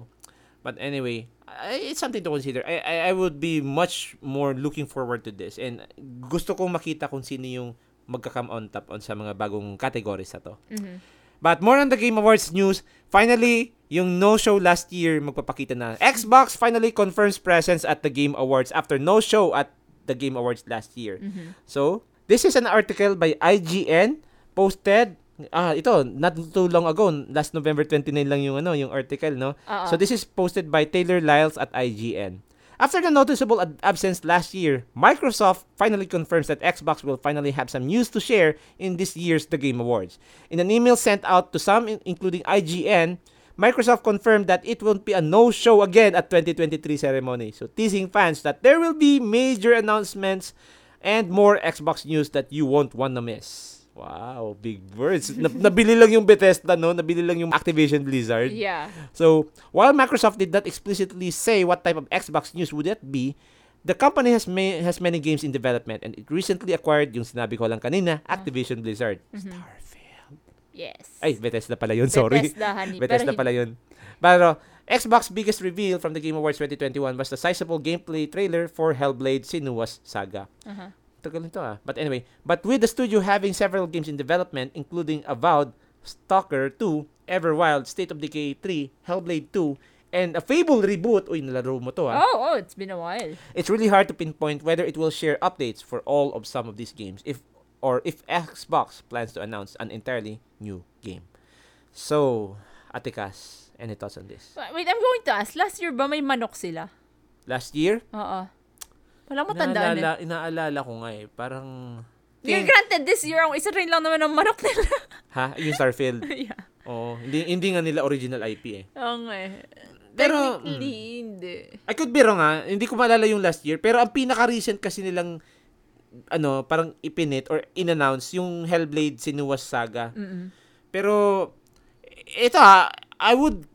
But anyway, it's something to consider. I, I I would be much more looking forward to this and gusto kong makita kung sino yung magka-come on top on sa mga bagong categories na to. Mhm. But more on the Game Awards news, finally, yung no-show last year magpapakita na. Xbox finally confirms presence at the Game Awards after no show at the Game Awards last year. Mhm. So, this is an article by IGN posted ah ito not too long ago last November 29 lang yung ano yung article no Oo. so this is posted by Taylor Lyles at IGN After the noticeable ad- absence last year, Microsoft finally confirms that Xbox will finally have some news to share in this year's The Game Awards. In an email sent out to some, in- including IGN, Microsoft confirmed that it won't be a no-show again at 2023 ceremony. So teasing fans that there will be major announcements and more Xbox news that you won't wanna miss. Wow, big words. Na- nabili lang yung Bethesda, no? Nabili lang yung Activision Blizzard. Yeah. So, while Microsoft did not explicitly say what type of Xbox news would that be, the company has ma- has many games in development and it recently acquired yung sinabi ko lang kanina, Activision Blizzard. Starfield. Yes. Ay, Bethesda pala yun, sorry. Bethesda, honey. Bethesda pala yun. Pero, Xbox biggest reveal from the Game Awards 2021 was the sizable gameplay trailer for Hellblade Senua's Saga. Uh-huh. Tagal nito ah. But anyway, but with the studio having several games in development, including Avowed, Stalker 2, Everwild, State of Decay 3, Hellblade 2, and a Fable reboot. Uy, nalaro mo to ah. Oh, oh, it's been a while. It's really hard to pinpoint whether it will share updates for all of some of these games, if or if Xbox plans to announce an entirely new game. So, Atikas, any thoughts on this? Wait, I'm going to ask. Last year ba may manok sila? Last year, Oo. Walang matandaan eh. inaalala, inaalala ko nga eh. Parang, Yeah, granted, this year, ang isa rin lang naman ang manok nila. ha? Yung Starfield. yeah. Oo. Hindi, hindi nga nila original IP eh. Oo nga eh. Pero, Technically, hindi. I could be wrong ha. Hindi ko maalala yung last year. Pero ang pinaka-recent kasi nilang ano, parang ipinit or in-announce yung Hellblade Senua's Saga. Mm-mm. Pero, ito ha, I would,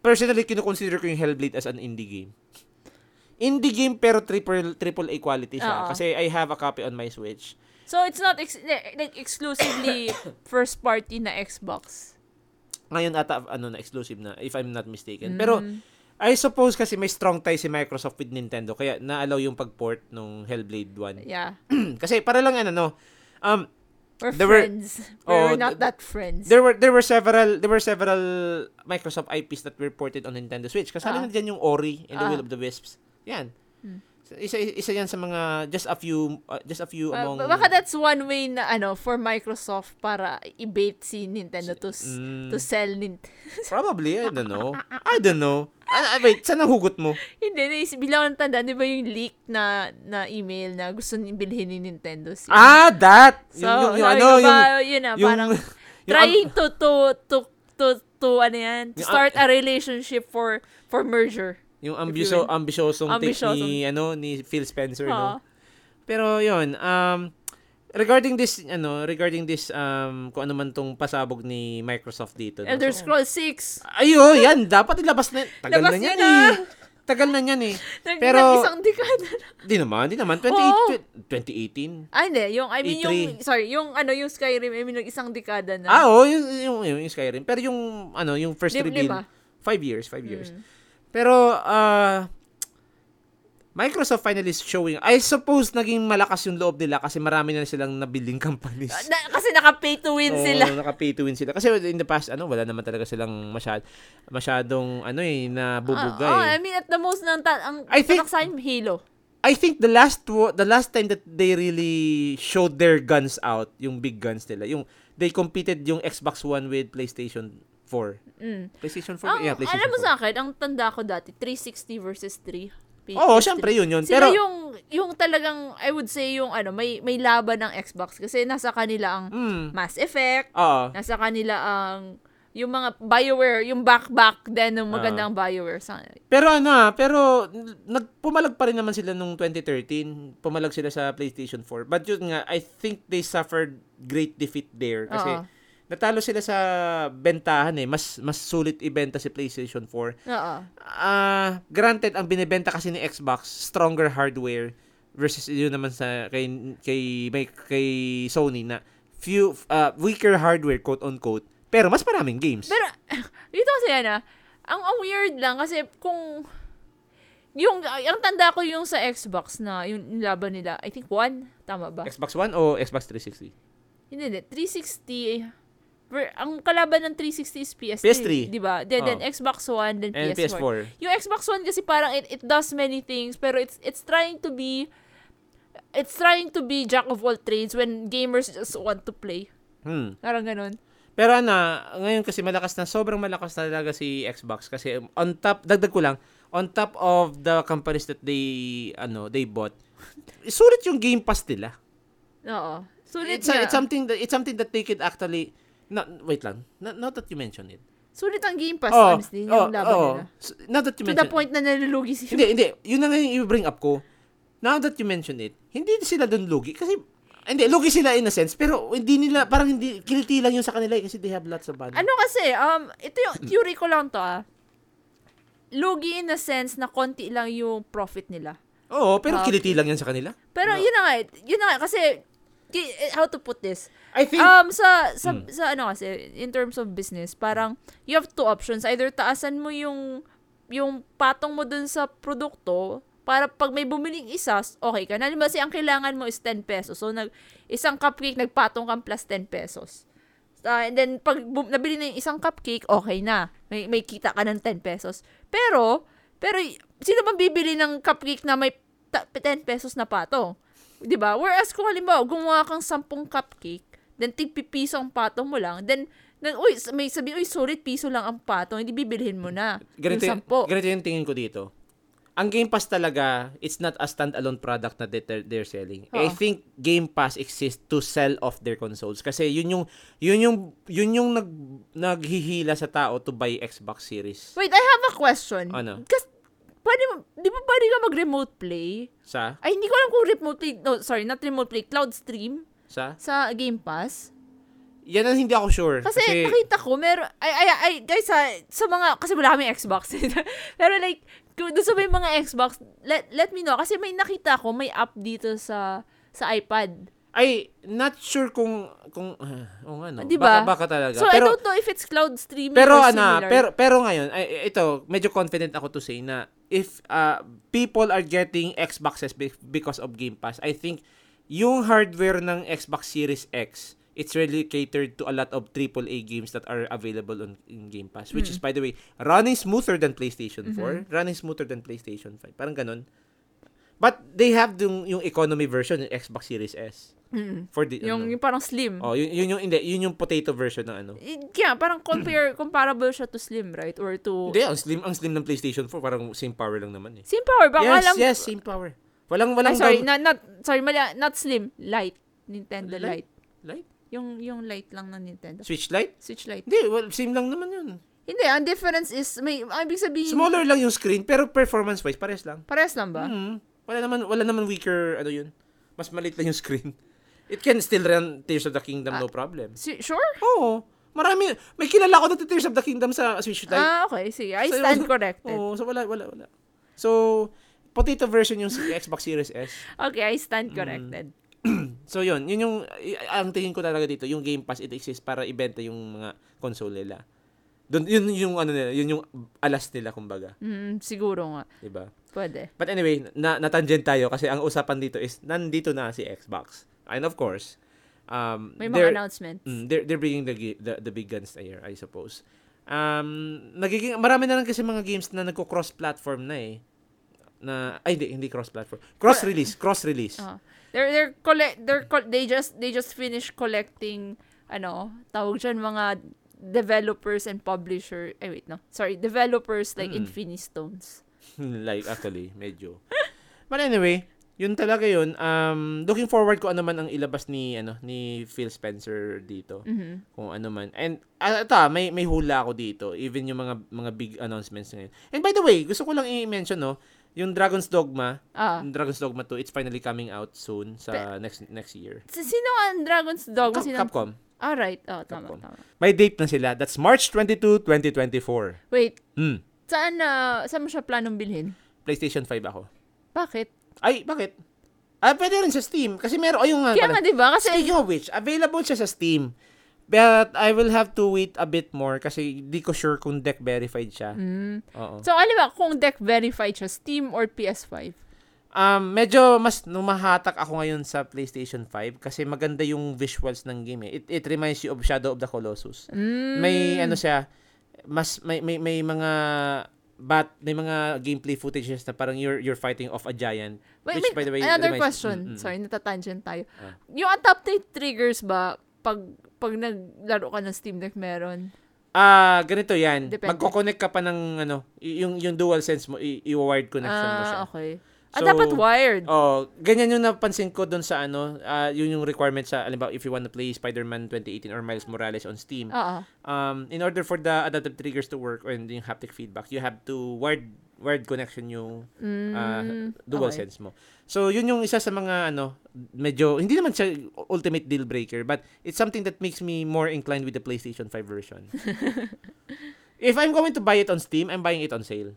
personally, kinukonsider ko yung Hellblade as an indie game. Indie game pero triple triple A quality siya. Oo. Kasi I have a copy on my Switch. So, it's not ex- like exclusively first party na Xbox. Ngayon ata, ano na, exclusive na, if I'm not mistaken. Pero, Mm. I suppose kasi may strong tie si Microsoft with Nintendo, kaya na-allow yung pag-port nung Hellblade 1. Yeah. kasi para lang ano, no, um, We're There were- friends. Oh, We're not th- that friends. there were there were several there were several Microsoft IPs that were ported on Nintendo Switch. Kasali Ah. na diyan yung Ori and the Ah. Will of the Wisps. Yan. Hmm. Isa isa yan sa mga just a few uh, just a few Uh, among baka that's one way na ano for Microsoft para i-bait si Nintendo to Mm, to sell Nintendo. probably I don't know. I don't know. Ah, ah, wait, saan ang hugot mo? Hindi, naisip, bilang ng tanda, di ba yung leak na na email na gusto ni bilhin ni Nintendo si Ah, that. So, yung, yung, yung ano, ko yung, ba, yun na, yung, parang yung- trying to, to, to, to, to, ano yan, to start a relationship for, for merger. Yung ambisyo, ambisyosong take Ambisyosong. ni, ano, ni Phil Spencer, no? Ha? Pero yun, um, regarding this, ano, regarding this, um, kung ano man tong pasabog ni Microsoft dito. no? Elder So, Scrolls 6. Ayo, yan, dapat ilabas na. Tagal Labas na niya yan na. eh. Tagal na yan eh. Nag, Pero- nag isang dekada na. Di naman, di naman. 28, Oo. 2018. Ah, hindi. Yung, I mean, E3. yung, sorry, yung, ano, yung Skyrim, I mean, isang dekada na. Ah, oo, yung, yung, yung, yung Skyrim. Pero yung, ano, yung first Di- reveal, lima. five years, five years. Mm. Pero, ah, Microsoft finally is showing, I suppose naging malakas yung loob nila kasi marami na silang nabiling companies. Na, kasi naka-pay to win Oo, sila. naka-pay to win sila. Kasi in the past, ano, wala naman talaga silang masyad, masyadong, ano eh, na bubugay. Ah, ah, I mean, at the most, ng ta- ang I think- akin, Halo. I think the last the last time that they really showed their guns out, yung big guns nila, yung they competed yung Xbox One with PlayStation 4. Mm. PlayStation 4? Ang, yeah, PlayStation alam mo 4. sa akin, ang tanda ko dati, 360 versus 3. Oo, syempre yun yun. Sila Pero yung, yung talagang, I would say, yung ano, may, may laban ng Xbox. Kasi nasa kanila ang mm, Mass Effect, oo. nasa kanila ang, yung mga BioWare, yung back-back din ng magandang Ah. BioWare. Sa, Pero ano ah, pero nagpumalag pa rin naman sila nung 2013. Pumalag sila sa PlayStation 4. But yun nga, I think they suffered great defeat there kasi Oo. Natalo sila sa bentahan eh. Mas mas sulit ibenta si PlayStation 4. Oo. Ah, granted ang binebenta kasi ni Xbox stronger hardware versus yun naman sa kay kay may, kay Sony na few uh, weaker hardware quote unquote pero mas maraming games. Pero, dito kasi yan ah, ang, ang weird lang kasi kung, yung, ang tanda ko yung sa Xbox na, yung laban nila, I think one, tama ba? Xbox One o Xbox 360? Hindi, hindi. 360, ver- ang kalaban ng 360 is PS3. PS3. Di ba? Then, then Oh. Xbox One, then And PS4. PS4. Yung Xbox One kasi parang it, it does many things, pero it's it's trying to be, it's trying to be jack of all trades when gamers just want to play. Hmm. Parang ganun. Pero ano, ngayon kasi malakas na, sobrang malakas na talaga si Xbox kasi on top, dagdag ko lang, on top of the companies that they, ano, they bought, sulit yung Game Pass nila. Oo. Sulit It's, nga. it's something that, it's something that they could actually, not, wait lang, not, not that you mention it. Sulit ang Game Pass, Oh, honestly, oh, yung laban oh. nila. S- Now that you To mention the point na nalulugi si Hindi, hindi. Yun na nga yung i-bring up ko. Now that you mention it, hindi sila dun lugi. Kasi, hindi, lugi sila in a sense. Pero, hindi nila, parang hindi, kiliti lang yun sa kanila eh, kasi they have lots of money. Ano kasi, um, ito yung theory ko lang to ah. Lugi in the sense na konti lang yung profit nila. Oo, pero Ah, kiliti lang yan sa kanila. Pero No. yun na nga, yun na nga, kasi, how to put this? I think, Um, sa, sa, Hmm. sa ano kasi, in terms of business, parang, you have two options. Either taasan mo yung, yung patong mo dun sa produkto, para pag may bumiling isa, okay ka na. Kasi ang kailangan mo is 10 pesos. So, nag, isang cupcake, nagpatong kang plus 10 pesos. Ah, and then, pag bu- nabili na yung isang cupcake, okay na. May, may kita ka ng 10 pesos. Pero, pero, sino bang bibili ng cupcake na may ta- 10 pesos na patong? 'Di ba? Whereas kung halimbawa, gumawa kang 10 cupcake, then tigpipiso ang patong mo lang, then, then uy, may sabi, uy, solid piso lang ang patong, hindi bibilhin mo na. ganito, yung 10. ganito yung tingin ko dito. Ang Game Pass talaga, it's not a standalone product na they're, they're selling. I Oo. think Game Pass exists to sell off their consoles. Kasi yun yung, yun yung, yun yung nag, naghihila sa tao to buy Xbox Series. Wait, I have a question. Ano? Kasi, pwede, di ba pwede ka mag-remote play? Sa? Ay, hindi ko alam kung remote play, no, sorry, not remote play, cloud stream Sa? sa Game Pass. Yan ang hindi ako sure. Kasi, nakita ko, meron, ay, ay, ay, guys, sa, sa mga, kasi wala kami Xbox. Pero like, kung doon sa may mga Xbox, let, let me know. Kasi may nakita ko, may app dito sa, sa iPad. ay, not sure kung, kung, uh, oh, ano, Di ba? baka, baka talaga. So, pero, I don't know if it's cloud streaming pero or ano, similar. pero, pero ngayon, ay, ito, medyo confident ako to say na if uh, people are getting Xboxes be- because of Game Pass, I think yung hardware ng Xbox Series X, it's really catered to a lot of AAA games that are available on in Game Pass, which is by the way, running smoother than PlayStation 4, running smoother than PlayStation 5. Parang ganun. But they have yung, yung economy version ng Xbox Series S. Mm. For the, yung, ano. yung parang slim. Oh, yun, yun yung hindi, yun yung potato version ng ano. Kaya, parang compare, comparable siya to slim, right? Or to, Hindi, ang slim, ang slim ng PlayStation 4 parang same power lang naman eh. same power. Baka yes, alam, yes, same power. Walang Ay, walang sorry, dog- not, not, sorry, mali, not slim, light. Nintendo Light? light. Light? Yung, yung light lang ng Nintendo. Switch Lite? Switch light. Hindi, well, same lang naman yun. Hindi, ang difference is, may, ibig sabihin, Smaller lang yung screen pero performance wise pares lang. pares lang ba? Mhm. Wala naman wala naman weaker ano yun. Mas maliit lang yung screen. It can still run Tears of the Kingdom no problem. Si- sure? Oo. Marami may kilala ko na Tears of the Kingdom sa Switch Lite. Ah, okay. Sige, I So, stand corrected. Oo, so wala wala wala. So potato version yung Xbox Series S. Okay, I stand Mm. corrected. So yun, yun yung ang tingin ko talaga dito, yung Game Pass it exists para ibenta yung mga console nila. Doon yun yung ano nila, yun yung alas nila kumbaga, Mm, siguro nga. 'di ba? Pwede. But anyway, na natangent tayo kasi ang usapan dito is nandito na si Xbox. And of course, um May mga announcements. Mm, they're, they're bringing the, the the big guns here, I suppose. Um, nagiging marami na lang kasi mga games na nagko-cross-platform na eh. Na ay hindi hindi cross-platform. Cross-release, cross-release. Ah. they're they're collect they're col- they just they just finished collecting ano, tawag diyan mga developers and publisher. Eh wait, no. Sorry, developers like Mm. Infinistones. like actually, medyo. But anyway, yun talaga yun. Um, looking forward ko ano man ang ilabas ni ano ni Phil Spencer dito. Mhm. Kung ano man. And uh, ito, ah, may may hula ako dito. Even yung mga mga big announcements ngayon. And by the way, gusto ko lang i-mention no, yung Dragon's Dogma, Ah. yung Dragon's Dogma 2, it's finally coming out soon sa next next year. Si- Sino ang Dragon's Dogma? Cap- Sino? Capcom. Ah, right. Oh, tama, Capcom. tama. May date na sila. That's March 22, 2024. Wait, Hmm. Saan na saan mo siya planong bilhin? PlayStation 5 ako. Bakit? Ay, bakit? Ah, pwede rin sa Steam. Kasi meron, ayun nga. Kaya pala. nga, di ba? Kasi, Speaking of which, available siya sa Steam. But I will have to wait a bit more kasi di ko sure kung deck verified siya. Mm. Oo. So, ano ba, kung deck verified siya, Steam or PS5? Um, medyo mas numahatak ako ngayon sa PlayStation 5 kasi maganda yung visuals ng game eh. It, it reminds you of Shadow of the Colossus. Mm. May ano siya, mas may may, may mga bat may mga gameplay footages na parang you're you're fighting off a giant. Wait, which wait, by the way, another reminds- question. Mm, mm. Sorry, natatangent tayo. Ah. Yung adaptive triggers ba, pag pag naglaro ka ng Steam Deck meron? Ah, ganito 'yan. Depende. Magko-connect ka pa ng ano, yung yung dual sense mo, i-wired connection mo siya. Ah, Ah, So, dapat wired. Oh, ganyan yung napansin ko doon sa ano, ah, yun yung requirement sa alimbawa if you want to play Spider-Man 2018 or Miles Morales on Steam. Oo. Um, in order for the adaptive triggers to work and yung haptic feedback, you have to wired wired connection yung ah, Mm, dual okay. sense mo. So, yun yung isa sa mga ano, medyo hindi naman siya ultimate deal breaker, but it's something that makes me more inclined with the PlayStation 5 version. if I'm going to buy it on Steam, I'm buying it on sale.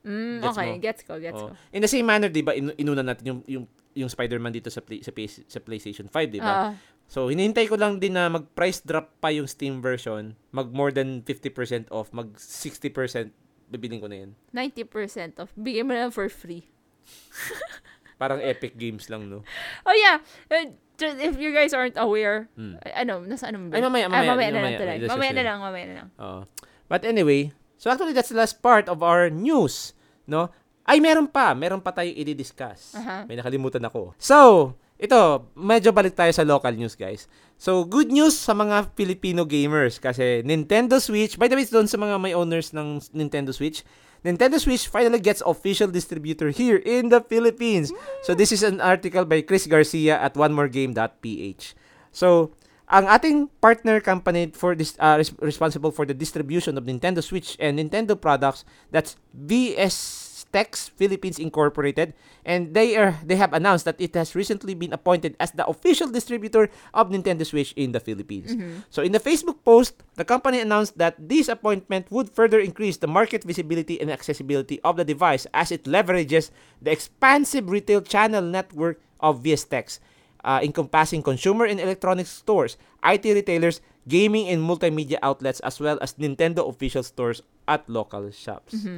Mm, Gets okay, mo? gets ko, gets Oh. ko. In the same manner, 'di ba, inu- inuna natin yung yung yung Spider-Man dito sa play, sa, PS sa PlayStation 5, 'di ba? Ah, So, hinihintay ko lang din na mag-price drop pa yung Steam version, mag more than 50% off, mag 60% bibiling ko na 'yan. 90% off. Bigay mo na lang for free. Parang Epic Games lang, no. Oh yeah, uh, if you guys aren't aware, Hmm. ay, ano, nasa ano ba? Ay, mamaya, Ah, mamaya, mamaya na lang mamaya. Mamaya na lang, mamaya na lang. Oo. But anyway, so actually that's the last part of our news, no? Ay, meron pa. Meron pa tayong i-discuss. Aha. May nakalimutan ako. So, ito, medyo balik tayo sa local news, guys. So, good news sa mga Filipino gamers kasi Nintendo Switch, by the way, doon sa mga may owners ng Nintendo Switch, Nintendo Switch finally gets official distributor here in the Philippines. So, this is an article by Chris Garcia at onemoregame.ph. So, ang ating partner company for this uh, res- responsible for the distribution of Nintendo Switch and Nintendo products, that's VS Techs Philippines Incorporated, and they are they have announced that it has recently been appointed as the official distributor of Nintendo Switch in the Philippines. So in the Facebook post, the company announced that this appointment would further increase the market visibility and accessibility of the device as it leverages the expansive retail channel network of VSTEX, uh, encompassing consumer and electronics stores, IT retailers, gaming and multimedia outlets, as well as Nintendo official stores at local shops.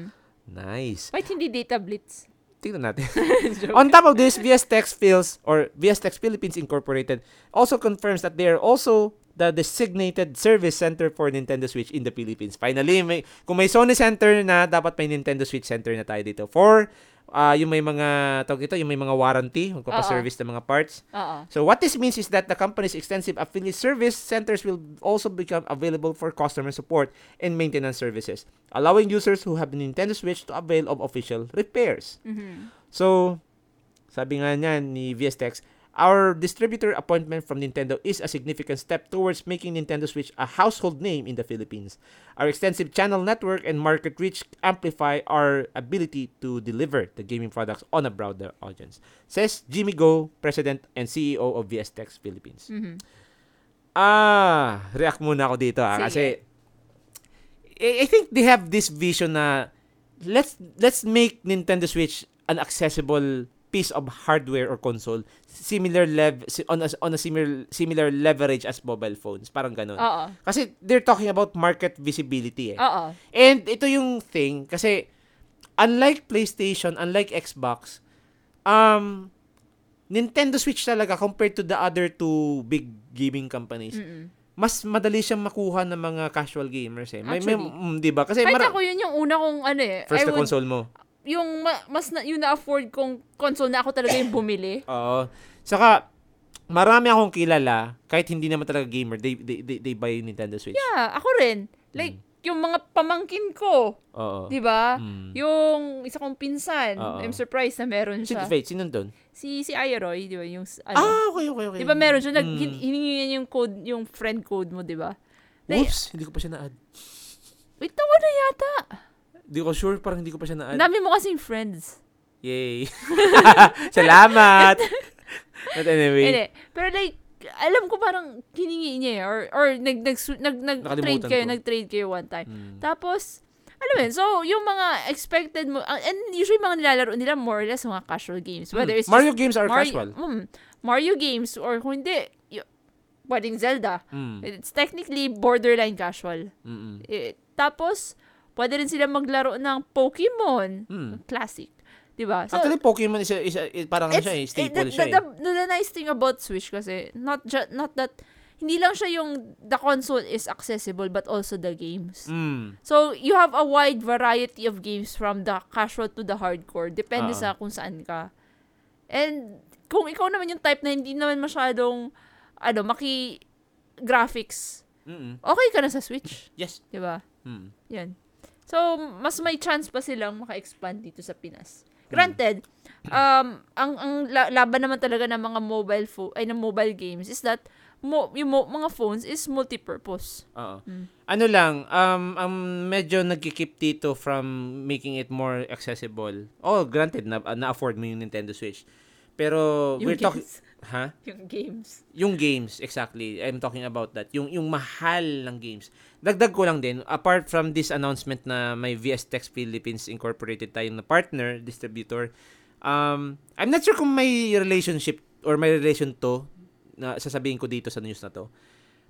Nice. Wait, hindi data blitz. Tingnan natin. On top of this, VSTEX Phils or VSTEX Philippines Incorporated also confirms that they are also the designated service center for Nintendo Switch in the Philippines. Finally, may, kung may Sony Center na, dapat may Nintendo Switch Center na tayo dito. For ah, yung may mga, tawag ito, yung may mga warranty, magpapaservice ng mga parts. Oo. So what this means is that the company's extensive affiliate service centers will also become available for customer support and maintenance services, allowing users who have Nintendo Switch to avail of official repairs. Mhm. So, sabi nga niyan ni VSTEX, our distributor appointment from Nintendo is a significant step towards making Nintendo Switch a household name in the Philippines. Our extensive channel network and market reach amplify our ability to deliver the gaming products on a broader audience, says Jimmy Go, President and CEO of VS VSTEX Philippines. Mhm. Ah, react muna ako dito ah, kasi I I think they have this vision na let's let's make Nintendo Switch an accessible piece of hardware or console similar lev on a, on a similar similar leverage as mobile phones parang ganun Oo. kasi they're talking about market visibility eh Oo. And ito yung thing kasi unlike PlayStation, unlike Xbox, um Nintendo Switch talaga compared to the other two big gaming companies, Mm-mm. mas madali siyang makuha ng mga casual gamers eh. May, may Actually. mm, 'di ba? Kasi Kahit mara- ako yun yung una kong ano eh. first I na would- console mo. Yung ma- mas na, yung na-afford kong console na ako talaga yung bumili. Oo. Saka marami akong kilala kahit hindi naman talaga gamer, they they they, they buy Nintendo Switch. Yeah, ako rin. Like, yung mga pamangkin ko, Oo. di ba? Mm. Yung isa kong pinsan, Oo. I'm surprised na meron Si siya. Fate, sino doon? Si si Ayaroy, di ba? Yung ano. Ah, okay, okay, okay. Di ba meron siya, Mm. hin- hiningi niya yung code, yung friend code mo, di ba? Like, Oops, hindi ko pa siya na-add. wait, tawa na yata. Hindi ko sure, parang hindi ko pa siya na-add. dami mo kasing friends. Yay. Salamat. But anyway. Hindi. Pero like, alam ko parang hiningi niya eh, or, or nag, nag, nag, nag, trade kayo, ko. nag-trade kayo one time. Mm. Tapos, alam mo so, yung mga expected mo, uh, and usually mga nilalaro nila more or less mga casual games. Whether it's Hmm. Mario just games are Mario, casual. Mm, Mario games, or kung hindi, y- pwedeng Zelda. Mm. It's technically borderline casual. Mm-mm. Eh, tapos, pwede rin sila maglaro ng Pokemon. Mm. Classic. Diba? So, Actually, Pokemon is, a, is, a, is parang siya eh, eh, staple the, siya the, eh. the, the nice thing about Switch kasi, not ju- not that, hindi lang siya yung the console is accessible but also the games. Mm. So, you have a wide variety of games from the casual to the hardcore. Depende Oo. sa kung saan ka. And, kung ikaw naman yung type na hindi naman masyadong, ano, maki graphics, Mm-mm. okay ka na sa Switch. Yes. Di ba? Mm. Yan. So, mas may chance pa silang maka-expand dito sa Pinas. Granted, um, ang, ang la- laban naman talaga ng mga mobile phone, ay ng mobile games is that mo, yung mo, mga phones is multi-purpose. Oo. Mm. Ano lang, um, um, medyo nagkikip dito from making it more accessible. Oh, granted, na, na-afford mo yung Nintendo Switch. Pero, Yung we're talking... Ha? Yung games. Yung games, exactly. I'm talking about that. Yung yung mahal ng games. Dagdag ko lang din, apart from this announcement na may VS Tech Philippines Incorporated tayong na partner, distributor, um, I'm not sure kung may relationship or may relation to na sasabihin ko dito sa news na to.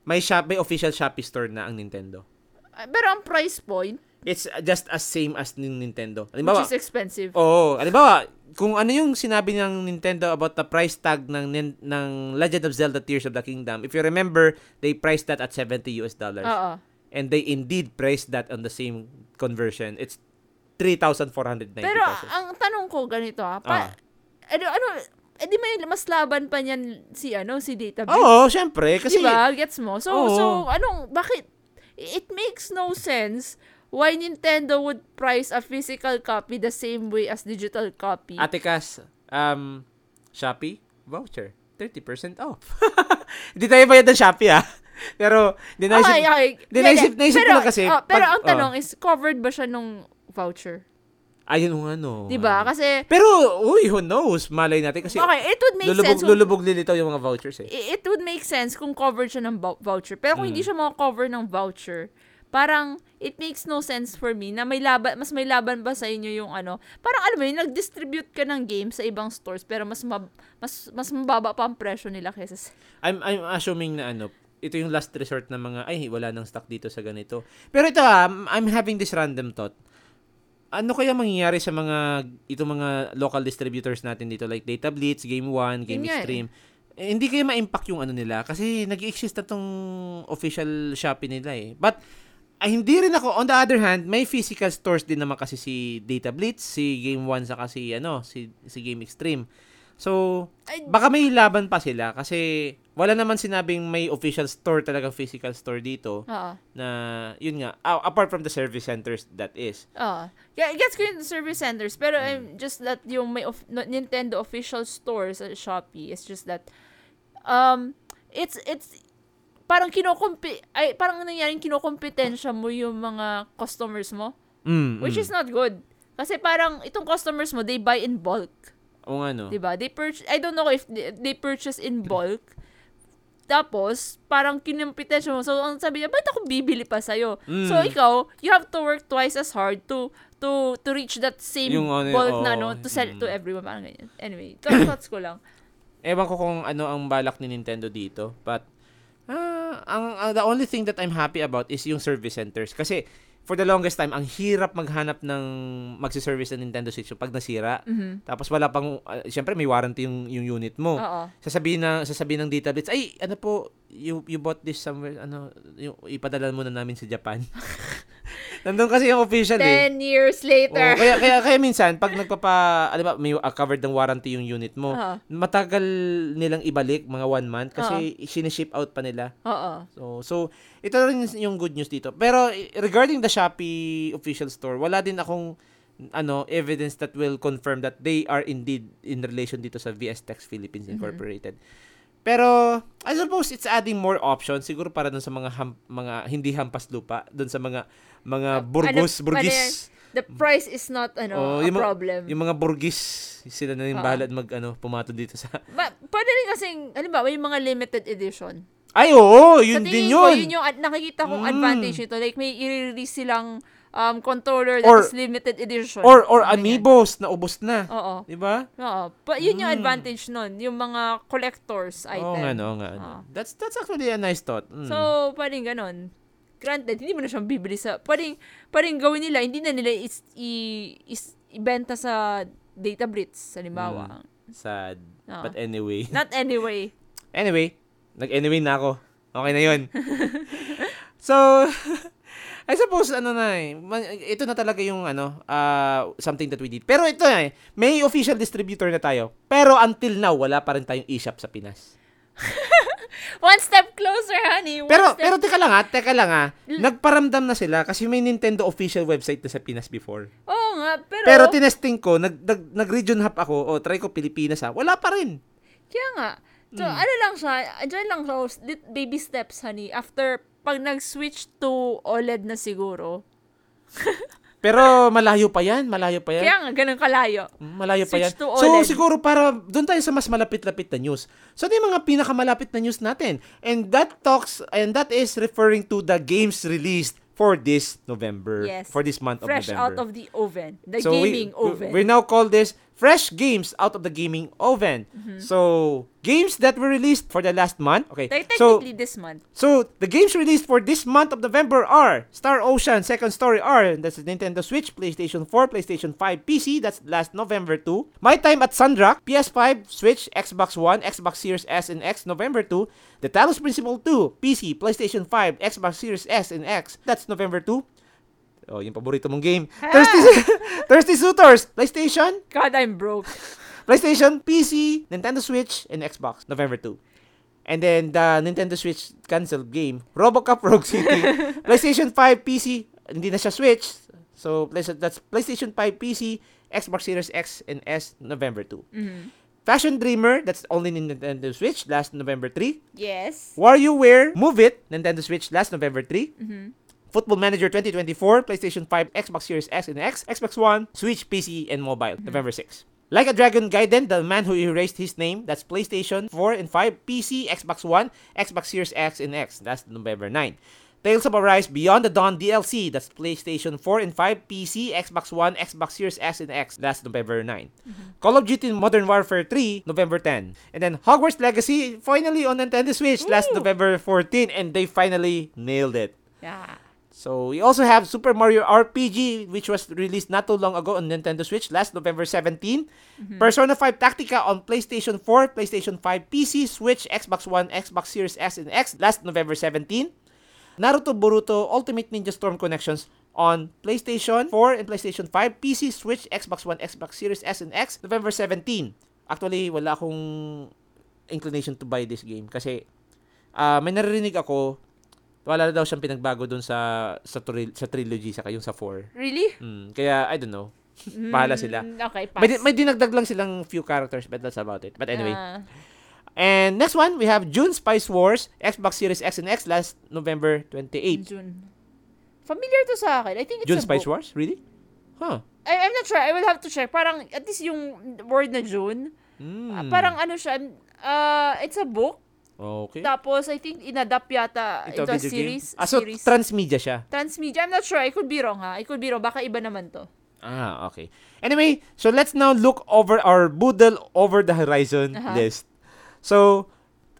May shop, may official Shopee store na ang Nintendo. Pero ang price point, It's just as same as ng Nintendo. which Halimbawa, is expensive. Oo. Halimbawa, kung ano yung sinabi ng Nintendo about the price tag ng ng Legend of Zelda Tears of the Kingdom, if you remember, they priced that at 70 US dollars. Oo. And they indeed priced that on the same conversion. It's 3,490 Pero pesos. ang tanong ko ganito ha, Ah. pa, ano, ano, edi may mas laban pa niyan si ano, si Database. Oo, syempre. Kasi, diba? Gets mo? So, Oo. so, anong, bakit, it makes no sense why Nintendo would price a physical copy the same way as digital copy. Ate Cas, um, Shopee, voucher, 30% off. Hindi tayo bayad ng Shopee, ah. Pero, di naisip, okay, okay. di naisip, Hindi, naisip ko pero, lang kasi. oh, pero pag- ang tanong is, covered ba siya nung voucher? Ayun nga, no. 'Di ba? Kasi Pero, uy, who knows? Malay natin kasi okay, it would make lulubog, sense kung, lulubog lilitaw yung mga vouchers eh. it would make sense kung covered siya ng vou- voucher. Pero kung Mm. hindi siya maka-cover ng voucher, parang it makes no sense for me na may laban, mas may laban ba sa inyo yung ano, parang alam mo yun, nag-distribute ka ng game sa ibang stores pero mas mab- mas mas mababa pa ang presyo nila kaysa sa I'm, I'm assuming na ano, ito yung last resort ng mga, ay, wala nang stock dito sa ganito. Pero ito ah, I'm- having this random thought. Ano kaya mangyayari sa mga, ito mga local distributors natin dito like Data Blitz, Game One, Game Yun nga eh. Extreme. Eh, hindi kaya ma-impact yung ano nila kasi nag exist na tong official Shopee nila eh. But, ay, hindi rin ako. On the other hand, may physical stores din naman kasi si Data Blitz, si Game One, saka si, ano, si, si Game Extreme. So, baka may laban pa sila kasi wala naman sinabing may official store talaga physical store dito Oo. na yun nga a- apart from the service centers that is Oo. Yeah, gets ko yung service centers, pero Mm. I'm just that yung may of, Nintendo official stores sa Shopee, it's just that um it's it's parang kinokompi ay parang nangyaring kinokompetensya mo yung mga customers mo, mm, which mm. is not good. Kasi parang itong customers mo, they buy in bulk. o nga no 'Di ba? They purchase I don't know if they, they purchase in bulk. Tapos, parang kinompetensya mo. So, ang sabi niya, ba't ako bibili pa sa'yo? Mm. So, ikaw, you have to work twice as hard to to to reach that same Yung ano, bulk na, oo. no? To sell it to Mm. everyone. Parang ganyan. Anyway, thoughts ko lang. ewan ko kung ano ang balak ni Nintendo dito but ah, ang, ang- the only thing that I'm happy about is yung service centers kasi for the longest time ang hirap maghanap ng magsi-service ng Nintendo Switch pag nasira Mhm. tapos wala pang uh, syempre may warranty yung yung unit mo Oo. sasabihin na sasabihin ng Data Blitz, ay ano po, you you bought this somewhere ano, yung ipadala mo na namin sa Japan. Nandun kasi yung official eh. Ten years later. Oo, kaya, kaya kaya minsan pag nagpapa, ano ba, may uh, covered ng warranty yung unit mo. Oo. Matagal nilang ibalik mga one month kasi siniship out pa nila. Oo. So so ito rin yung good news dito. Pero regarding the Shopee official store, wala din akong ano evidence that will confirm that they are indeed in relation dito sa VS Tex Philippines Incorporated. Pero I suppose it's adding more options siguro para dun sa mga ham- mga hindi hampas lupa, dun sa mga mga burgos, ano, burgis. The price is not, ano, Oo, a yung mga- problem. Yung mga burgis, sila na yung Oo. bahala mag ano pumatol dito sa Ba, pwede rin kasing, halimbawa, yung mga limited edition. Ay oo, yun din tingin ko, yun. yun yung nakikita kong Mm. advantage nito. Like, may i-release silang um, controller that Or- is limited edition. Or or amiibos na ubos na. Oo. 'Di ba? Oo. Pa, yun yung Mm. advantage nun. Yung mga collector's item. Oo nga, no, nga. Oo. That's that's actually a nice thought. Mm. So, pwedeng ganun. Granted, hindi mo na siyang bibili sa... Pwedeng, pwedeng gawin nila, hindi na nila is, i, is, ibenta sa data blitz, halimbawa. sad. Oo. But anyway. Not anyway. Anyway, nag-anyway na ako. Okay na 'yun. so, I suppose ano na eh, ito na talaga yung ano, uh, something that we did. Pero ito eh, may official distributor na tayo. Pero until now, wala pa rin tayong eShop sa Pinas. One step closer, honey. One Pero step pero teka lang ha, teka lang ha. Nagparamdam na sila kasi may Nintendo official website na sa Pinas before. Oo nga, pero... Pero tinesting ko, nag, nag, nag-region hop ako, o try ko Pilipinas ha, wala pa rin. Kaya nga. So, Hmm. ano lang siya, dyan lang siya, lit- baby steps, honey. After, pag nag-switch to OLED na siguro. Pero malayo pa yan, malayo pa yan. Kaya nga, ganun kalayo. Malayo pa yan. Switch So, siguro para doon tayo sa mas malapit-lapit na news. So, ano yung mga pinakamalapit na news natin? And that talks, and that is referring to the games released for this November. Yes. For this month Fresh of November. out of the oven. The so gaming we, oven. We, we now call this fresh games out of the gaming oven. Mm-hmm. So, games that were released for the last month. Okay. So, technically, this month. So, the games released for this month of November are Star Ocean Second Story R, that's Nintendo Switch, PlayStation 4, PlayStation 5, PC, that's last November 2. My Time at Sundrock, PS5, Switch, Xbox One, Xbox Series S and X, November 2. The Talos Principle 2, PC, PlayStation 5, Xbox Series S and X, that's November 2. Oh, yung paborito mong game. Thirsty, Thirsty Suitors, PlayStation, God, I'm broke. PlayStation, PC, Nintendo Switch, and Xbox, November 2. And then the Nintendo Switch canceled game, RoboCop Rogue City, PlayStation 5, PC, hindi na siya Switch. So that's PlayStation 5, PC, Xbox Series X and S, November 2. Mhm. Fashion Dreamer, that's only in Nintendo Switch, last November 3. Yes. WarioWare Move It, Nintendo Switch, last November 3. Mhm. Football Manager 2024, PlayStation 5, Xbox Series S and X, Xbox One, Switch, PC, and mobile, November 6. Like a Dragon Gaiden, The Man Who Erased His Name, that's PlayStation 4 and 5, PC, Xbox One, Xbox Series X and X, that's November 9. Tales of Arise Beyond the Dawn DLC, that's PlayStation 4 and 5, PC, Xbox One, Xbox Series S and X, that's November 9. Mm-hmm. Call of Duty Modern Warfare 3, November 10. And then Hogwarts Legacy, finally on Nintendo Switch, last November 14, and they finally nailed it. Yeah. So we also have Super Mario RPG, which was released not too long ago on Nintendo Switch last November 17. Persona 5 Tactica on PlayStation 4, PlayStation 5 PC, Switch, Xbox One, Xbox Series S and X last November 17. Naruto Boruto Ultimate Ninja Storm Connections on PlayStation 4 and PlayStation 5, PC, Switch, Xbox One, Xbox Series S and X November 17. Actually, wala akong inclination to buy this game kasi ah may naririnig ako wala daw siyang pinagbago dun sa sa, tri- sa trilogy saka yung sa 4. Really? Mm, kaya I don't know. Bahala sila. Okay, pass. May, di- may dinagdag lang silang few characters but that's about it. But anyway. Ah. And next one, we have June Spice Wars, Xbox Series X and X last November 28. June. Familiar to sa akin. I think it's June a Spice book. Wars? Really? Huh. I, I'm not sure. I will have to check. Parang, at least yung word na June, Mm. ah, parang ano siya, uh, it's a book. Okay. Tapos, I think, inadapt yata Ito, into a video series. game? Ah, so series. transmedia siya. Transmedia. I'm not sure. I could be wrong, ha? I could be wrong. Baka iba naman to. Ah, okay. Anyway, so let's now look over our Boodle Over the Horizon Uh-huh. list. So,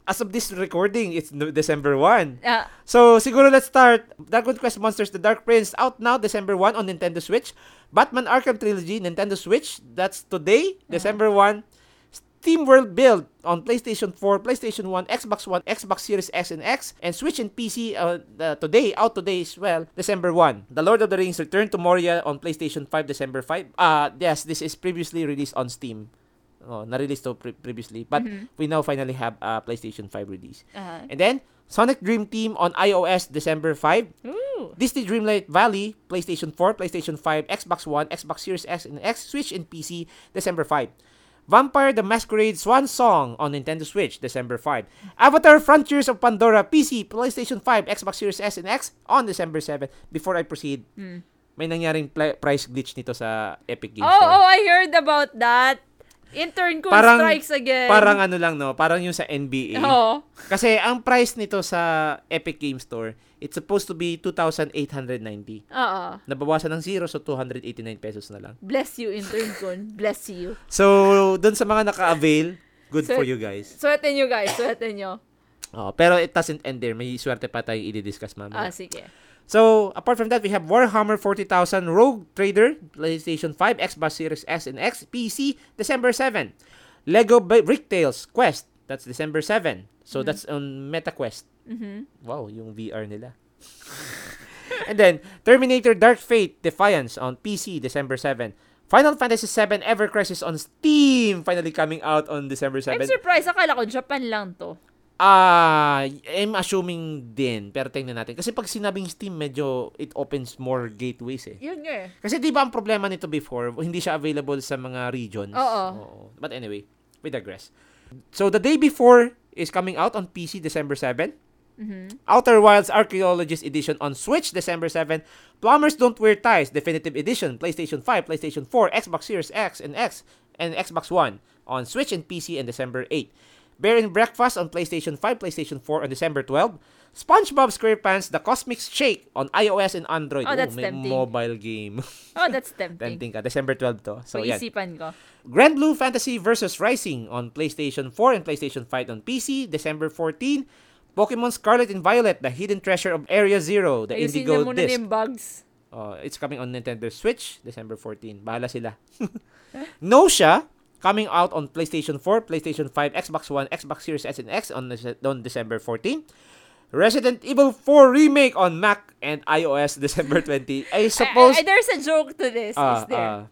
as of this recording, it's December 1. Ah, So, siguro let's start. Dragon Quest Monsters The Dark Prince out now December 1 on Nintendo Switch. Batman Arkham Trilogy Nintendo Switch. That's today, December 1. Steam World Build on PlayStation 4, PlayStation 1, Xbox One, Xbox Series S and X, and Switch and PC uh, the- today, out today as well, December 1. The Lord of the Rings Return to Moria on PlayStation 5, December 5. Uh, yes, this is previously released on Steam. Oh, na-release to pre- previously. But we now finally have a PlayStation 5 release. ah. And then, Sonic Dream Team on iOS December 5. Ooh. Disney Dreamlight Valley, PlayStation 4, PlayStation 5, Xbox One, Xbox Series S and X, Switch and PC, December 5. Vampire the Masquerade Swan Song on Nintendo Switch, December 5. Avatar Frontiers of Pandora, PC, PlayStation 5, Xbox Series S and X on December 7. Before I proceed, Hmm. may nangyaring pla- price glitch nito sa Epic Games Oh, Store. oh, I heard about that. Intern ko Parang- strikes again. Parang ano lang, no? Parang yung sa NBA. Oo. Kasi ang price nito sa Epic Games Store, it's supposed to be 2,890. Oo. Nabawasan ng zero, so 289 pesos na lang. Bless you, intern ko. Bless you. So, dun sa mga naka-avail, good So- for you guys. Sweatin nyo, guys. Sweatin nyo. Oh, pero it doesn't end there. May swerte pa tayong i-discuss Ah, mamaya. sige. So, apart from that, we have Warhammer 40,000 Rogue Trader, PlayStation 5, Xbox Series S and X, PC, December 7. Lego Ba- Brick Tales Quest, that's December 7. So, that's on MetaQuest. Mhm. Wow, yung VR nila. and then, Terminator Dark Fate Defiance on PC, December 7. Final Fantasy 7 Ever Crisis on Steam, finally coming out on December 7. I'm surprised. Akala ko Japan lang to. Ah, I'm assuming din, pero tingnan natin. Kasi pag sinabing Steam, medyo it opens more gateways eh. Yun nga eh. Kasi di ba ang problema nito before, hindi siya available sa mga regions. Oo. But anyway, we digress. So the day before is coming out on PC December 7. Mhm. Outer Wilds Archaeologist Edition on Switch December 7. Plumbers Don't Wear Ties Definitive Edition PlayStation 5, PlayStation 4, Xbox Series X and X and Xbox One on Switch and PC on December 8. Bear and Breakfast on PlayStation 5, PlayStation 4 on December 12. SpongeBob SquarePants The Cosmic Shake on iOS and Android. Oh, that's may tempting. mobile game. Oh, that's tempting. Tempting ka. December 12 to. So, yan. Pag-isipan ko. Grand Blue Fantasy vs. Rising on PlayStation 4 and PlayStation 5 on PC, December 14. Pokemon Scarlet and Violet, The Hidden Treasure of Area Zero, the Ayusin Indigo na muna Disc. yung bugs. Uh, it's coming on Nintendo Switch, December 14. Bahala sila. Nosha, coming out on PlayStation 4, PlayStation 5, Xbox One, Xbox Series S and X on, on December 14. Resident Evil 4 Remake on Mac and iOS December 20. I suppose... I, I, there's a joke to this. Ah, is there? ah.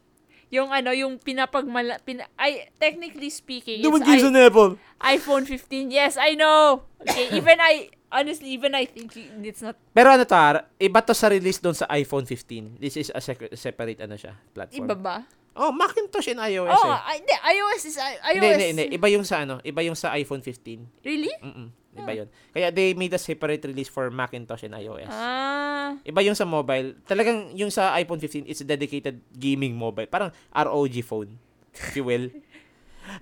Yung ano, yung pinapagmala... Pina, I, technically speaking, No one gives I, an apple. iPhone 15. Yes, I know. Okay, even I... Honestly, even I think it's not... Pero ano to, ah, iba to sa release doon sa iPhone 15. This is a sec- separate ano siya, platform. Iba ba? Oh, Macintosh and iOS Oh, eh. I, hindi, iOS is... I- iOS. Hindi, hindi, hindi. Iba yung sa ano, iba yung sa iPhone 15. Really? Mm-mm. Iba yun. Kaya they made a separate release for Macintosh and iOS. Ah. Iba yung sa mobile. Talagang yung sa iPhone 15, it's a dedicated gaming mobile. Parang ROG phone, if you will.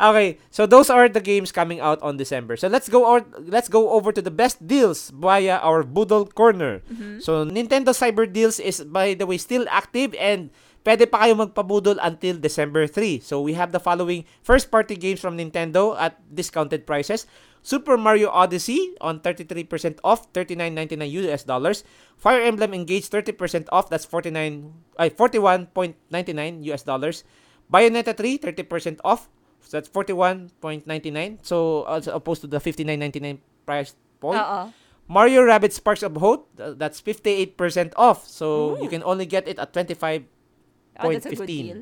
Okay, so those are the games coming out on December. So let's go out, let's go over to the best deals via our Boodle Corner. So Nintendo Cyber Deals is by the way still active and pwede pa kayo magpabudol until December 3. So we have the following first party games from Nintendo at discounted prices. Super Mario Odyssey on 33% off, 39.99 US dollars. Fire Emblem Engage 30% off, that's 49 ay 41.99 US dollars. Bayonetta 3 30% off, so that's 41.99. So as opposed to the 59.99 price point. Oo. Mario Rabbit Sparks of Hope, that's 58% off. So Ooh. you can only get it at 25 Oh, that's a good 0.15. deal.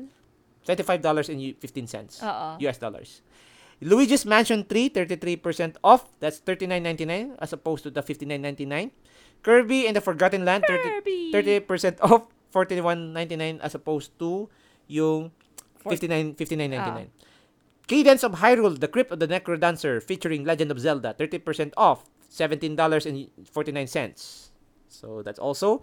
$25 and 15 cents. Uh-uh. Oo. US dollars. Luigi's Mansion 3, 33% off. That's 39.99 as opposed to the 59.99. Kirby and the Forgotten Land, 30, 38% off, 41.99 as opposed to yung 59 59.99. Cadence of Hyrule, The Crypt of the Necrodancer featuring Legend of Zelda, 30% off, $17.49. So that's also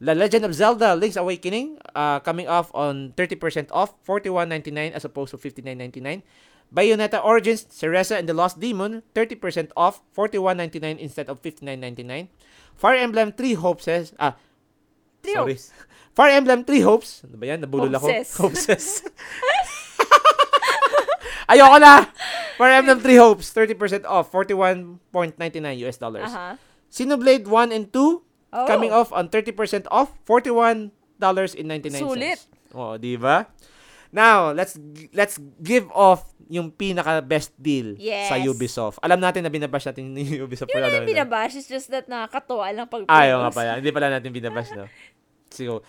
The Legend of Zelda Link's Awakening uh, coming off on 30% off, 41.99 as opposed to 59.99. Bayonetta Origins, Cereza and the Lost Demon, 30% off, 41.99 instead of 59.99. Fire Emblem 3 Hopes says, ah, Three sorry. Fire Emblem 3 Hopes, ano ba yan? Nabulol ako. Hopes. Hopes. Ayoko na! Fire Emblem 3 Hopes, 30% off, 41.99 US dollars. Aha. Xenoblade 1 and 2, Oh. coming off on 30% off, $41.99. Sulit. Oh, di ba? Now, let's let's give off yung pinaka best deal Yes. sa Ubisoft. Alam natin na binabash natin yung Ubisoft Yun time. binabash. It's just that nakakatuwa lang pag Ayaw nga pala. Hindi pala natin binabash, no? So,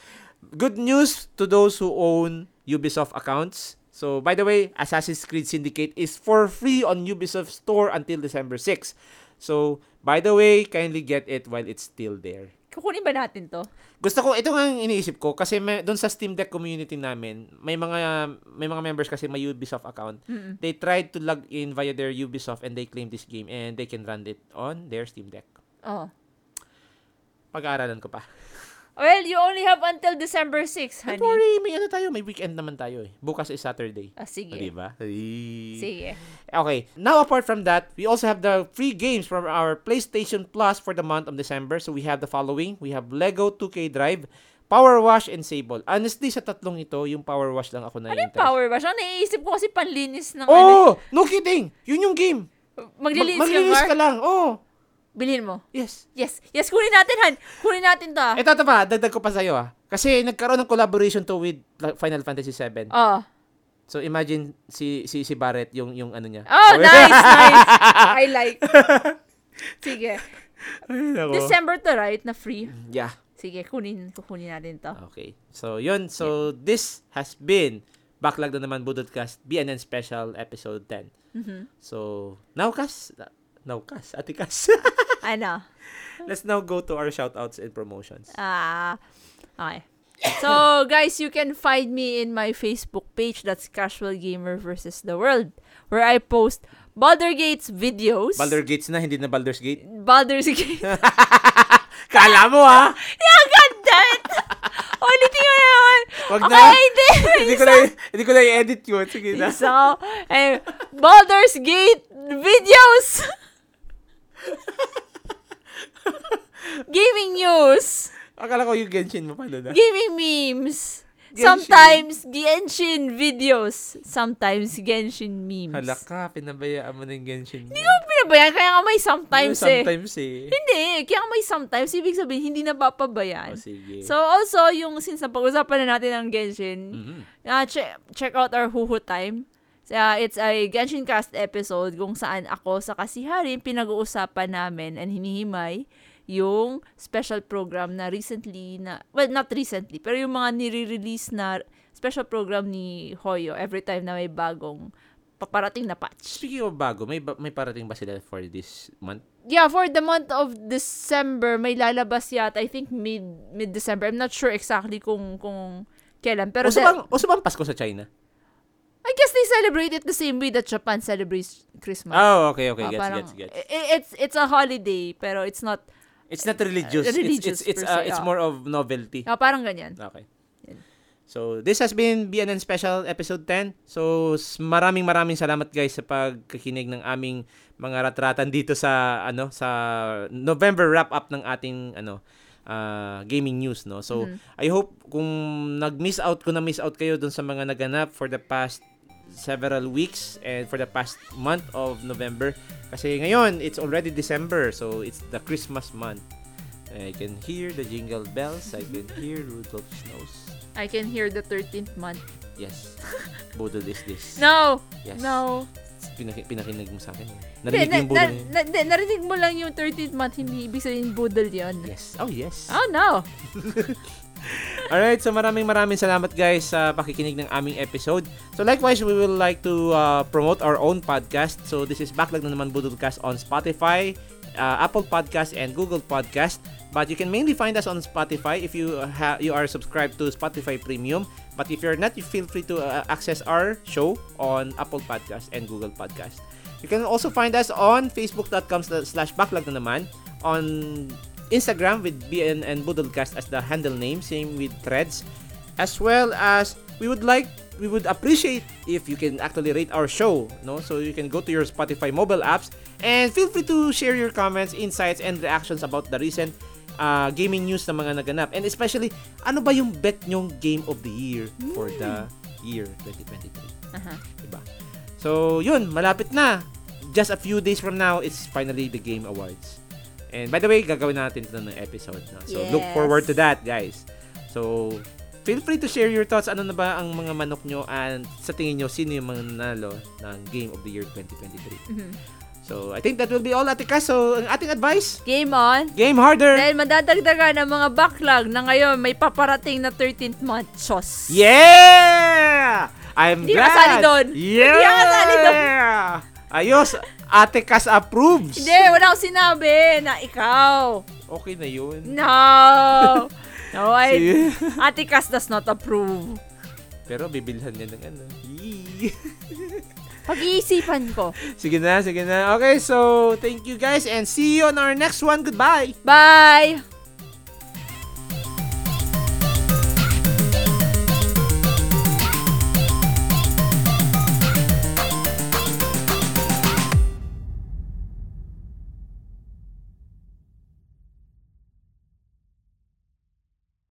good news to those who own Ubisoft accounts. So, by the way, Assassin's Creed Syndicate is for free on Ubisoft Store until December 6. So, by the way, kindly get it while it's still there. Kukunin ba natin to? Gusto ko, ito nga ang iniisip ko kasi may, doon sa Steam Deck community namin, may mga may mga members kasi may Ubisoft account. Mm-mm. They tried to log in via their Ubisoft and they claim this game and they can run it on their Steam Deck. Oh. Pag-aaralan ko pa. Well, you only have until December 6, honey. Don't worry, may ano tayo, may weekend naman tayo eh. Bukas is Saturday. Ah, sige. O, diba? Ay. Sige. Okay. Now, apart from that, we also have the free games from our PlayStation Plus for the month of December. So, we have the following. We have Lego 2K Drive, Power Wash, and Sable. Honestly, sa tatlong ito, yung Power Wash lang ako na Ano yung power wash? Ang naiisip ko kasi panlinis ng ano. Oh! No kidding! Yun yung game. Maglilinis Mag- ka, maglinis Mark? ka lang. Oh! Bilhin mo. Yes. Yes. Yes, kunin natin, Han. Kunin natin to. ah. Ito, ito pa. Dagdag ko pa sa'yo ah. Kasi nagkaroon ng collaboration to with Final Fantasy 7. Oh. So, imagine si si si Barrett yung yung ano niya. Oh, nice, nice. I like. Sige. Ay, nako. December to, right? Na free. Yeah. Sige, kunin, kukunin natin to. Okay. So, yun. So, this has been Backlog na naman Budodcast BNN Special Episode 10. Mhm. So, now, Kas. Now, Kas. Ate. Ano? Let's now go to our shoutouts and promotions. Ah, okay. So, guys, you can find me in my Facebook page. That's Casual Gamer versus the World, where I post Baldur Gates videos. Baldur Gates na, hindi na Baldur's Gate. Baldur's Gate. Kala mo, ha? yeah, God damn it! Ulitin mo na naman. Wag okay, hindi. hindi ko na, hindi ko na i-edit yun. Sige na. So, eh, Baldur's Gate videos. Gaming news. Akala ko yung Genshin mo pala na. Gaming memes. Genshin. Sometimes Genshin videos. Sometimes Genshin memes. Hala ka, pinabayaan mo ng Genshin mo. Hindi ko pinabayaan, kaya nga may sometimes, eh. Sometimes eh. Hindi, kaya nga may sometimes. Ibig sabihin, hindi na papabayaan. Oh, sige. So also, yung since napag-usapan na natin ng Genshin, Mhm. uh, check, check out our Huhu Time. Uh, it's a Genshin Cast episode kung saan ako sa Kasiharin pinag-uusapan namin and hinihimay yung special program na recently na, well, not recently, pero yung mga nire-release na special program ni Hoyo every time na may bagong paparating na patch. Speaking of bago, may ba- may parating ba sila for this month? Yeah, for the month of December, may lalabas yata, I think mid mid-December. I'm not sure exactly kung kung kailan. Pero Uso the- bang, uso bang Pasko sa China? I guess they celebrate it the same way that Japan celebrates Christmas. Oh, okay, okay. Ah, Gets, parang, gets, gets. it's it's a holiday pero it's not It's not religious. Uh, religious it's it's it's, per uh, se, it's ah. more of novelty. ah, parang ganyan. Okay. Yan. So, this has been BNN Special Episode 10. So, s- maraming maraming salamat guys sa pagkakinig ng aming mga ratratan dito sa ano sa November wrap up ng ating ano ah, gaming news no. So, Mhm. I hope kung nag-miss out kung na-miss out kayo dun sa mga naganap for the past several weeks and for the past month of November kasi ngayon it's already December so it's the Christmas month. I can hear the jingle bells. I can hear Rudolph's nose. I can hear the 13th month. Yes. Budol is this. No! Yes. No! Pinaki- pinakinig mo sa akin. Narinig mo yung na, budol na, niya. na, na, narinig mo lang yung 13th month, hindi ibig sabihin budol yun. Yes. Oh, yes. Oh, no! Alright, so maraming maraming salamat guys sa pakikinig ng aming episode. So likewise, we will like to uh, promote our own podcast. So this is Backlog na naman Budolcast on Spotify, uh, Apple Podcast, and Google Podcast. But you can mainly find us on Spotify if you ha- you are subscribed to Spotify Premium. But if you're not, you feel free to uh, access our show on Apple Podcast and Google Podcast. You can also find us on facebook.com slash backlog na naman, on Instagram with BN and Budolcast as the handle name, same with Threads, as well as we would like we would appreciate if you can actually rate our show, no? So you can go to your Spotify mobile apps and feel free to share your comments, insights, and reactions about the recent uh, gaming news na mga naganap. And especially, ano ba yung bet nyong game of the year for the year 2023? Aha. Diba? So, yun, malapit na. Just a few days from now, it's finally the Game Awards. And by the way, gagawin natin ito ng episode. No? So, look Yes. forward to that, guys. So, feel free to share your thoughts. Ano na ba ang mga manok nyo and sa tingin nyo, sino yung mga nanalo ng Game of the Year 2023? Mhm. So, I think that will be all, Atika. So, ang ating advice, Game on! game harder! Dahil madadagdagan ng mga backlog na ngayon may paparating na 13th month. Sos! Yeah! I'm Hindi glad! kasali doon. Yeah! Hindi ka kasali doon. Ayos! Ate Kas approves! Hindi, wala akong sinabi na ikaw. Okay na yun. No! No, I. Ate Cass does not approve. Pero bibilhan niya ng ano. Pag-iisipan ko. sige na, sige na. Okay, so thank you guys and see you on our next one. Goodbye! Bye!